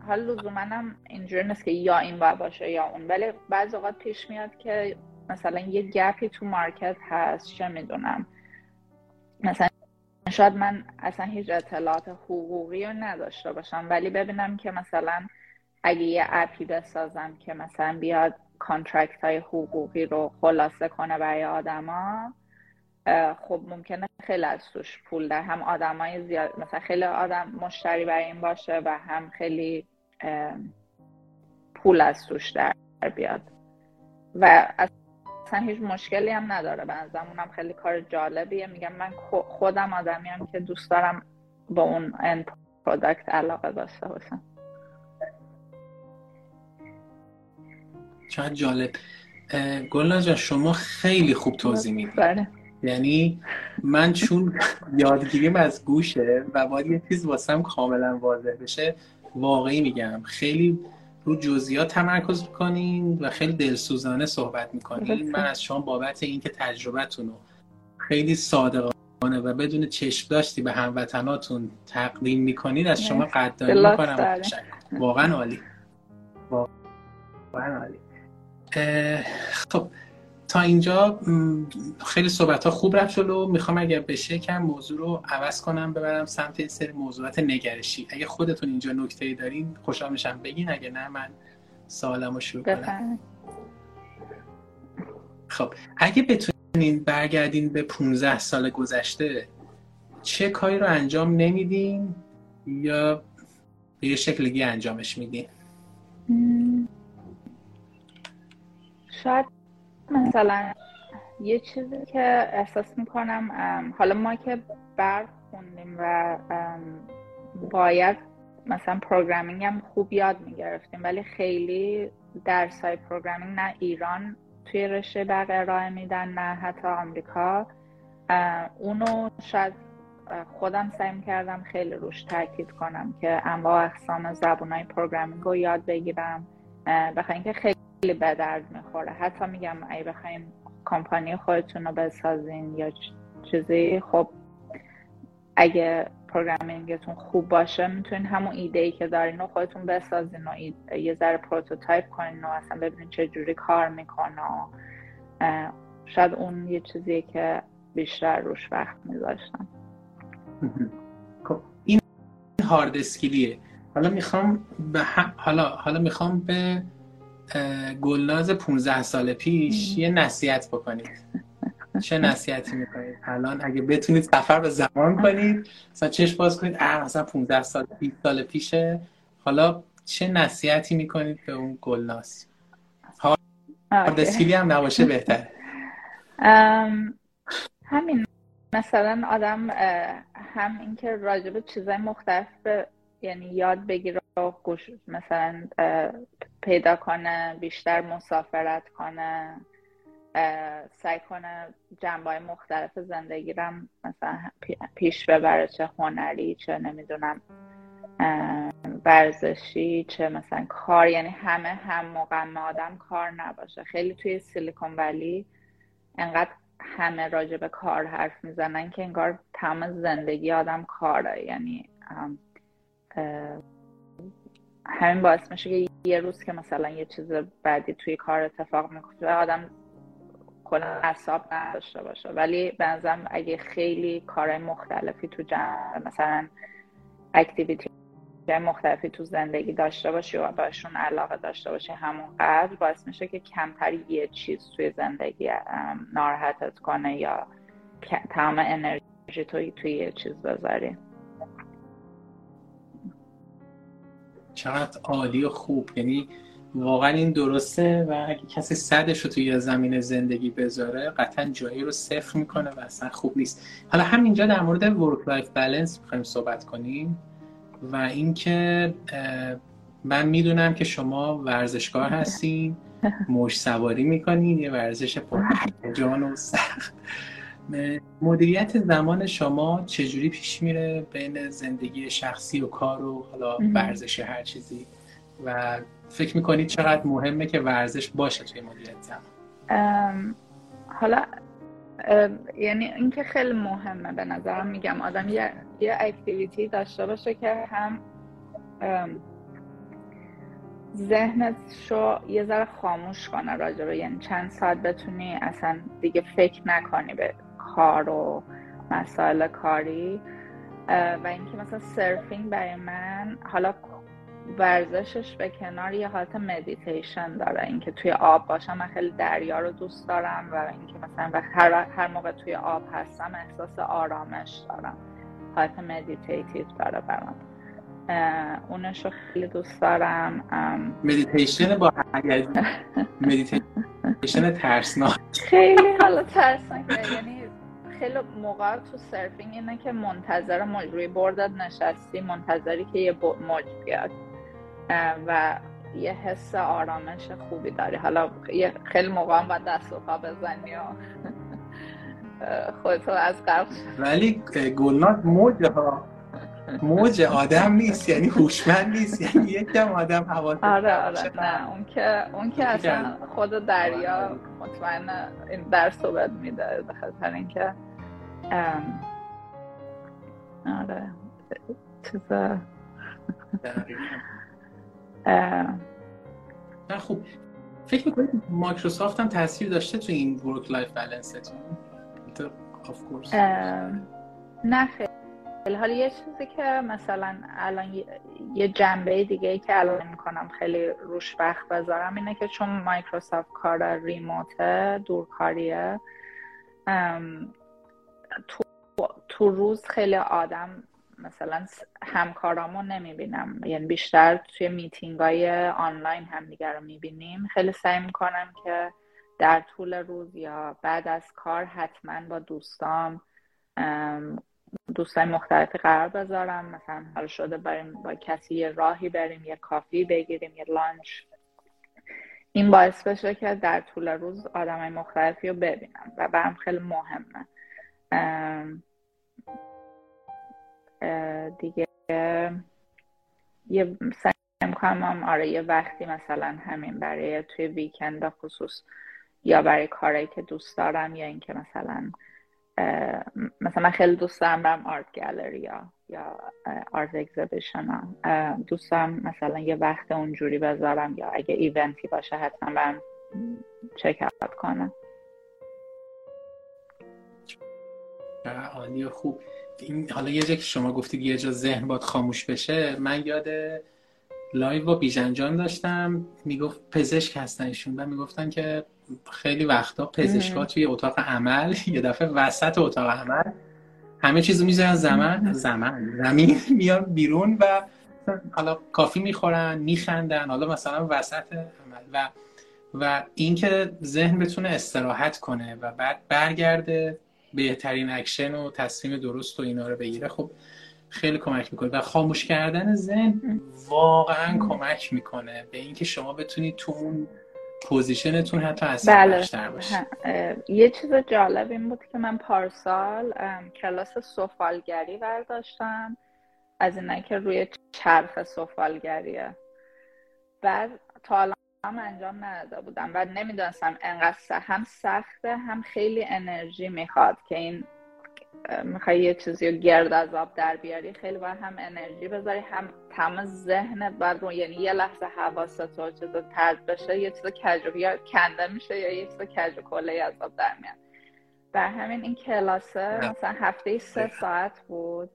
حال لزوما هم اینجوری نیست که یا این باید باشه یا اون ولی بعض اوقات پیش میاد که مثلا یه gap ی تو market هست چه می‌دونم. مثلا شاید من اصلا هیچ اطلاعات حقوقی رو نداشته باشم ولی ببینم که مثلا اگه یه app ی بسازم که مثلا بیاد contract های حقوقی رو خلاصه کنه برای آدما خب ممکنه خیلی از توش پول در هم های زیاد مثلا خیلی آدم مشتری برای این باشه و هم خیلی پول از توش در بیاد. و اصلا هیچ مشکلی هم نداره. به اونم خیلی کار جالبیه. میگم من خودم آدمی هم که دوست دارم با اون اند پرودکت علاقه داشته باشم. چقدر جالب. گلنا جان شما خیلی خوب توضیح می‌دید بله. یعنی من چون یادگیریم از گوشه و باید یه چیز واسم کاملا واضح بشه واقعی میگم. خیلی رو جزئیات تمرکز می‌کنین و خیلی دلسوزانه صحبت می‌کنین. من از شما بابت اینکه تجربتون رو خیلی صادقانه و بدون چشم داشتی به هموطناتون تقدیم می‌کنید از شما قدردانی می‌کنم. واقعا عالی. واقعا عالی. خب تا اینجا خیلی صحبت ها خوب رفت جلو. می‌خوام اگر بشه کم موضوع رو عوض کنم ببرم سمت این سری موضوعات نگرشی. اگه خودتون اینجا نکته دارین خوشحال میشم بگین. اگه نه من سوالمو شروع کنم. خب اگه بتونین برگردین به 15 سال گذشته چه کاری رو انجام نمیدین یا به یه شکل انجامش میدین؟ شاید مثلا یه چیزی که احساس می‌کنم حالا ما که برخوندیم و باید مثلا programming هم خوب یاد می‌گرفتیم ولی خیلی درسای programming نه ایران توی رشته برق ارائه میدن نه حتی آمریکا. اونو شاید خودم سعی کردم خیلی روش تاکید کنم که انواع اقسام زبونای programming رو یاد بگیرم. بخاطر اینکه خیلی به درد می‌خوره. حتی میگم اگه بخوایم کمپانی خودتون رو بسازین یا چیزی خب اگه programming تون خوب باشه می‌تونین همون ایده ای که دارین رو خودتون بسازین و یه ذره prototype کنین و اصلا ببینین چه جوری کار می‌کنه شاید اون یه چیزیه که بیشتر روش وقت میذاشتم خب این hard skill یه حالا می‌خوام به حالا حالا می‌خوام به گلناز 15 سال پیش یه نصیحت بکنید. چه نصیحتی می‌کنید؟ الان اگه بتونید سفر به زمان کنید مثلا چشم باز کنید اه مثلا 15 سال 20 سال پیشه. حالا چه نصیحتی می‌کنید به اون گلناز؟ هارد اسکیلی هم نباشه بهتر. همین. مثلا آدم هم اینکه راجب چیزای مختلف یعنی یاد بگیره. و گوش مثلا پیدا کنه بیشتر مسافرت کنه سعی کنه جنبه مختلف زندگی رم مثلا پیش ببره چه هنری چه نمی‌دونم ورزشی چه مثلا کار. یعنی همه هم موقع آدم کار نباشه. خیلی توی سیلیکون ولی انقدر همه راجع به کار حرف می‌زنن که انگار تمام زندگی آدم کاره. یعنی همین باعث میشه که یه روز که مثلا یه چیز بعدی توی کار اتفاق میفته آدم کلا اعصاب نداشته باشه. ولی به اگه خیلی کارهای مختلفی تو جمع مثلا اکتیویتی مختلفی تو زندگی داشته باشی و باشون علاقه داشته باشی همون قدر باعث میشه که کمتر یه چیز توی زندگی ناراحتت کنه یا تمام انرژی توی توی یه چیز بذاری. چقدر عالی و خوب. یعنی واقعا این درسته و اگه کسی صدش رو توی زمین زندگی بذاره قطعا جایی رو صفر می‌کنه و اصلا خوب نیست. حالا همینجا در مورد work life balance می‌خوایم صحبت کنیم و اینکه من می‌دونم که شما ورزشکار هستین موج سواری می‌کنین یه ورزش جان و سخت. مدیریت زمان شما چجوری پیش میره بین زندگی شخصی و کار و حالا ورزش هر چیزی؟ و فکر می‌کنید چقدر مهمه که ورزش باشه توی مدیریت زمان؟ حالا یعنی اینکه خیلی مهمه به نظرم میگم. آدم یه, یه اکتیویتی داشته باشه که هم ذهنت شو یه ذره خاموش کنه راجبه یعنی چند ساعت بتونی اصلا دیگه فکر نکنی به کار و مسائل کاری و اینکه مثلا surfing برای من حالا ورزشش به کنار یه حالت مدیتیشن داره اینکه توی آب باشم من خیلی دریا رو دوست دارم و اینکه مثلا و هر, هر موقع توی آب هستم احساس آرامش دارم. حالت meditative داره برام. اونش رو خیلی دوست دارم. مدیتیشن با مدیتیشن ترسناک. خیلی حالا ترسناک یعنی خیلی موقع تو سرفینگ اینه که منتظر موج روی بردت نشستی منتظری که یه موج بیاد. و یه حس آرامش خوبی داری. حالا خیلی موقع هم باید دست و پا بزنی و خودتو از قبل ولی گلنات موج ها. موج آدم نیست یعنی هوشمند نیست یعنی یکم آدم حواس آره آره نه اون که اون که اصلا خود دریا مطمئن این درس رو میده به خاطر اینکه آره چیز نه خوب. فکر می‌کنید مایکروسافت هم تاثیر داشته تو این work life balance تون نه خیلی. حالا یه چیزی که مثلا الان یه جنبه دیگه ای که الان می‌کنم خیلی روش وقت بذارم اینه که چون مایکروسافت کار remote ه دورکاریه تو, تو روز خیلی آدم مثلا همکارامو نمی‌بینم. یعنی بیشتر توی میتینگ های آنلاین همدیگر رو می‌بینیم. خیلی سعی می‌کنم که در طول روز یا بعد از کار حتما با دوستام دوستای مختلفی قرار بذارم. مثلا حالا شده بریم با کسی یه راهی بریم یه coffee بگیریم یه lunch. این باعث بشه که در طول روز آدم های مختلفی رو ببینم و برام خیلی مهمه. دیگه یه می‌کنم آره یه وقتی مثلا همین برای توی ویکند خصوص یا برای کارهایی که دوست دارم یا اینکه مثلا مثلا من خیلی دوست دارم برم آرت گالری یا آرت اگزیبیشن دوست دارم مثلا یه وقت اونجوری بذارم یا اگه ایونتی باشه حتما برم چک اوت کنم. عالی خوب. این حالا یه جا که شما گفتید یه جا ذهن باید خاموش بشه من یاد live با بیژن جان داشتم. می‌گفت پزشک هستن ایشون و می‌گفتن که خیلی وقتا پزشکا توی اتاق عمل یه دفعه وسط اتاق عمل همه چیزو می‌ذارن زمان زمان زمین میان بیرون و حالا coffee می‌خورن میخندن حالا مثلا وسط عمل. و و اینکه ذهن بتونه استراحت کنه و بعد برگرده بهترین اکشن و تصمیم درست و اینا رو بگیره خب خیلی کمک می‌کنه. و خاموش کردن ذهن واقعا کمک می‌کنه به اینکه شما بتونید تو اون position تون حتی اصلا بله. باشه. یه چیز جالب این بود که من پارسال کلاس سفالگری برداشتم. از اینه که روی چرخ سفالگریه. بعد تا هم انجام نداده بودم. و نمی‌دونستم انقدر هم سخته هم خیلی انرژی می‌خواد که این می‌خوای یه چیزی رو گرد از آب در بیاری خیلی باید هم انرژی بذاری هم تمام ذهن بعد رو یعنی یه لحظه حواست و چیز ترد بشه یه چیز کجو یا کنده میشه یا یه چیز کجو کله از آب در میاد. بر همین این کلاسه مثلا هفته سه ساعت بود.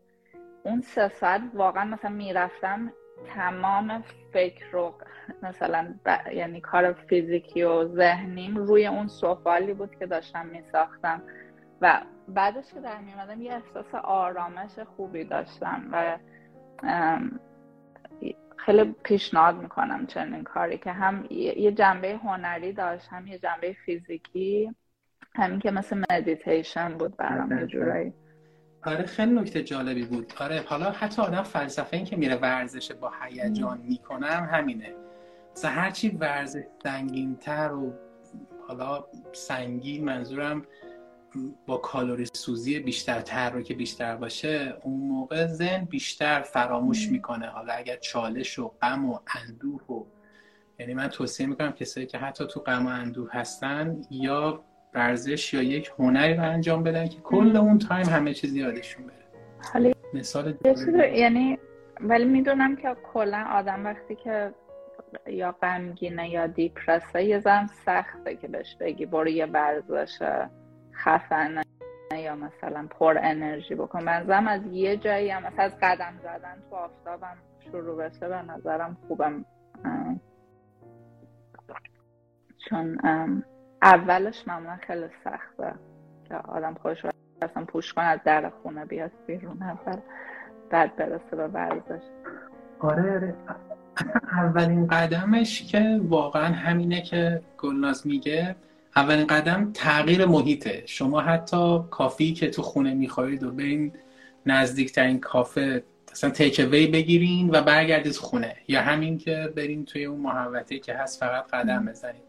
اون سه ساعت واقعا مثلا می‌رفتم تمام فکر رو مثلا یعنی کار فیزیکی و ذهنیم روی اون سفالی بود که داشتم میساختم. و بعدش که در میمدم یه احساس آرامش خوبی داشتم و خیلی پیشنهاد می‌کنم چنین کاری که هم یه جنبه هنری داشت هم یه جنبه فیزیکی همین که مثل مدیتیشن بود برام یه جورایی. آره خیلی نکته جالبی بود. آره حالا حتی آدم فلسفه این که میره ورزش با هیجان می‌کنم همینه. مثلا هرچی ورزش سنگینتر و حالا سنگین منظورم با کالری سوزی بیشتر که بیشتر باشه اون موقع ذهن بیشتر فراموش می‌کنه. حالا اگر چالش و غم و اندوه و یعنی من توصیه می‌کنم کسایی که حتی تو غم و اندوه هستن یا ورزش یا یک هنری رو انجام بدن که کل اون تایم همه چیز یادشون بره. حالی مثال یعنی ولی می‌دونم که کلا آدم وقتی که یا غمگینه یا دیپرسه یه زن سخته که بهش بگی برو یه ورزش خفنه یا مثلا پر انرژی بکن. منظرم از یه جایی هم مثلا از قدم زدن تو آفتابم شروع بشه به نظرم خوبم. چون اولش معمولا خیلی سخته که آدم خودش رو اصلا پوش کنه از در خونه بیاد بیرون اول بعد برسه به ورزش. آره آره. اولین قدمش که واقعا همینه که گلناز میگه اولین قدم تغییر محیطه. شما حتی کافی که تو خونه می‌خورید و برین نزدیکترین کافه مثلا تیک وی بگیرین و برگردید خونه. یا همین که برین توی اون محوطه که هست فقط قدم بزنید.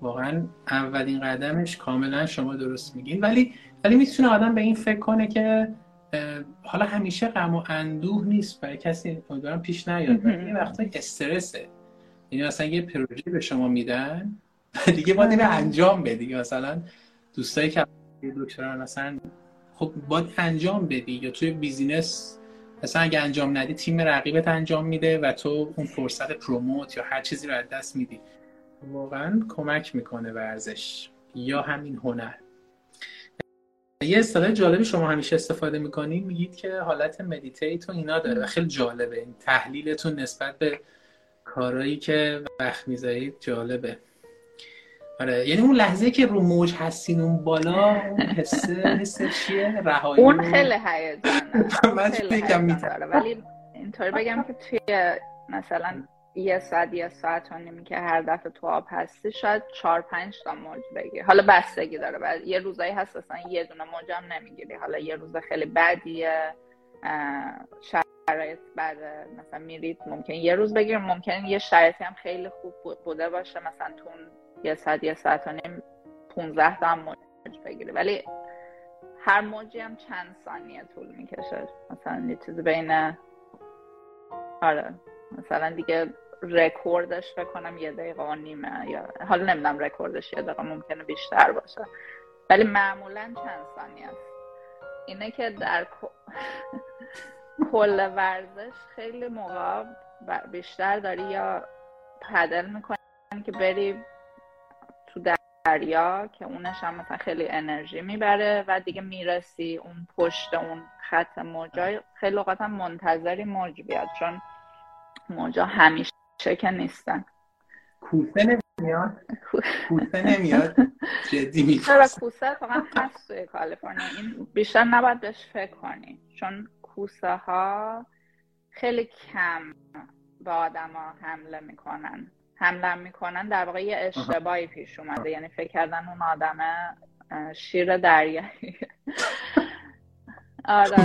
واقعا اولین قدمش کاملا شما درست میگین. ولی ولی می‌تونه آدم به این فکر کنه که حالا همیشه غم و اندوه نیست برای کسی امیدوارم پیش نیاد. ولی وقتا استرسه. یعنی مثلا یه پروژه به شما میدن دیگه باید به انجام بدی. مثلا دوستایی که دکتران مثلا خب باید انجام بدی یا توی بیزینس مثلا اگه انجام ندی تیم رقیبت انجام میده و تو اون فرصت پروموت یا هر چیزی رو از دست میدی. واقعا کمک می‌کنه ورزش یا همین هنر. یه اصطلاح جالبی شما همیشه استفاده می‌کنید میگید که حالت مدیتیت و اینا داره و خیلی جالبه. این تحلیلتون نسبت به کارهایی که وقت می‌ذارید جالبه. آره یعنی اون لحظه که رو موج هستین اون بالا اون حسه حسه چیه؟ رهایی اون خیلی هیجانه. من فکرم ولی اینطوری بگم که توی مثلا یه ساعت یه ساعت و نیمی که هر دفعه تو آب هستی شاید چهار پنج تا موج بگیر حالا بستگی داره. بعد یه روزایی هست اصلا یه دونه موج هم نمی‌گیری. حالا یه روز خیلی بدیه شرایط بعد مثلا میرید ممکن یه روز بگیر ممکن یه شرایطی هم خیلی خوب بوده باشه. مثلا تو یه ساعت یه ساعت و نیم 15 تا هم موج بگیری ولی هر موجی هم چند ثانیه طول می‌کشه. مثلا یه چیزی بین آره مثلا دیگه رکوردش بکنم یه دقیقه و نیمه یا حالا نمی‌دونم رکوردش یه دقیقه ممکنه بیشتر باشه. ولی معمولا چند ثانیه است. اینه که در کل ورزش خیلی موقع بیشتر داری یا paddle می‌کنی که بری تو دریا که اونش هم مثلا خیلی انرژی می‌بره و دیگه می‌رسی اون پشت اون خط موجای خیلی اوقات هم منتظری موج بیاد چون موجا همیشه که نیستن. کوسه نمیاد؟ کوسه نمیاد؟ جدی میگم کوسه فقط هست توی کالیفرنیا. این بیشتر نباید بهش فکر کنی. چون کوسه ها خیلی کم به آدما حمله می‌کنن. حمله می‌کنن در واقع یه اشتباهی پیش اومده. یعنی فکر کردن اون آدم شیر دریایی. آره.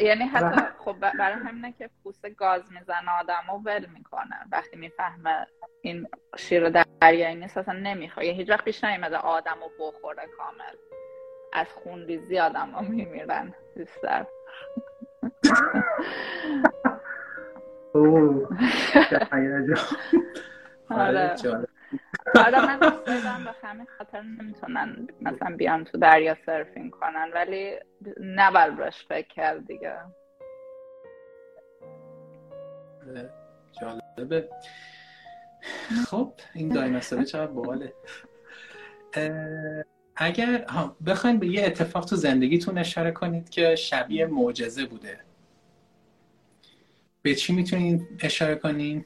یعنی حتی خب برای همینه که پوست گاز می‌زنه آدم و ول می‌کنه. وقتی می‌فهمه این شیر دریایی نیست اصلا نمی‌خواد. یه هیچ وقت پیش نیومده آدم رو بخوره کامل. از خونریزی آدم ها میمیرن. بیشتر. اوه. آره. آره من به همین خاطر نمی‌تونن مثلا بیان تو دریا سرفینگ کنن ولی نباید روش فکر کرد دیگه. جالبه. خب این دایناسوره چقدر باحاله. اگر بخواین به یه اتفاق تو زندگیتون اشاره کنید که شبیه معجزه بوده. به چی می‌تونین اشاره کنین؟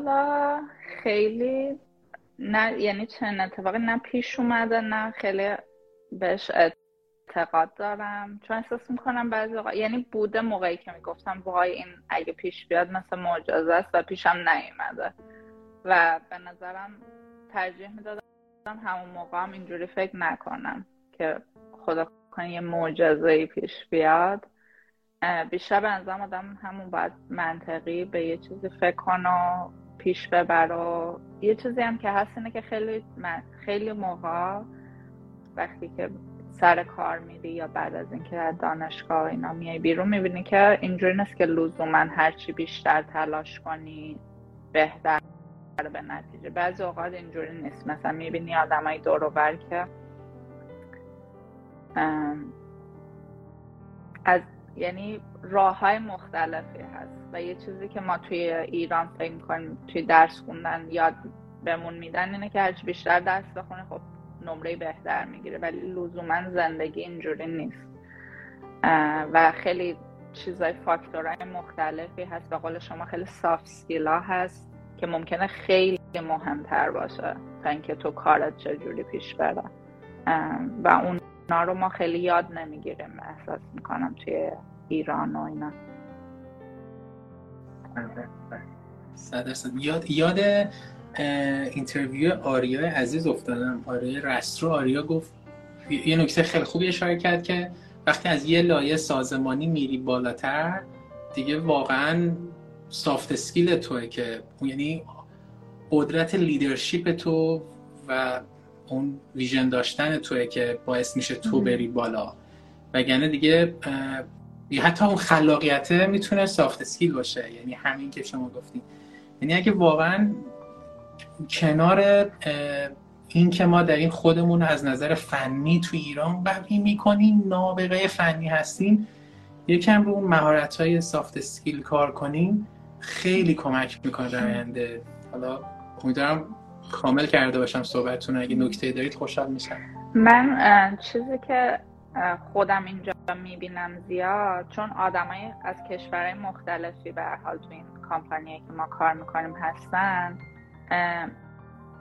والا خیلی نه یعنی چنین اتفاقی نه پیش اومده نه خیلی بهش اعتقاد دارم. چون احساس می‌کنم بعضی اوقات یعنی بوده موقعی که می‌گفتم وای این اگه پیش بیاد مثل معجزه است و پیشم نیومده. و به نظرم ترجیح می‌دادم همون موقع هم اینجوری فکر نکنم که خدا کنه یه معجزه پیش بیاد. بیشتر به نظرم آدم همون باید منطقی به یه چیزی فکر کنه پیش ببر و یه چیزی هم که هست اینه که خیلی خیلی موقع وقتی که سر کار میری یا بعد از اینکه از دانشگاه اینا میای بیرون می‌بینی که اینجوری نیست که لزوما هرچی بیشتر تلاش کنی بهتر به نتیجه. بعضی اوقات اینجوری نیست. مثلا می‌بینی آدمای دور بر که از یعنی راه های مختلفی هست و یه چیزی که ما توی ایران فکر کنیم توی درس خوندن یاد بهمون میدن اینه که هرچی بیشتر درس بخونه خب نمره بهتر می‌گیره. ولی لزوما زندگی اینجوری نیست. و خیلی چیزای فاکتورهای مختلفی هست. به قول شما خیلی سافت سکیلا هست که ممکنه خیلی مهمتر باشه تا اینکه تو کارت چجوری پیش بره. و اونا رو ما خیلی یاد نمی‌گیریم احساس می‌کنم توی ایران و اینا. یاد یاد interview آریا عزیز افتادم. آریا رسترو آریا گفت یه نکته خیلی خوبی اشاره کرد که وقتی از یه لایه سازمانی میری بالاتر دیگه واقعا soft skill توه که یعنی قدرت leadership تو و اون vision داشتن توه که باعث میشه تو بری بالا. وگرنه دیگه حتی اون خلاقیته می‌تونه soft skill باشه. یعنی همین که شما گفتین. یعنی اگه واقعا کنار این که ما در این خودمون از نظر فنی تو ایران قوی می‌کنیم نابغه فنی هستیم یکم رو اون مهارت های soft skill کار کنیم خیلی کمک می‌کنه در آینده. حالا امیدوارم کامل کرده باشم صحبتتون. اگه نکته دارید خوشحال میشم. من چیزی که خودم اینجا می‌بینم زیاد چون آدمای از کشورهای مختلفی به هر حال تو این کامپانی که ما کار می‌کنیم هستن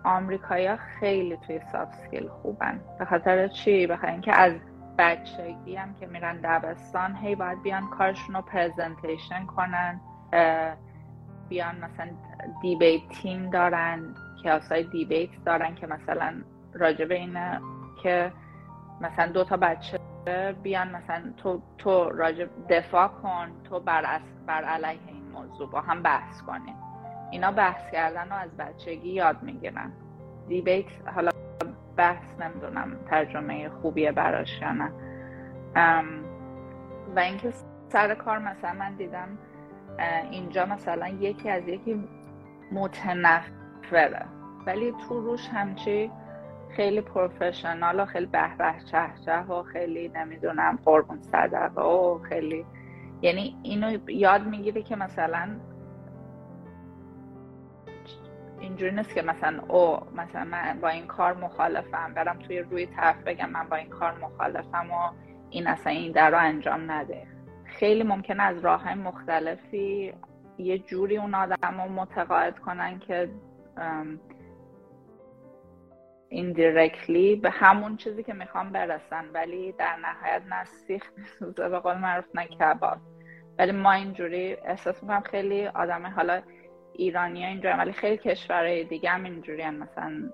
آمریکایی خیلی توی soft skill خوبن. به خاطر چی؟ به خاطر اینکه از بچگی هم که میرن دبستان هی باید بیان کارشون رو presentation کنن. بیان مثلا دیبیت تیم دارن کلاس های دیبیت دارن که مثلا راجبه اینه که مثلا دو تا بچه بیان مثلا تو تو راجب دفاع کن تو بر, بر علیه این موضوع با هم بحث کنیم اینا بحث کردن رو از بچگی یاد می‌گیرن. دیبیت حالا بحث نمی‌دونم ترجمه خوبیه براش یا نه. و اینکه سر کار مثلا من دیدم اینجا مثلا یکی از یکی متنفره. ولی تو روش همچی خیلی پروفشنال و خیلی به به چه چه و خیلی نمی‌دونم قربون صدقه و خیلی یعنی اینو یاد می‌گیره که مثلا اینجوری نیست که مثلا او مثلا من با این کار مخالفم برم توی روی طرف بگم من با این کار مخالفم و این اصلا این در رو انجام نده. خیلی ممکنه از راه های مختلفی یه جوری اون آدم رو متقاعد کنن که ایندیرکتلی به همون چیزی که می‌خوام برسن. ولی در نهایت نه سیخ به قول معروف نه کباب. ولی ما اینجوری احساس می‌کنم خیلی آدم حالا ایرانی ها اینجوری ولی خیلی کشورهای دیگه هم اینجوری هم مثلا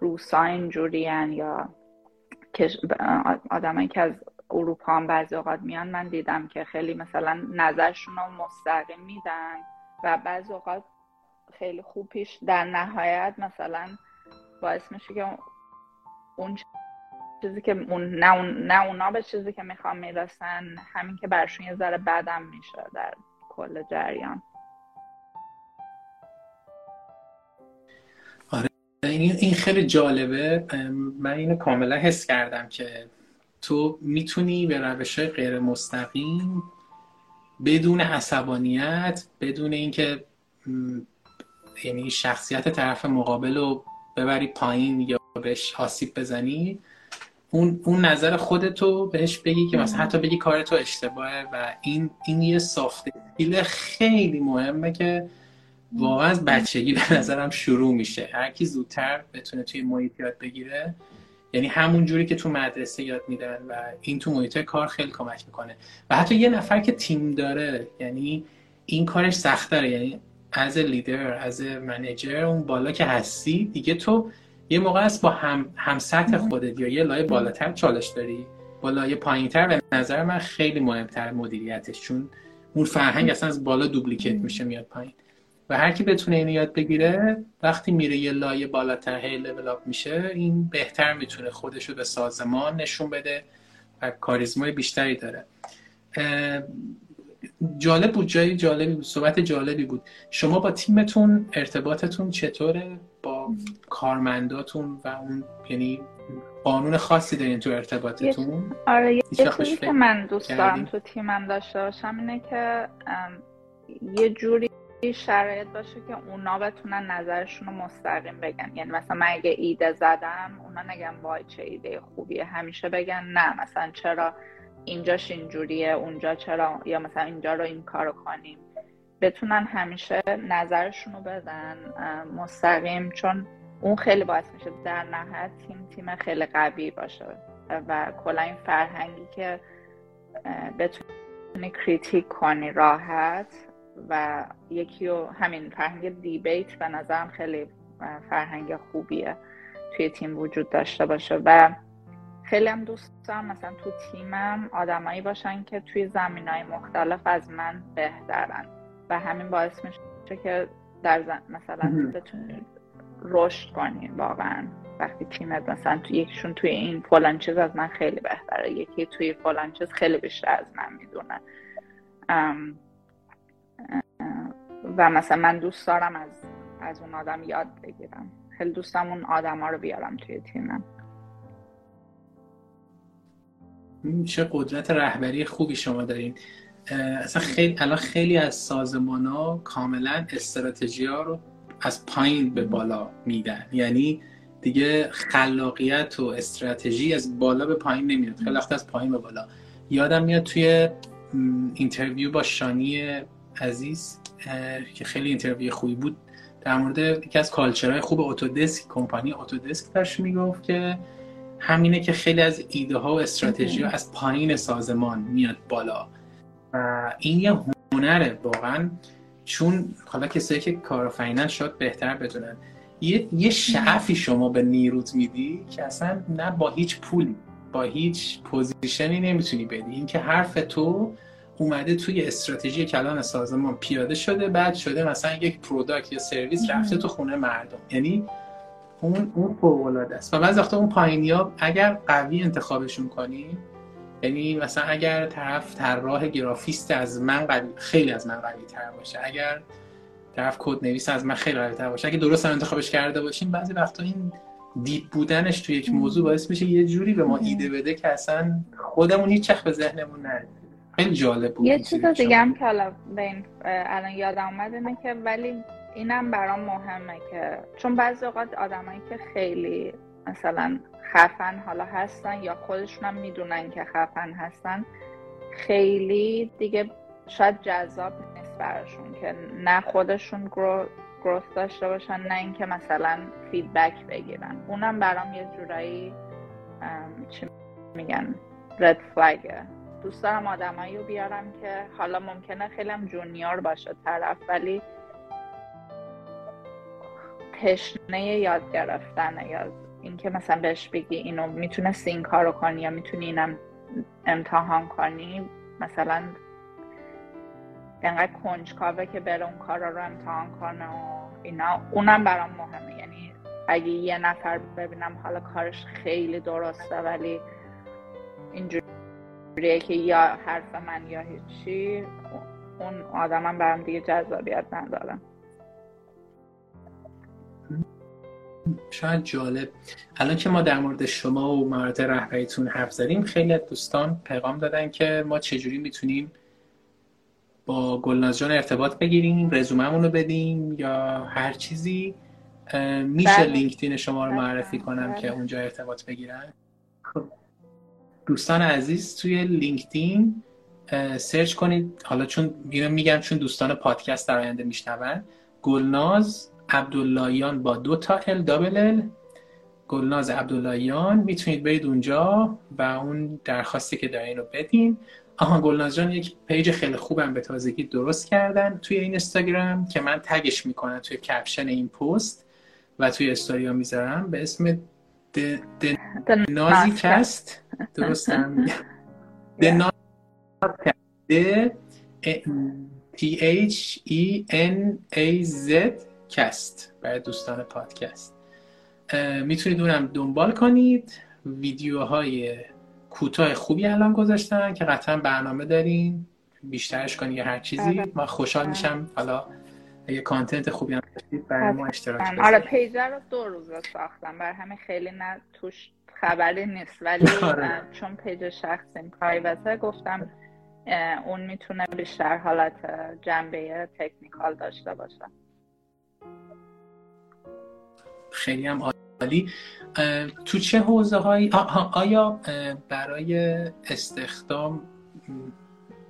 روسا اینجوری یا آدمایی که از اروپا هم بعضی اوقات میان من دیدم که خیلی مثلا نظرشون رو مستقیم میدن و بعضی اوقات خیلی خوب پیش در نهایت مثلا باعث میشه که اون چیزی که اون نه, اون نه اونا به چیزی که می‌خوام می‌رسن همین که برشون یه ذره بدم میشه در کل جریان. آره این خیلی جالبه. من اینو کاملا حس کردم که تو می‌تونی به روش غیر مستقیم بدون عصبانیت بدون اینکه یعنی شخصیت طرف مقابل رو ببری پایین یا بهش آسیب بزنی اون, اون نظر خودتو بهش بگی که مثلا حتی بگی کار تو اشتباهه و این این یه سافت اسکیل خیلی مهمه که واقعا از بچگی به نظرم شروع میشه. هر کی زودتر بتونه توی محیط یاد بگیره یعنی همون جوری که تو مدرسه یاد میدن و این تو محیط کار خیلی کمک می‌کنه. و حتی یه نفر که تیم داره یعنی این کارش سختره یعنی از لیدر از منیجر اون بالا که هستی دیگه تو یه موقع است با هم, هم سطح خودت یا یه لایه بالاتر چالش داری. با لایه پایینتر به نظر من خیلی مهمتر مدیریتش. چون اون فرهنگ اصلا از بالا دوبلیکیت میشه میاد پایین. و هر کی بتونه اینو یاد بگیره وقتی میره یه لایه بالاتر هی لول اپ میشه این بهتر می‌تونه خودشو به سازمان نشون بده و کاریزمای بیشتری داره. جالب بود جای جالبی بود صحبت جالبی بود. شما با تیمتون ارتباطتون چطوره؟ با کارمنداتون و اون یعنی قانون خاصی دارین تو ارتباطتون؟ آره یه چیزی که من دوست دارم تو تیمم داشته باشم اینه که یه جوری شرایط باشه که اونا بتونن نظرشون رو مستقیم بگن. یعنی مثلا من اگه ایده زدم اونا نگن وای چه ایده خوبیه همیشه بگن نه مثلا چرا اینجاش اینجوریه اونجا چرا یا مثلا اینجا رو این کارو کنیم. بتونن همیشه نظرشون رو بدن مستقیم چون اون خیلی باعث میشه در نهایت تیم تیم خیلی قوی باشه. و کلا این فرهنگی که بتونی کریتیک کنی راحت و یکی رو همین فرهنگ دیبیت به نظرم خیلی فرهنگ خوبیه توی تیم وجود داشته باشه. و خیلی هم دوست دارم مثلا تو تیمم آدمایی باشن که توی زمین های مختلف از من بهترن. و همین باعث میشه که در زن... مثلا بتونی رشد کنی واقعا. وقتی تیمت مثلا تو یکیشون توی این فلان چیز از من خیلی بهتره یکی توی فلان چیز خیلی بیشتر از من می‌دونه. و مثلا من دوست دارم از از اون آدم یاد بگیرم. خیلی دوستم اون آدم ها رو بیارم توی تیمم. چه قدرت رهبری خوبی شما دارین. اصلا خیلی الان خیلی از سازمان ها کاملا استراتژی ها رو از پایین به بالا میدن. یعنی دیگه خلاقیت و استراتژی از بالا به پایین نمیاد. خیلی از پایین به بالا. یادم میاد توی interview با شانی عزیز که خیلی interview خوبی بود. در مورد یکی از culture های خوب اتودسک کمپانی اتودسک داشت می‌گفت که همینه که خیلی از ایده ها و استراتژی ها از پایین سازمان میاد بالا. و این یه هنره واقعا چون حالا کسایی که کارآفرینن شاید بهتر بدونن یه, یه شعفی شما به نیروت میدی که اصلا نه با هیچ پولی با هیچ position ی نمی‌تونی بدی. اینکه حرف تو اومده توی استراتژی کلان سازمان پیاده شده بعد شده مثلا یک product یا سرویس رفته تو خونه مردم. یعنی اون اون فوق است. و بعضی وقتا اون پایینیا اگر قوی انتخابشون کنی یعنی مثلا اگر طرف طراح گرافیست از من قوی خیلی از من قوی تر باشه. اگر طرف کد نویس از من خیلی قوی تر باشه. اگه درست هم انتخابش کرده باشیم بعضی وقتا این دیپ بودنش توی یک موضوع باعث میشه یه جوری به ما ایده بده که اصلا خودمون هیچ به ذهنمون نرسه. خیلی جالب بود یه چیز دیگه هم که حالا الان یادم اومد اینه که ولی اینم برام مهمه که چون بعضی اوقات آدمایی که خیلی مثلا خفن حالا هستن یا خودشون هم می‌دونن که خفن هستن خیلی دیگه شاید جذاب نیست براشون که نه خودشون گروث داشته باشن نه اینکه مثلا فیدبک بگیرن. اونم برام یه جورایی چی میگن؟ رد فلگه دوست دارم آدمایی رو بیارم که حالا ممکنه خیلی هم جونیور باشه طرف ولی تشنه یاد گرفتن یا اینکه مثلا بهش بگی اینو می‌تونستی این کارو کنی یا می‌تونی اینم امتحان کنی مثلا انقدر کنجکاوه که بره اون کارا رو امتحان کنه و اینا. اونم برام مهمه. یعنی اگه یه نفر ببینم حالا کارش خیلی درسته ولی اینجوریه که یا حرف من یا هیچی اون آدمم برام دیگه جذابیت نداره شاید جالب الان که ما در مورد شما و مهارت رهبریتون حرف زدیم خیلی از دوستان پیغام دادن که ما چجوری می‌تونیم با گلناز جان ارتباط بگیریم رزوممون رو بدیم یا هر چیزی میشه بله. لینکدین شما رو معرفی کنم که بله. اونجا ارتباط بگیرن دوستان عزیز توی لینکدین search کنید. حالا چون اینو میگم چون دوستان پادکست در آینده میشنون. گلناز عبداللهیان با دو تا L double L گلناز عبداللهیان می‌تونید برید اونجا و اون درخواستی که دارین رو بدین. آها گلناز جان یک page خیلی خوبم به تازگی درست کردن توی این اینستاگرام که من tag ش می‌کنم توی caption این پست و توی استوریا می‌ذارم. به اسم نازی کست درست د T H E N A Z کست برای دوستان پادکست. می‌تونید اونم دنبال کنید. ویدیوهای کوتاه خوبی الان گذاشتن که قطعا برنامه دارین. بیشترش کنی یا هر چیزی. آره. من خوشحال آره. میشم. حالا اگه کانتنت خوبی هم داشتید برای ما اشتراک بذارید. آره پیجه رو دو روز ساختم. برای همین خیلی نه توش خبری نیست. ولی آره. چون پیج شخصی پرایوته گفتم اون می‌تونه بیشتر حالت جنبه تکنیکال داشته باشه. خیلی هم عالی. تو چه حوزه هایی آیا برای استخدام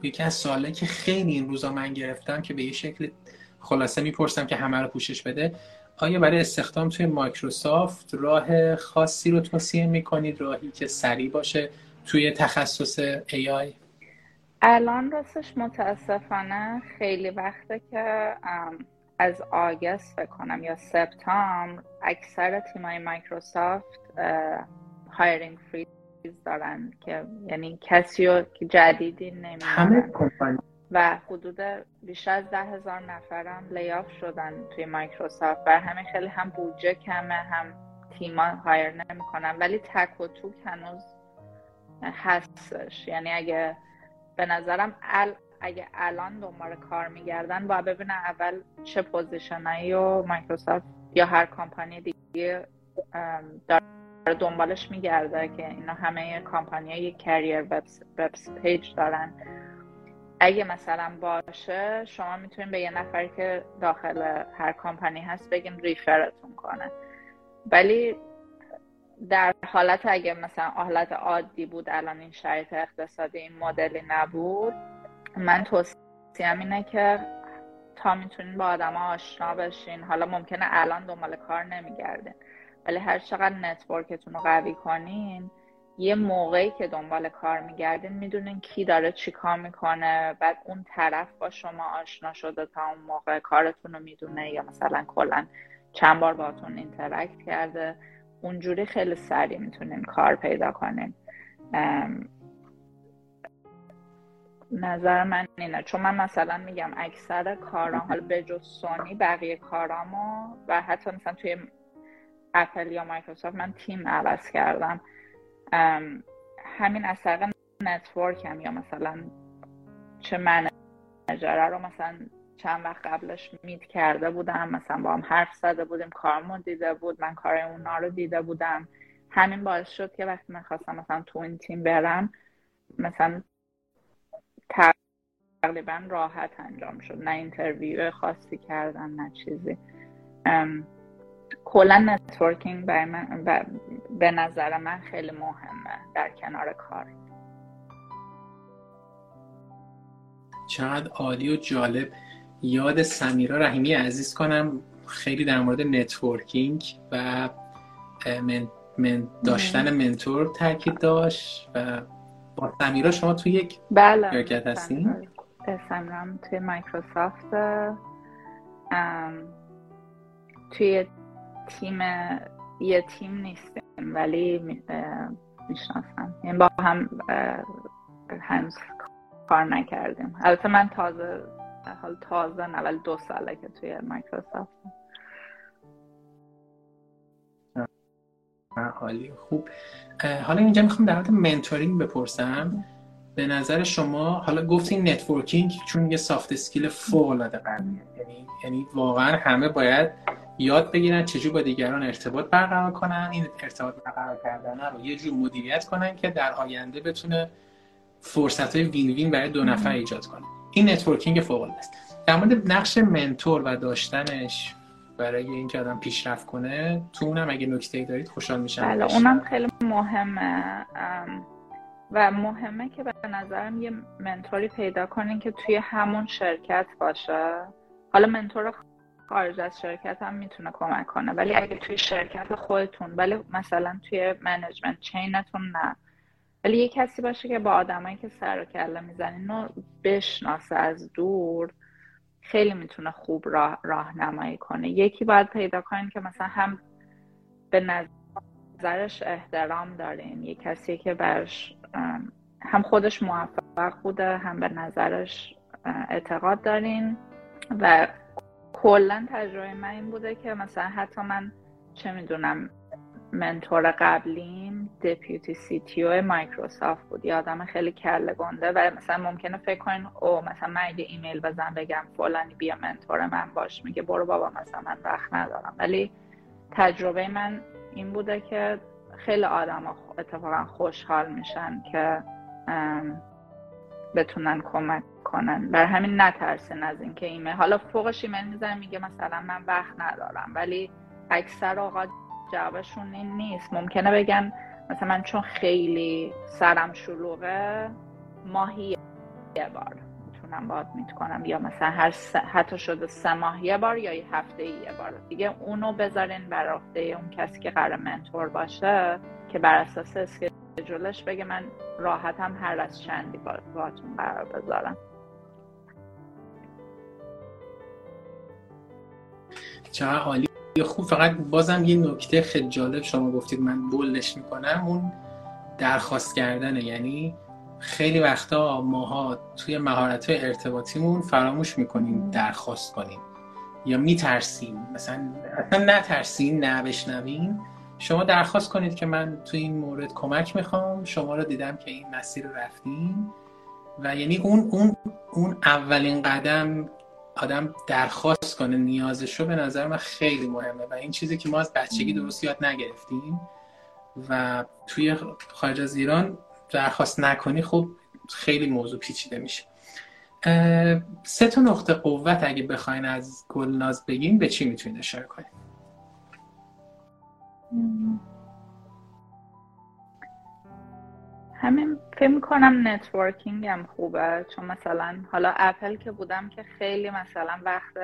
یکی از سواله که خیلی این روزا من گرفتم که به یه شکل خلاصه می‌پرسم که همه رو پوشش بده. آیا برای استخدام توی مایکروسافت راه خاصی رو توصیه می‌کنید؟ راهی که سریع باشه توی تخصص AI الان راستش متاسفانه خیلی وقته که از آگست فکر کنم یا سپتامبر اکثر تیمای مایکروسافت hiring freeze دارن که یعنی کسی رو جدیدی نمیدن و حدود بیشتر از ده هزار نفرم layoff شدن توی مایکروسافت و همین خیلی هم بودجه کمه هم تیما hire نمی‌کنن ولی تک و توک هنوز هستش. یعنی اگه به نظرم ال اگه الان دنبال کار میگردن باید ببینن اول چه position ایی و مایکروسافت یا هر کمپانی دیگه داره دنبالش میگرده که اینا همه کمپانی های career web page دارن. اگه مثلا باشه شما می‌تونید به یه نفری که داخل هر کمپانی هست بگیم refer تون کنه. ولی در حالت اگه مثلا حالت عادی بود الان این شرایط اقتصادی این مدلی نبود من توصیم اینه که تا می‌تونین با آدم آشنا بشین. حالا ممکنه الان دنبال کار نمیگردین ولی هر چقدر network تون رو قوی کنین یه موقعی که دنبال کار میگردین می‌دونین کی داره چی کار می‌کنه بعد اون طرف با شما آشنا شده تا اون موقع کارتون رو می‌دونه یا مثلا کلا چند بار باتون interact کرده. اونجوری خیلی سریع می‌تونین کار پیدا کنین. نظر من اینه. چون من مثلا میگم اکثر کارام حالا به جز سونی بقیه کارامو و حتی مثلا توی اپل یا مایکروسافت من تیم عوض کردم. همین از طریق network م یا مثلا یه manager ه رو مثلا چند وقت قبلش meet کرده بودم مثلا با هم حرف زده بودیم کارمون دیده بود من کار اونا رو دیده بودم. همین باعث شد که وقتی من خواستم مثلا تو این تیم برم مثلا تقریبا راحت انجام شد. نه interview خاصی کردن نه چیزی. کلا networking من به نظر من خیلی مهمه در کنار کار. چقدر عالی و جالب. یاد سمیرا رحیمی عزیز کنم خیلی در مورد networking و من, من داشتن mentor تاکید داشت و با سمیرا شما توی یک بله. شرکت هستین؟ سمیرا. توی مایکروسافت توی تیم یه تیم نیستیم. ولی می‌شناسم. یعنی با هم هنوز کار نکردیم. البته من تازه حال تازه ولی دو ساله که توی مایکروسافت. خیلی خوب. حالا اینجا می‌خوام در حالت mentoring بپرسم. به نظر شما حالا گفتین networking چون یه soft skill فوق العاده یعنی یعنی واقعا همه باید یاد بگیرن چجور با دیگران ارتباط برقرار کنن این ارتباط برقرار کردن رو یه جور مدیریت کنن که در آینده بتونه فرصت های win-win برای دو نفر ایجاد کنه. این networking فوق است. در مورد نقش mentor و داشتنش برای اینکه آدم پیشرفت کنه تو اونم اگه نکته دارید خوشحال میشم. بله اونم خیلی مهمه. و مهمه که به نظرم یه mentor ی پیدا کنین که توی همون شرکت باشه. حالا mentor خارج از شرکت هم می‌تونه کمک کنه. ولی اگه توی شرکت خودتون ولی مثلا توی management chain تون نه. ولی یه کسی باشه که با آدمایی که سر و کله می‌زنین بشناسه از دور خیلی می‌تونه خوب راه راهنمایی کنه. یکی باید پیدا کنین که مثلا هم به نظرش احترام دارین. یه کسی که برش هم خودش موفق بوده هم به نظرش اعتقاد دارین و کلا تجربه من این بوده که مثلا حتی من چه می‌دونم منتور قبلیم دپیوتی سی تی مایکروسافت بود. یه آدم خیلی کله گنده و مثلا ممکنه فکر کنین او مثلا من اگه ایمیل بزن بگم فلانی بیا منتور من باش میگه برو بابا مثلا من وقت ندارم. ولی تجربه من این بوده که خیلی آدم اتفاقا خوشحال میشن که بتونن کمک کنن بر همین نترسین از اینکه ایمیل حالا فوقش ایمیل میزن میگه مثلا من وقت ندارم. ولی اکثر اوقات جوابشون این نیست. ممکنه بگن مثلا من چون خیلی سرم شلوغه ماهی یه بار می‌تونم باد میت کنم یا مثلا هر حتی شده سه ماه یه بار یا یه هفته یه بار. دیگه اونو بذارین بر عهده اون کسی که قرار منتور باشه که بر اساس اسکیجولش بگه من راحتم هر از چندی باتون قرار بذارم. چه حالی؟ خوب فقط بازم یه نکته خیلی جالب شما گفتید من بولش می‌کنم. اون درخواست کردنه یعنی خیلی وقتا ماها توی مهارت های ارتباطیمون فراموش می‌کنیم درخواست کنیم یا میترسیم. مثلا اصلا نترسین نه شما درخواست کنید که من توی این مورد کمک می‌خوام. شما رو دیدم که این مسیر رو رفتیم و یعنی اون اون اون اولین قدم آدم درخواست کنه نیازش رو به نظر من خیلی مهمه. و این چیزی که ما از بچگی درست یاد نگرفتیم و توی خارج از ایران درخواست نکنی خب خیلی موضوع پیچیده میشه. سه تا نقطه قوت اگه بخواین از گلناز بگین به چی می‌تونید اشاره کنید همین فکر می‌کنم networking هم خوبه چون مثلا حالا اپل که بودم که خیلی مثلا وقت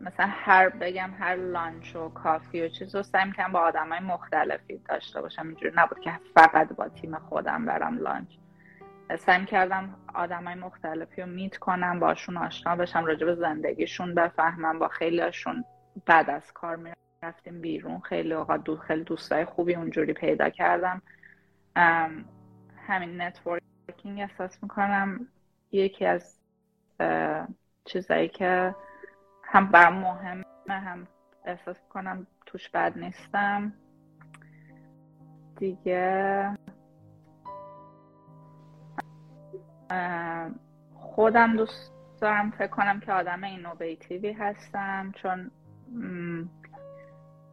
مثلا هر بگم هر lunch و coffee و چیز رو سعی می‌کنم با آدم های مختلفی داشته باشم. اینجوری نبود که فقط با تیم خودم برم lunch. سعی کردم آدم های مختلفی رو meet کنم باشون آشنا بشم راجع به زندگیشون بفهمم با خیلی هاشون بعد از کار می‌رفتیم بیرون. خیلی اوقات دو خیلی دوستای خوبی اونجوری پیدا کردم. همین networking احساس می‌کنم یکی از چیزایی که هم بر مهمه هم احساس کنم توش بد نیستم. دیگه خودم دوست دارم فکر کنم که آدم اینوویتیوی هستم چون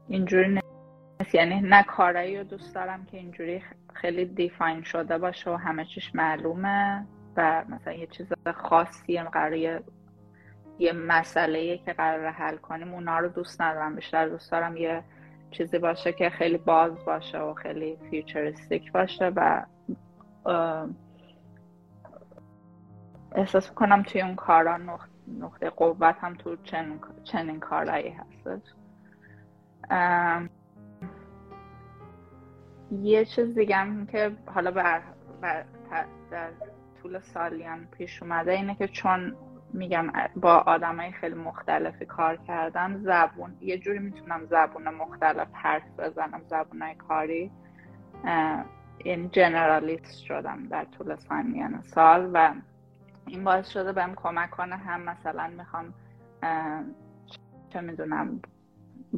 اینجوری نیست. یعنی نه کارایی رو دوست دارم که اینجوری خیلی دیفاین شده باشه و همه چیش معلومه و مثلا یه چیز خاصی قراره یه مسئله که قرار حل کنیم اونا رو دوست ندارم. بیشتر دوست دارم یه چیزی باشه که خیلی باز باشه و خیلی فیوچرستیک باشه و احساس کنم توی اون کارا نقطه قوت هم تو چنین, چنین کارایی هستش یه چیز دیگه هم که حالا بر, بر در طول سالی هم پیش اومده اینه که چون میگم با آدمای خیلی مختلفی کار کردم زبون یه جوری می‌تونم زبون مختلف حرف بزنم زبونای کاری این generalist شدم در طول سالیان سال و این باعث شده بهم کمک کنه هم مثلا می‌خوام چه می‌دونم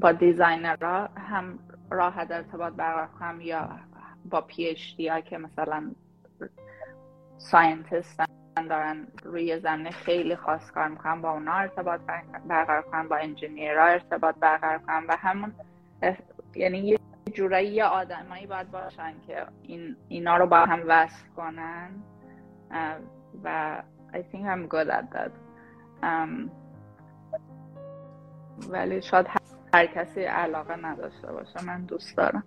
با designer ها هم راحت ارتباط برقرار کنم یا با PhD که مثلا scientist دارن روی زمینه خیلی خاص کار می‌کنن با اونا ارتباط برقرار کنم با engineer ها ارتباط برقرار کنم و همون یعنی یه جورایی یه آدمایی باید باشن که این اینا رو با هم وصل کنن. و I think I'm good at that. um, ولی شاید هر کسی علاقه نداشته باشه من دوست دارم.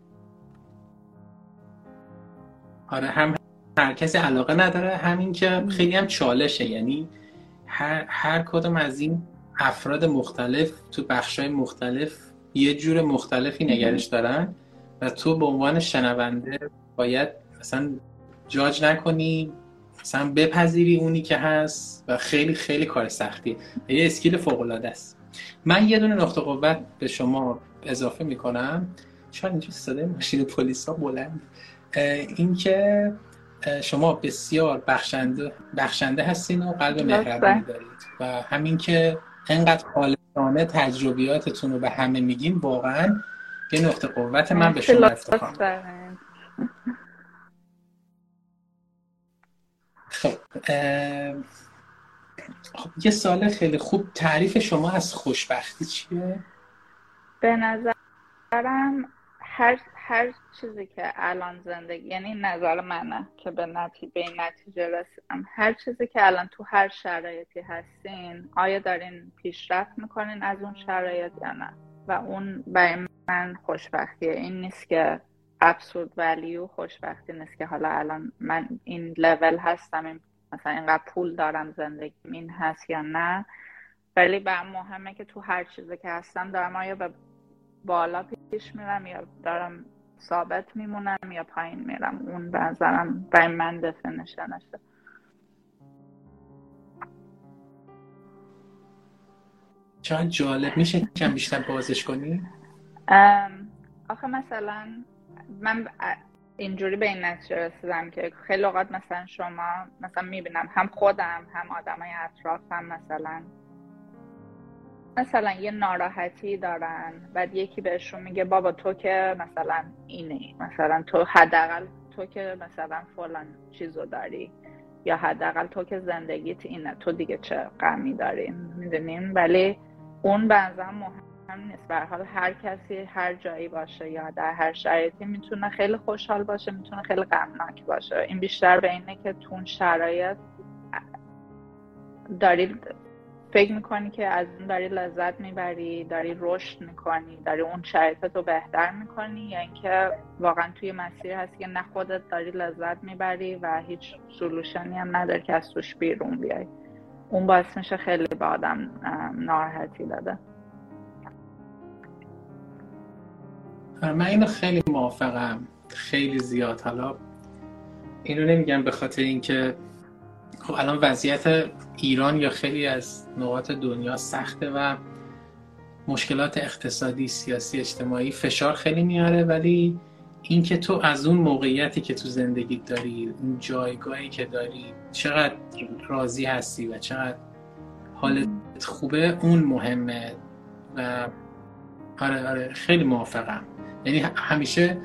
آره هم هر کسی علاقه نداره همین که خیلی هم چالشه. یعنی هر, هر کدوم از این افراد مختلف تو بخشای مختلف یه جور مختلفی نگرش دارن و تو به عنوان شنونده باید مثلا جاج نکنی مثلا بپذیری اونی که هست و خیلی خیلی کار سختیه یه اسکیل فوق العاده است. من یه دونه نقطه قوت به شما اضافه می‌کنم. شاید اینجا صدای ماشین پلیس ها بلند اینکه شما بسیار بخشنده بخشنده هستین و قلب مهربانی دارید. و همین که انقدر خالصانه تجربیاتتون رو به همه میگین واقعا یه نقطه قوت من به شما افتخار خب خب یه سال خیلی خوب. تعریف شما از خوشبختی چیه؟ به نظرم هر هر چیزی که الان زندگی یعنی نظر منه که به نتیجه به این نتیجه رسیدم. هر چیزی که الان تو هر شرایطی هستین آیا دارین پیشرفت می‌کنین از اون شرایط یا نه؟ و اون برای من خوشبختیه. این نیست که ابسورد ولیو خوشبختی نیست که حالا الان من این لول هستم این مثلا اینقدر پول دارم زندگی این هست یا نه. ولی برام مهمه که تو هر چیزی که هستم دارم آیا به بالا پیش میرم یا دارم ثابت میمونم یا پایین میرم. اون به نظرم برای من دفنشنشه چند جالب. میشه کم بیشتر بازش کنی؟ آخه مثلا من اینجوری به این نتیجه رسیدم که خیلی اوقات مثلا شما مثلا می‌بینم هم خودم هم آدمای اطرافم مثلا مثلا یه ناراحتی دارن بعد یکی بهشون میگه بابا تو که مثلا اینه مثلا تو حداقل تو که مثلا فلان چیزو داری یا حداقل تو که زندگیت اینه تو دیگه چه غمی داری؟ می‌دونین؟ ولی اون بنظرم مهم نیست. به حال هر کسی هر جایی باشه یا در هر شرایطی می‌تونه خیلی خوشحال باشه می‌تونه خیلی غمناک باشه. این بیشتر به اینه که تو اون شرایط داری فکر می‌کنی که از اون داری لذت می‌بری داری رشد می‌کنی داری اون شرایطت رو بهتر می‌کنی یا اینکه واقعا توی مسیر هستی که نه خودت داری لذت می‌بری و هیچ سلوشنی هم نداری که از توش بیرون بیای. اون باعث میشه خیلی به آدم ناراحتی داده من اینو خیلی موافقم. خیلی زیاد. حالا اینو نمیگم به خاطر اینکه خب الان وضعیت ایران یا خیلی از نقاط دنیا سخته و مشکلات اقتصادی سیاسی اجتماعی فشار خیلی میاره ولی اینکه تو از اون موقعیتی که تو زندگی داری اون جایگاهی که داری چقدر راضی هستی و چقدر حالت خوبه اون مهمه. و آره آره خیلی موافقم. یعنی همیشه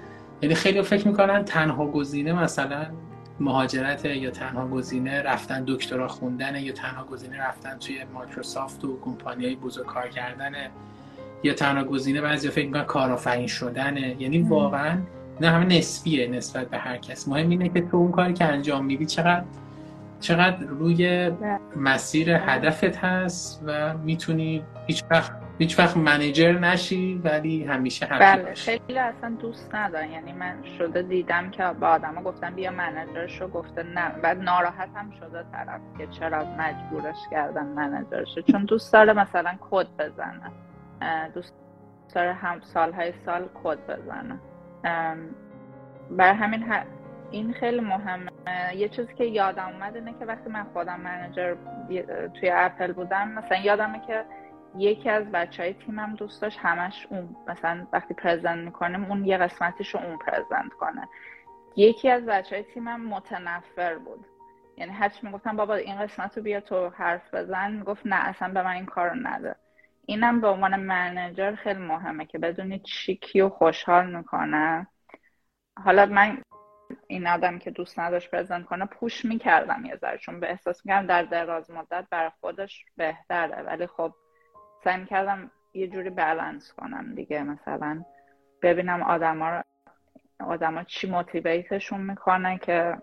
یعنی خیلی فکر می‌کنن تنها گزینه مثلا مهاجرت یا تنها گزینه رفتن دکترا خوندن یا تنها گزینه رفتن توی مایکروسافت و کمپانی بزرگ کار کردن یا تنها گزینه بعضی فکر می‌کنن کارآفرین شدنه. یعنی واقعا نه همه نسبیه نسبت به هر کس. مهم اینه که تو اون کاری که انجام میدی چقدر چقدر روی مسیر هدفت هست و می‌تونی هیچ وقت هیچ وقت منیجر نشی ولی همیشه همیشه بله خیلی اصلا دوست ندارن یعنی من شده دیدم که با آدما گفتم بیا منیجرش رو گفته نه. بعد ناراحت هم شده طرف که چرا مجبورش کردن منیجرش چون دوست داره مثلا کد بزنه. دوست داره هم سالهای سال کد بزنه. بر همین این خیلی مهمه. یه چیزی که یادم اومد اینه که وقتی من خودم منیجر توی اپل بودم مثلا یادمه که یکی از بچه های تیمم دوست داشت همش اون. مثلا وقتی پرزنت می‌کنیم اون یه قسمتش رو اون پرزنت کنه. یکی از بچه های تیمم متنفر بود. یعنی هرچی می‌گفتم بابا این قسمت رو بیا تو حرف بزن. می‌گفت نه اصلا به من این کار رو نده. اینم به عنوان منیجر خیلی مهمه که بدونی چی کیو خوشحال می‌کنه. حالا من این آدم که دوست نداشت پرزنت کنه پوش می‌کردم یه ذره چون به احساس می‌کردم در دراز مدت برای خودش بهتره. ولی خب سعی کردم یه جوری بالانس کنم دیگه. مثلا ببینم آدما رو آدما چی موتیویتشون می‌کنه که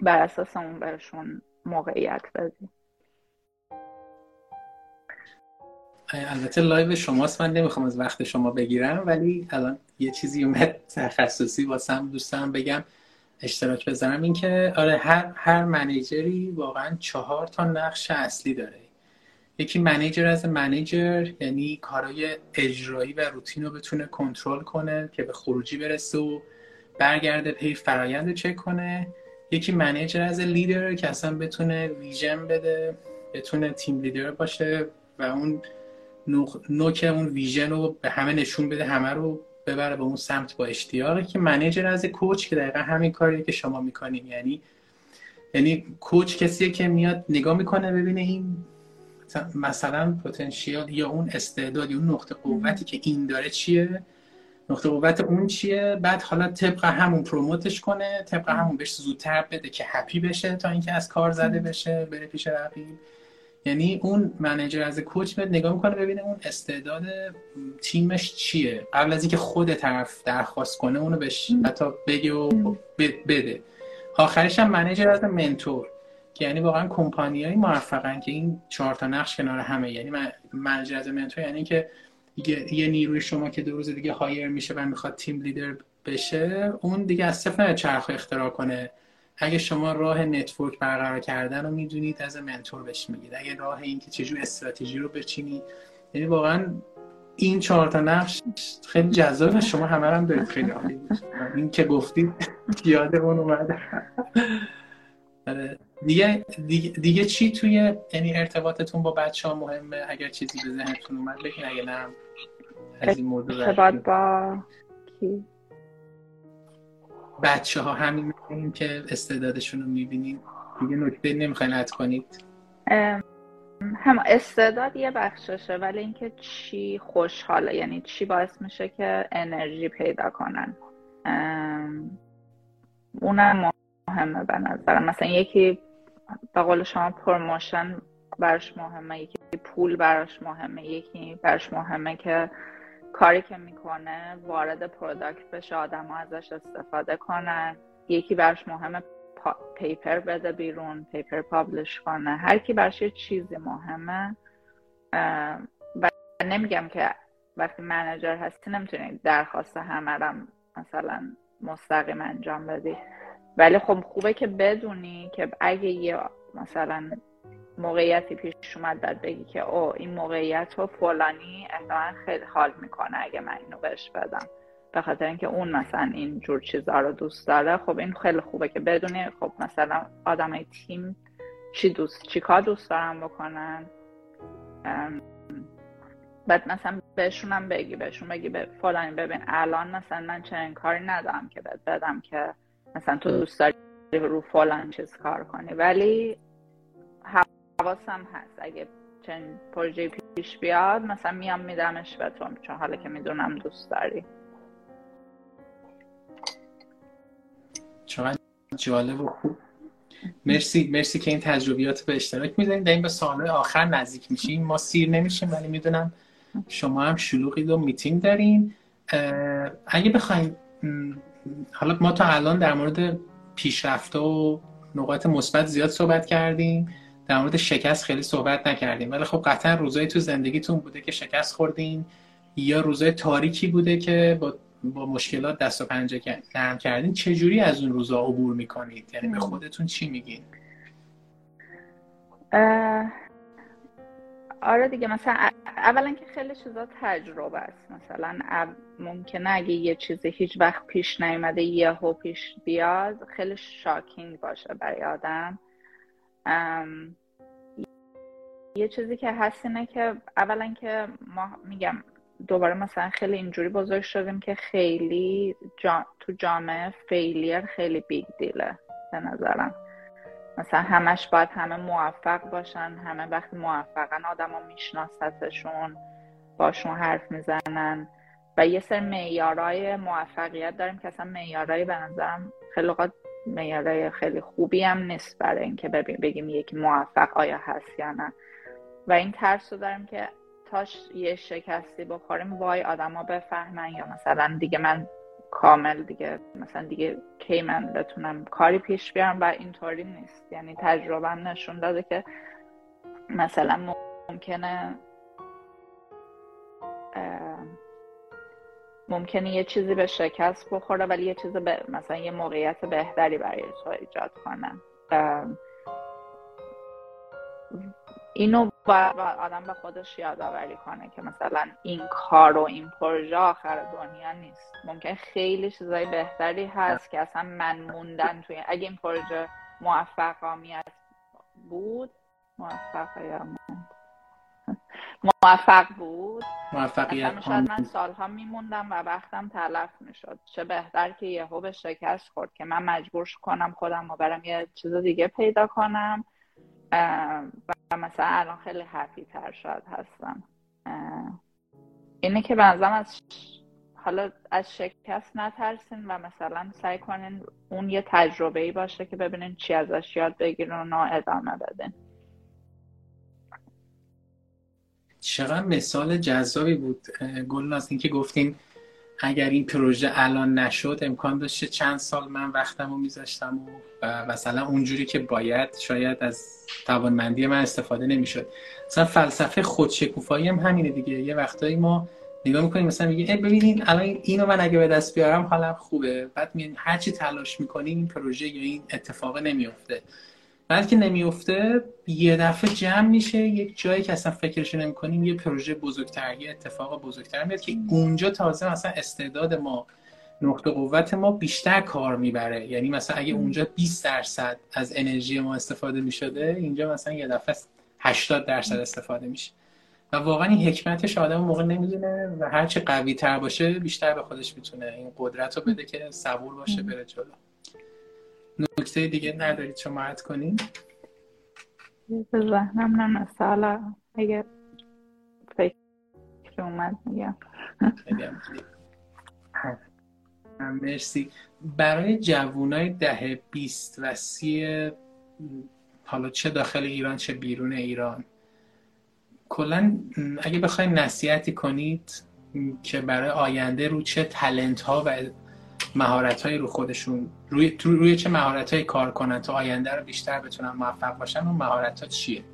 بر اساس اون بهشون موقعیت بدی. البته live شماست. من نمی‌خوام از وقت شما بگیرم ولی الان یه چیزی اومد تخصصی واسم دوستم بگم اشتراک بزنم این که آره هر هر manager ی واقعا چهار تا نقش اصلی داره. یکی manager as manager یعنی کارهای اجرایی و روتین رو بتونه کنترل کنه که به خروجی برسه و برگرده پی فرایند رو چک کنه. یکی manager as leader که اصلا بتونه vision بده بتونه تیم لیدر باشه و اون نوک اون ویژن رو به همه نشون بده همه رو ببره به اون سمت با اشتیاقی که منیجر از کوچ که دقیقا همین کاریه که شما می‌کنین یعنی یعنی کوچ کسیه که میاد نگاه می‌کنه ببینه این مثلا پتانسیل یا اون استعداد یا اون نقطه قوتی که این داره چیه؟ نقطه قوت اون چیه؟ بعد حالا طبق همون پروموتش کنه طبق همون بهش زودتر بده که هپی بشه تا اینکه از کار زده بشه بره پیش رقیب. یعنی اون منیجر از کوچ میاد نگاه می‌کنه ببینه اون استعداد تیمش چیه. قبل از اینکه خود طرف درخواست کنه اونو بهش حتی بگه و بده. آخرش هم منیجر از منتور. که یعنی واقعا کمپانیایی موفقن که این چهار تا نقش کنار همه. یعنی از منتور یعنی که یه نیروی شما که دو روز دیگه هایر میشه و می‌خواد تیم لیدر بشه اون دیگه از صفر چرخ اختراع کنه. اگه شما راه نتورک برقرار کردن رو می‌دونید از منتور بهش میگید. اگه راه این که چجور استراتژی رو بچینی. یعنی واقعا این چهار تا نقش خیلی جذاب شما همه هم دارید خیلی عالی این که گفتید یادمون اومده آره. دیگه, دیگه, دیگه چی توی یعنی ارتباطتون با بچه ها مهمه؟ اگر چیزی به ذهنتون اومد بگین اگه نه. از این موضوع ارتباط با کی؟ بچه ها همین می‌کنیم که استعدادشون رو می‌بینیم. دیگه نکته نمی‌خواین add کنید. هم استعداد یه بخششه ولی اینکه چی خوشحاله یعنی چی باعث میشه که انرژی پیدا کنن. اونم مهمه به نظرم. مثلا یکی به قول شما promotion براش مهمه یکی پول براش مهمه یکی براش مهمه که کاری که می‌کنه وارد product بشه آدم ازش استفاده کنن یکی براش مهمه paper بده بیرون paper publish کنه. هر کی براش یه چیزی مهمه و نمیگم که وقتی manager هستی نمی‌تونی درخواست همه مثلا مستقیم انجام بدی. ولی خب خوبه که بدونی که اگه یه مثلا موقعیتی پیش اومد بعد بگی که او این موقعیت رو فلانی احتمالا خیلی حال می‌کنه اگه من اینو بهش بدم. به خاطر اینکه اون مثلا این جور چیزها رو دوست داره خب این خیلی خوبه که بدونی خب مثلا آدمای تیم چی دوست چی کار دوست دارن بکنن. بعد مثلا بهشونم بگی بهشون بگی به فلانی ببین الان مثلا من چنین کاری ندارم که بد بدم که مثلا تو دوست داری رو فلان چیز کار کنی. ولی حواسم هست. اگه چنین پروژه پیش بیاد مثلا میام میدمش به تو. چون حالا که می‌دونم دوست داری. چقدر جالب و خوب. مرسی مرسی که این تجربیات به اشتراک می‌ذاریم این به سال آخر نزدیک میشیم. ما سیر نمیشیم ولی می‌دونم شما هم شلوغید و میتینگ دارین. اگه بخوایم حالا ما تا الان در مورد پیشرفته و نقاط مثبت زیاد صحبت کردیم. در مورد شکست خیلی صحبت نکردیم. ولی خب قطعا روزایی تو زندگیتون بوده که شکست خوردین. یا روزای تاریکی بوده که با, با مشکلات دست و پنجه نرم کردین. چجوری از اون روزا عبور می‌کنید؟ یعنی به خودتون چی میگین؟ آره دیگه مثلا اولا که خیلی چیزا تجربه است. مثلا ممکنه اگه یه چیزی هیچ وقت پیش نیومده یهو پیش بیاد خیلی شاکینگ باشه برای آدم. یه چیزی که هست اینه که اولا که ما میگم دوباره مثلا خیلی اینجوری بزرگ شدیم که خیلی تو جامعه failure خیلی big deal ه به نظرم. مثلا همش باید همه موفق باشن همه وقتی موفقن آدما میشناستشون باشون حرف می‌زنن. و یه سر معیارای موفقیت داریم که اصلا معیارای به نظرم خیلی اوقات معیارای خیلی خوبی هم نیست برای اینکه بگیم یکی موفق آیا هست یا نه. و این ترس رو داریم که تاش یه شکستی بخوریم وای آدما بفهمن یا مثلا دیگه من کامل دیگه. مثلا دیگه کی من بتونم کاری پیش بیارم و اینطوری نیست. یعنی تجربه نشون داده که مثلا ممکنه ممکنه یه چیزی به شکست بخوره ولی یه چیز به مثلا یه موقعیت بهتری برای تو ایجاد کنه. اینو باید آدم به خودش یادآوری کنه که مثلا این کار و این پروژه آخر دنیا نیست. ممکن خیلی چیزای بهتری هست که اصلا من موندن توی اگه این پروژه موفق آمیت بود موفق یا موفق بود. موفقیت شاید من سالها میموندم و وقتم تلف می‌شد. چه بهتر که یهو به شکست خورد که من مجبور کنم خودم و برم یه چیز دیگه پیدا کنم. و مثلا الان خیلی حفی تر شاید هستم. اینه که به از حالا از شکست نترسین و مثلا سعی کنین اون یه تجربه ای باشه که ببینین چی ازش یاد بگیرین و ادامه بدین. چقدر مثال جذابی بود. گل از اینکه گفتیم اگر این پروژه الان نشد امکان داشته چند سال من وقتم رو میذاشتم و مثلا اونجوری که باید شاید از توانمندی من استفاده نمی‌شد. مثلا فلسفه خودشکوفایی هم همینه دیگه. یه وقتایی ما نگاه می‌کنیم مثلا میگه ببینین الان اینو من اگه به دست بیارم حالم خوبه. بعد میگن هر چی تلاش می‌کنیم این پروژه یا این اتفاق نمیفته بعد که نمیفته یه دفعه جمع میشه یک جایی که اصلا فکرش نمی‌کنیم یه پروژه بزرگتر یه اتفاق بزرگتر میاد که اونجا تازه مثلا استعداد ما نقطه قوت ما بیشتر کار می‌بره. یعنی مثلا اگه اونجا 20 درصد از انرژی ما استفاده می‌شده اینجا مثلا یه دفعه 80 درصد استفاده میشه. و واقعا این حکمتش آدم موقع نمی‌دونه و هرچی قوی تر باشه بیشتر به خودش می‌تونه این قدرت رو بده که صبور باشه بره جلو. نکته دیگه ندارید شما عد کنید به ذهنم نمیسته حالا اگه فکر اومد میگم. مرسی. برای جوانای ده بیست و سی حالا چه داخل ایران چه بیرون ایران کلا اگه بخواید نصیحتی کنید که برای آینده رو چه تلنت ها و مهارت های رو خودشون روی, روی چه مهارت های کار کنن تا آینده رو بیشتر بتونن موفق باشن اون مهارت ها چیه؟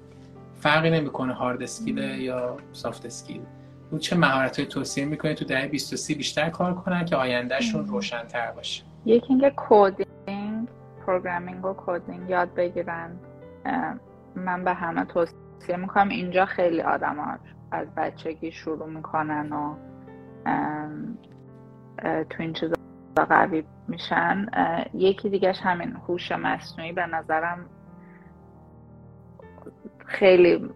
فرقی نمی‌کنه hard skill یا soft skill رو چه مهارت های توصیه می‌کنه تو دهه 20 بیشتر کار کنن که آیندهشون روشنتر باشه. یکی اینکه coding programming و coding یاد بگیرن. من به همه توصیه می‌کنم. اینجا خیلی آدم ها از بچگی شروع می‌کنن و تو این چیزا قوی میشن. یکی دیگهش همین هوش مصنوعی به نظرم خیلی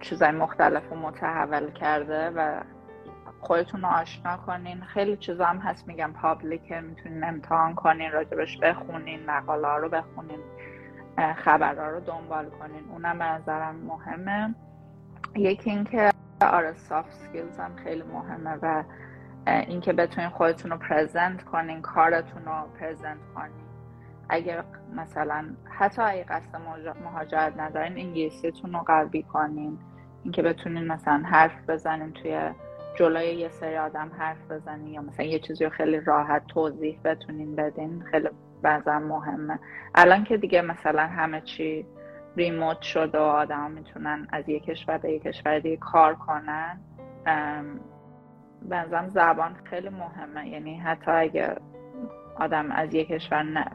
چیزای مختلف و متحول کرده و خودتون رو آشنا کنین. خیلی چیزا هم هست میگم. public می‌تونین امتحان کنین راجبش بخونین مقاله رو بخونین خبرها رو دنبال کنین. اونم به نظرم مهمه. یکی اینکه آره soft skills هم خیلی مهمه و اینکه بتونین خودتون رو present کنین کارتون رو present کنین. اگر مثلا حتی اگه قصد مهاجرت ندارین انگلیسیتون رو قوی کنین. اینکه بتونین مثلا حرف بزنین توی جلوی یه سری آدم حرف بزنین یا مثلا یه چیزی رو خیلی راحت توضیح بتونین بدین خیلی بعضا مهمه. الان که دیگه مثلا همه چی ریموت شده و آدم می‌تونن از یک کشور به یک کشور دیگه کار کنن بنظرم زبان خیلی مهمه. یعنی حتی اگه آدم از یک کشور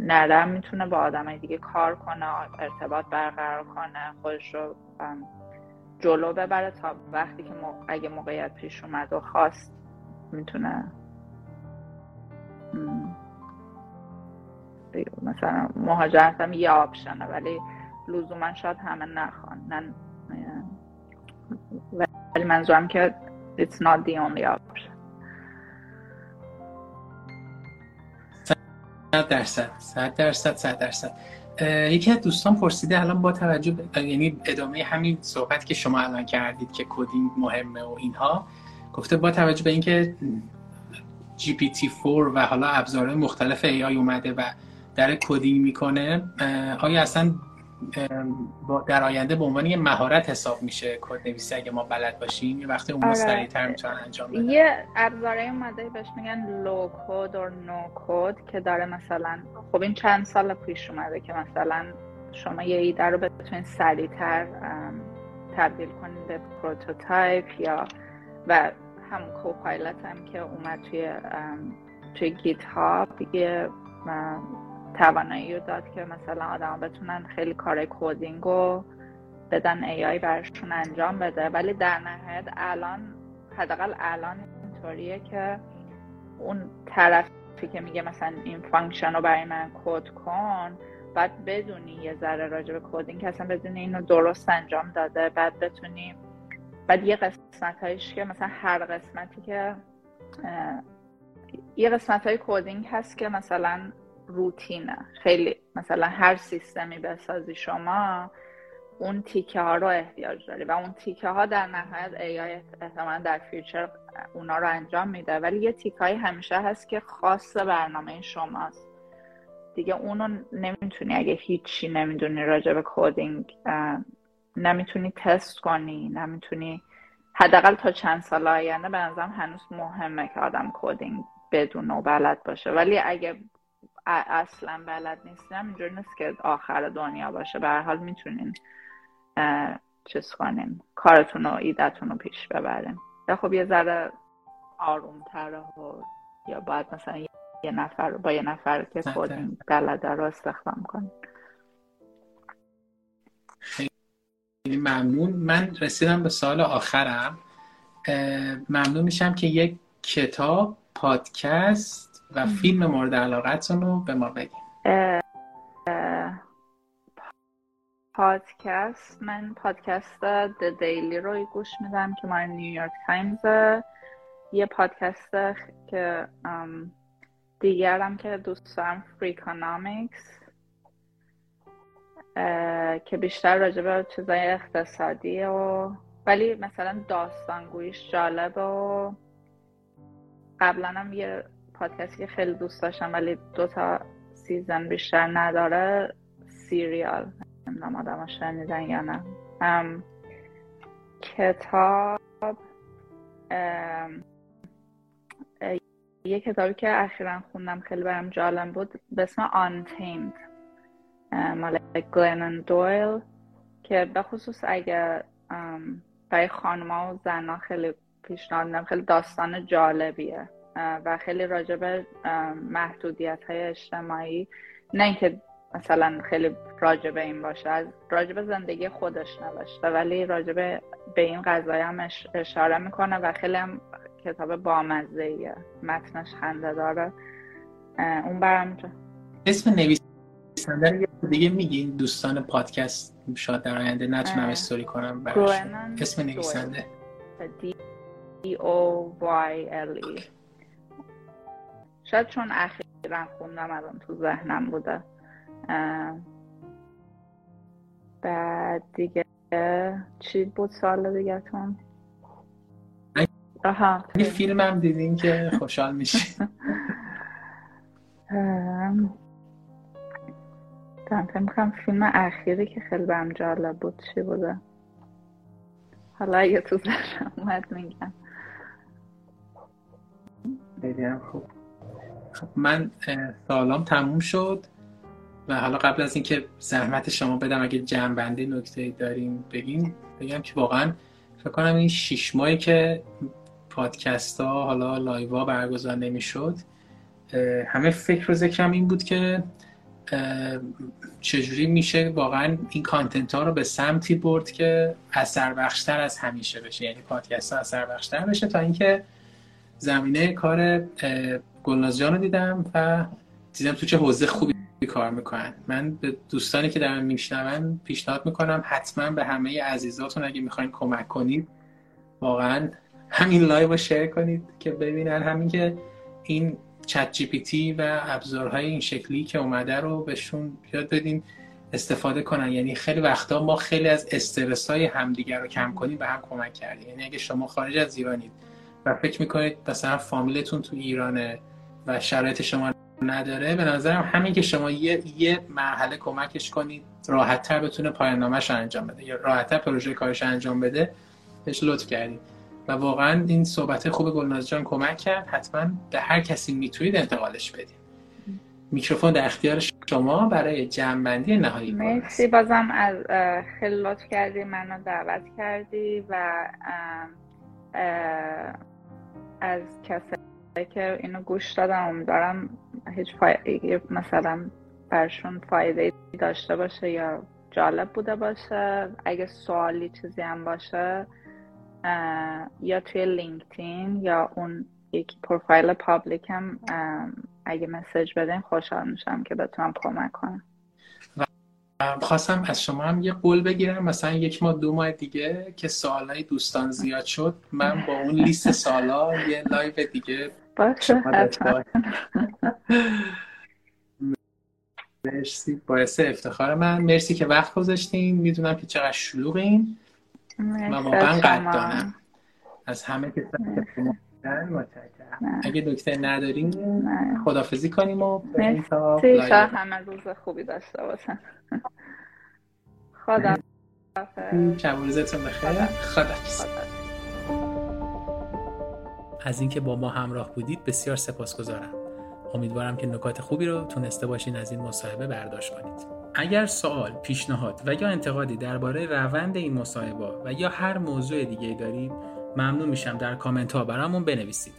نرم می‌تونه با آدم دیگه کار کنه ارتباط برقرار کنه خودش رو جلو ببره تا وقتی که اگه موقعیت پیش اومد و خواست می‌تونه مثلا مهاجرت هم یه آپشنه ولی لزوما شاید همه نخوان. ولی منظورم که it's not the only option. صد درصد صد درصد صد درصد. یکی از دوستان پرسیده الان با توجه یعنی ادامه همین صحبت که شما الان کردید که coding مهمه و اینها گفته با توجه به اینکه GPT-4 و حالا ابزارهای مختلف AI اومده و در coding می‌کنه آیا اصلا در آینده به عنوان یه مهارت حساب میشه کد نویسی اگه ما بلد باشیم یه وقتی اون آره. سریعتر می‌تونن انجام بدن یه ابزاره اومده بهش میگن low code و no code که داره مثلا خب این چند سال پیش اومده که مثلا شما یه ایده رو بتونید سریعتر تبدیل کنید به prototype یا و هم Copilot هم که اومد توی توی GitHub یه توانایی رو داد که مثلا آدم بتونن خیلی کار coding رو بدن AI برشون انجام بده. ولی در نهایت الان حداقل الان اینطوریه که اون طرفی که میگه مثلا این function رو برای من کد کن بعد بدونی یه ذره راجع به coding که اصلا بدونی اینو درست انجام داده بعد بتونی بعد یه قسمت هایش که مثلا هر قسمتی که یه قسمت های coding هست که مثلا روتینه. خیلی مثلا هر سیستمی بسازی شما اون تیکه ها رو احتیاج داری و اون تیکه ها در نهایت AI احتمالا در future اونا رو انجام میده. ولی یه تیکه همیشه هست که خاص برنامه شماست. دیگه اونو نمی‌تونی اگه هیچی نمی‌دونی راجع به coding نمی‌تونی تست کنی نمی‌تونی حداقل تا چند سال آینده به هنوز مهمه که آدم کودینگ بدون و بلد باشه. ولی اگه اصلا بلد نیستم. اینجوری نیست که آخر دنیا باشه. به هر حال می‌تونین چیز کنین. کارتون و ایدتون رو پیش ببرین. یا خب یه ذره آرومتره و یا باید مثلا یه نفر با یه نفر که خود بلده رو استخدام کنین. خیلی ممنون. من رسیدم به سال آخرم. ممنون میشم که یک کتاب پادکست و فیلم مورد علاقتون رو به ما بگیم پادکست من پادکست The Daily رو گوش میدم که مال New York Times. یه پادکست که دیگرم که دوست دارم Freakonomics که بیشتر راجع به چیزای اقتصادی و ولی مثلا داستانگویش جالب و قبلا هم یه پادکستی که خیلی دوست داشتم ولی دو تا سیزن بیشتر نداره سیریال. نمی‌دونم آدم شنیدن یا نه. کتاب یه کتابی که اخیرا خوندم خیلی برم جالب بود. به اسم Untamed. مال گلنن دویل که به خصوص اگه برای خانما و زنها خیلی پیشنهاد خیلی داستان جالبیه. و خیلی راجب محدودیت های اجتماعی. نه اینکه مثلا خیلی راجب این باشه از راجب زندگی خودش نوشته ولی راجب به این قضایی هم اشاره می‌کنه و خیلی هم کتاب بامزه ایه متنش خنده داره. اون برم اسم نویسنده دیگه میگین دوستان پادکست شاید در آینده نتونم استوری کنم اسم نویسنده. D O Y L E. شاید چون اخیرا خوندم الان تو ذهنم بوده. بعد دیگه چی بود سال دیگه تون آها یه فیلم هم دیدین که خوشحال میشه دارم فکر فیلم اخیری که خیلی برم جالب بود چی بوده؟ حالا اگه تو ذهنم اومد میگم. خیلی هم خوب. خب من سالام تموم شد و حالا قبل از اینکه زحمت شما بدم اگه جمع بندی نکته داریم بگیم بگم که واقعا فکر کنم این شیش ماهی که پادکست ها حالا لایوا برگزار نمی‌شد همه فکر و ذکرم این بود که چجوری میشه واقعا این کانتنت ها رو به سمتی برد که اثر بخشتر از همیشه بشه. یعنی پادکست ها اثر بخشتر بشه تا اینکه زمینه کار گلناز جان رو دیدم و دیدم تو چه حوزه خوبی کار می‌کنن. من به دوستانی که دارن میشنون پیشنهاد می‌کنم حتما به همه عزیزاتون اگه می‌خواین کمک کنید واقعا همین live رو share کنید که ببینن. همین که این ChatGPT و ابزارهای این شکلی که اومده رو بهشون یاد بدین استفاده کنن. یعنی خیلی وقتا ما خیلی از استرس های همدیگر رو کم کنیم به هم کمک کردیم. یعنی اگه شما خارج از ایرانید و فکر می‌کنید مثلا فامیلتون تو ایرانه و شرایط شما نداره به نظرم همین که شما یه, یه مرحله کمکش کنید راحتتر بتونه پایان نامش انجام بده یا راحتتر پروژه کارش انجام بده بهش لطف کردید. و واقعا این صحبت خوب گلناز جان کمک کرد حتما به هر کسی می‌تونید انتقالش بدید. میکروفون در اختیار شما برای جمعبندی نهایی مرسی. بازم از خیلی لطف کردی منو دعوت کردی و از کسایی که اینو گوش دادم دارم هیچ فایده مثلا برشون فایده داشته باشه یا جالب بوده باشه اگه سوالی چیزی هم باشه یا توی LinkedIn یا اون یک پروفایل public اگه message بدین خوشحال میشم که بتونم کمک کنم. خواستم از شما هم یه قول بگیرم. مثلا یک ماه دو ماه دیگه که سوالای دوستان زیاد شد من با اون لیست سوالا یه live دیگه باشه مرسی. باعث افتخار من. مرسی که وقت گذاشتین. می‌دونم که چقدر شلوغین. و واقعا قدردانم از همه که اگه دکتر نداریم خدافزی کنیم و بریم تا همه روز خوبی داشته باشن. خدا شب روزتون بخیر. خدا از اینکه با ما همراه بودید بسیار سپاسگزارم. امیدوارم که نکات خوبی رو تونسته باشین از این مصاحبه برداشت کنید. اگر سوال، پیشنهاد و یا انتقادی درباره روند این مصاحبه و یا هر موضوع دیگه دارید ممنون میشم در کامنت ها برامون بنویسید.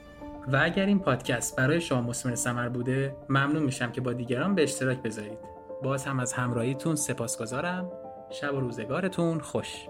و اگر این پادکست برای شما مسمر سمر بوده ممنون میشم که با دیگران به اشتراک بذارید. باز هم از همراهیتون سپاسگزارم. شب و روزگارتون خوش.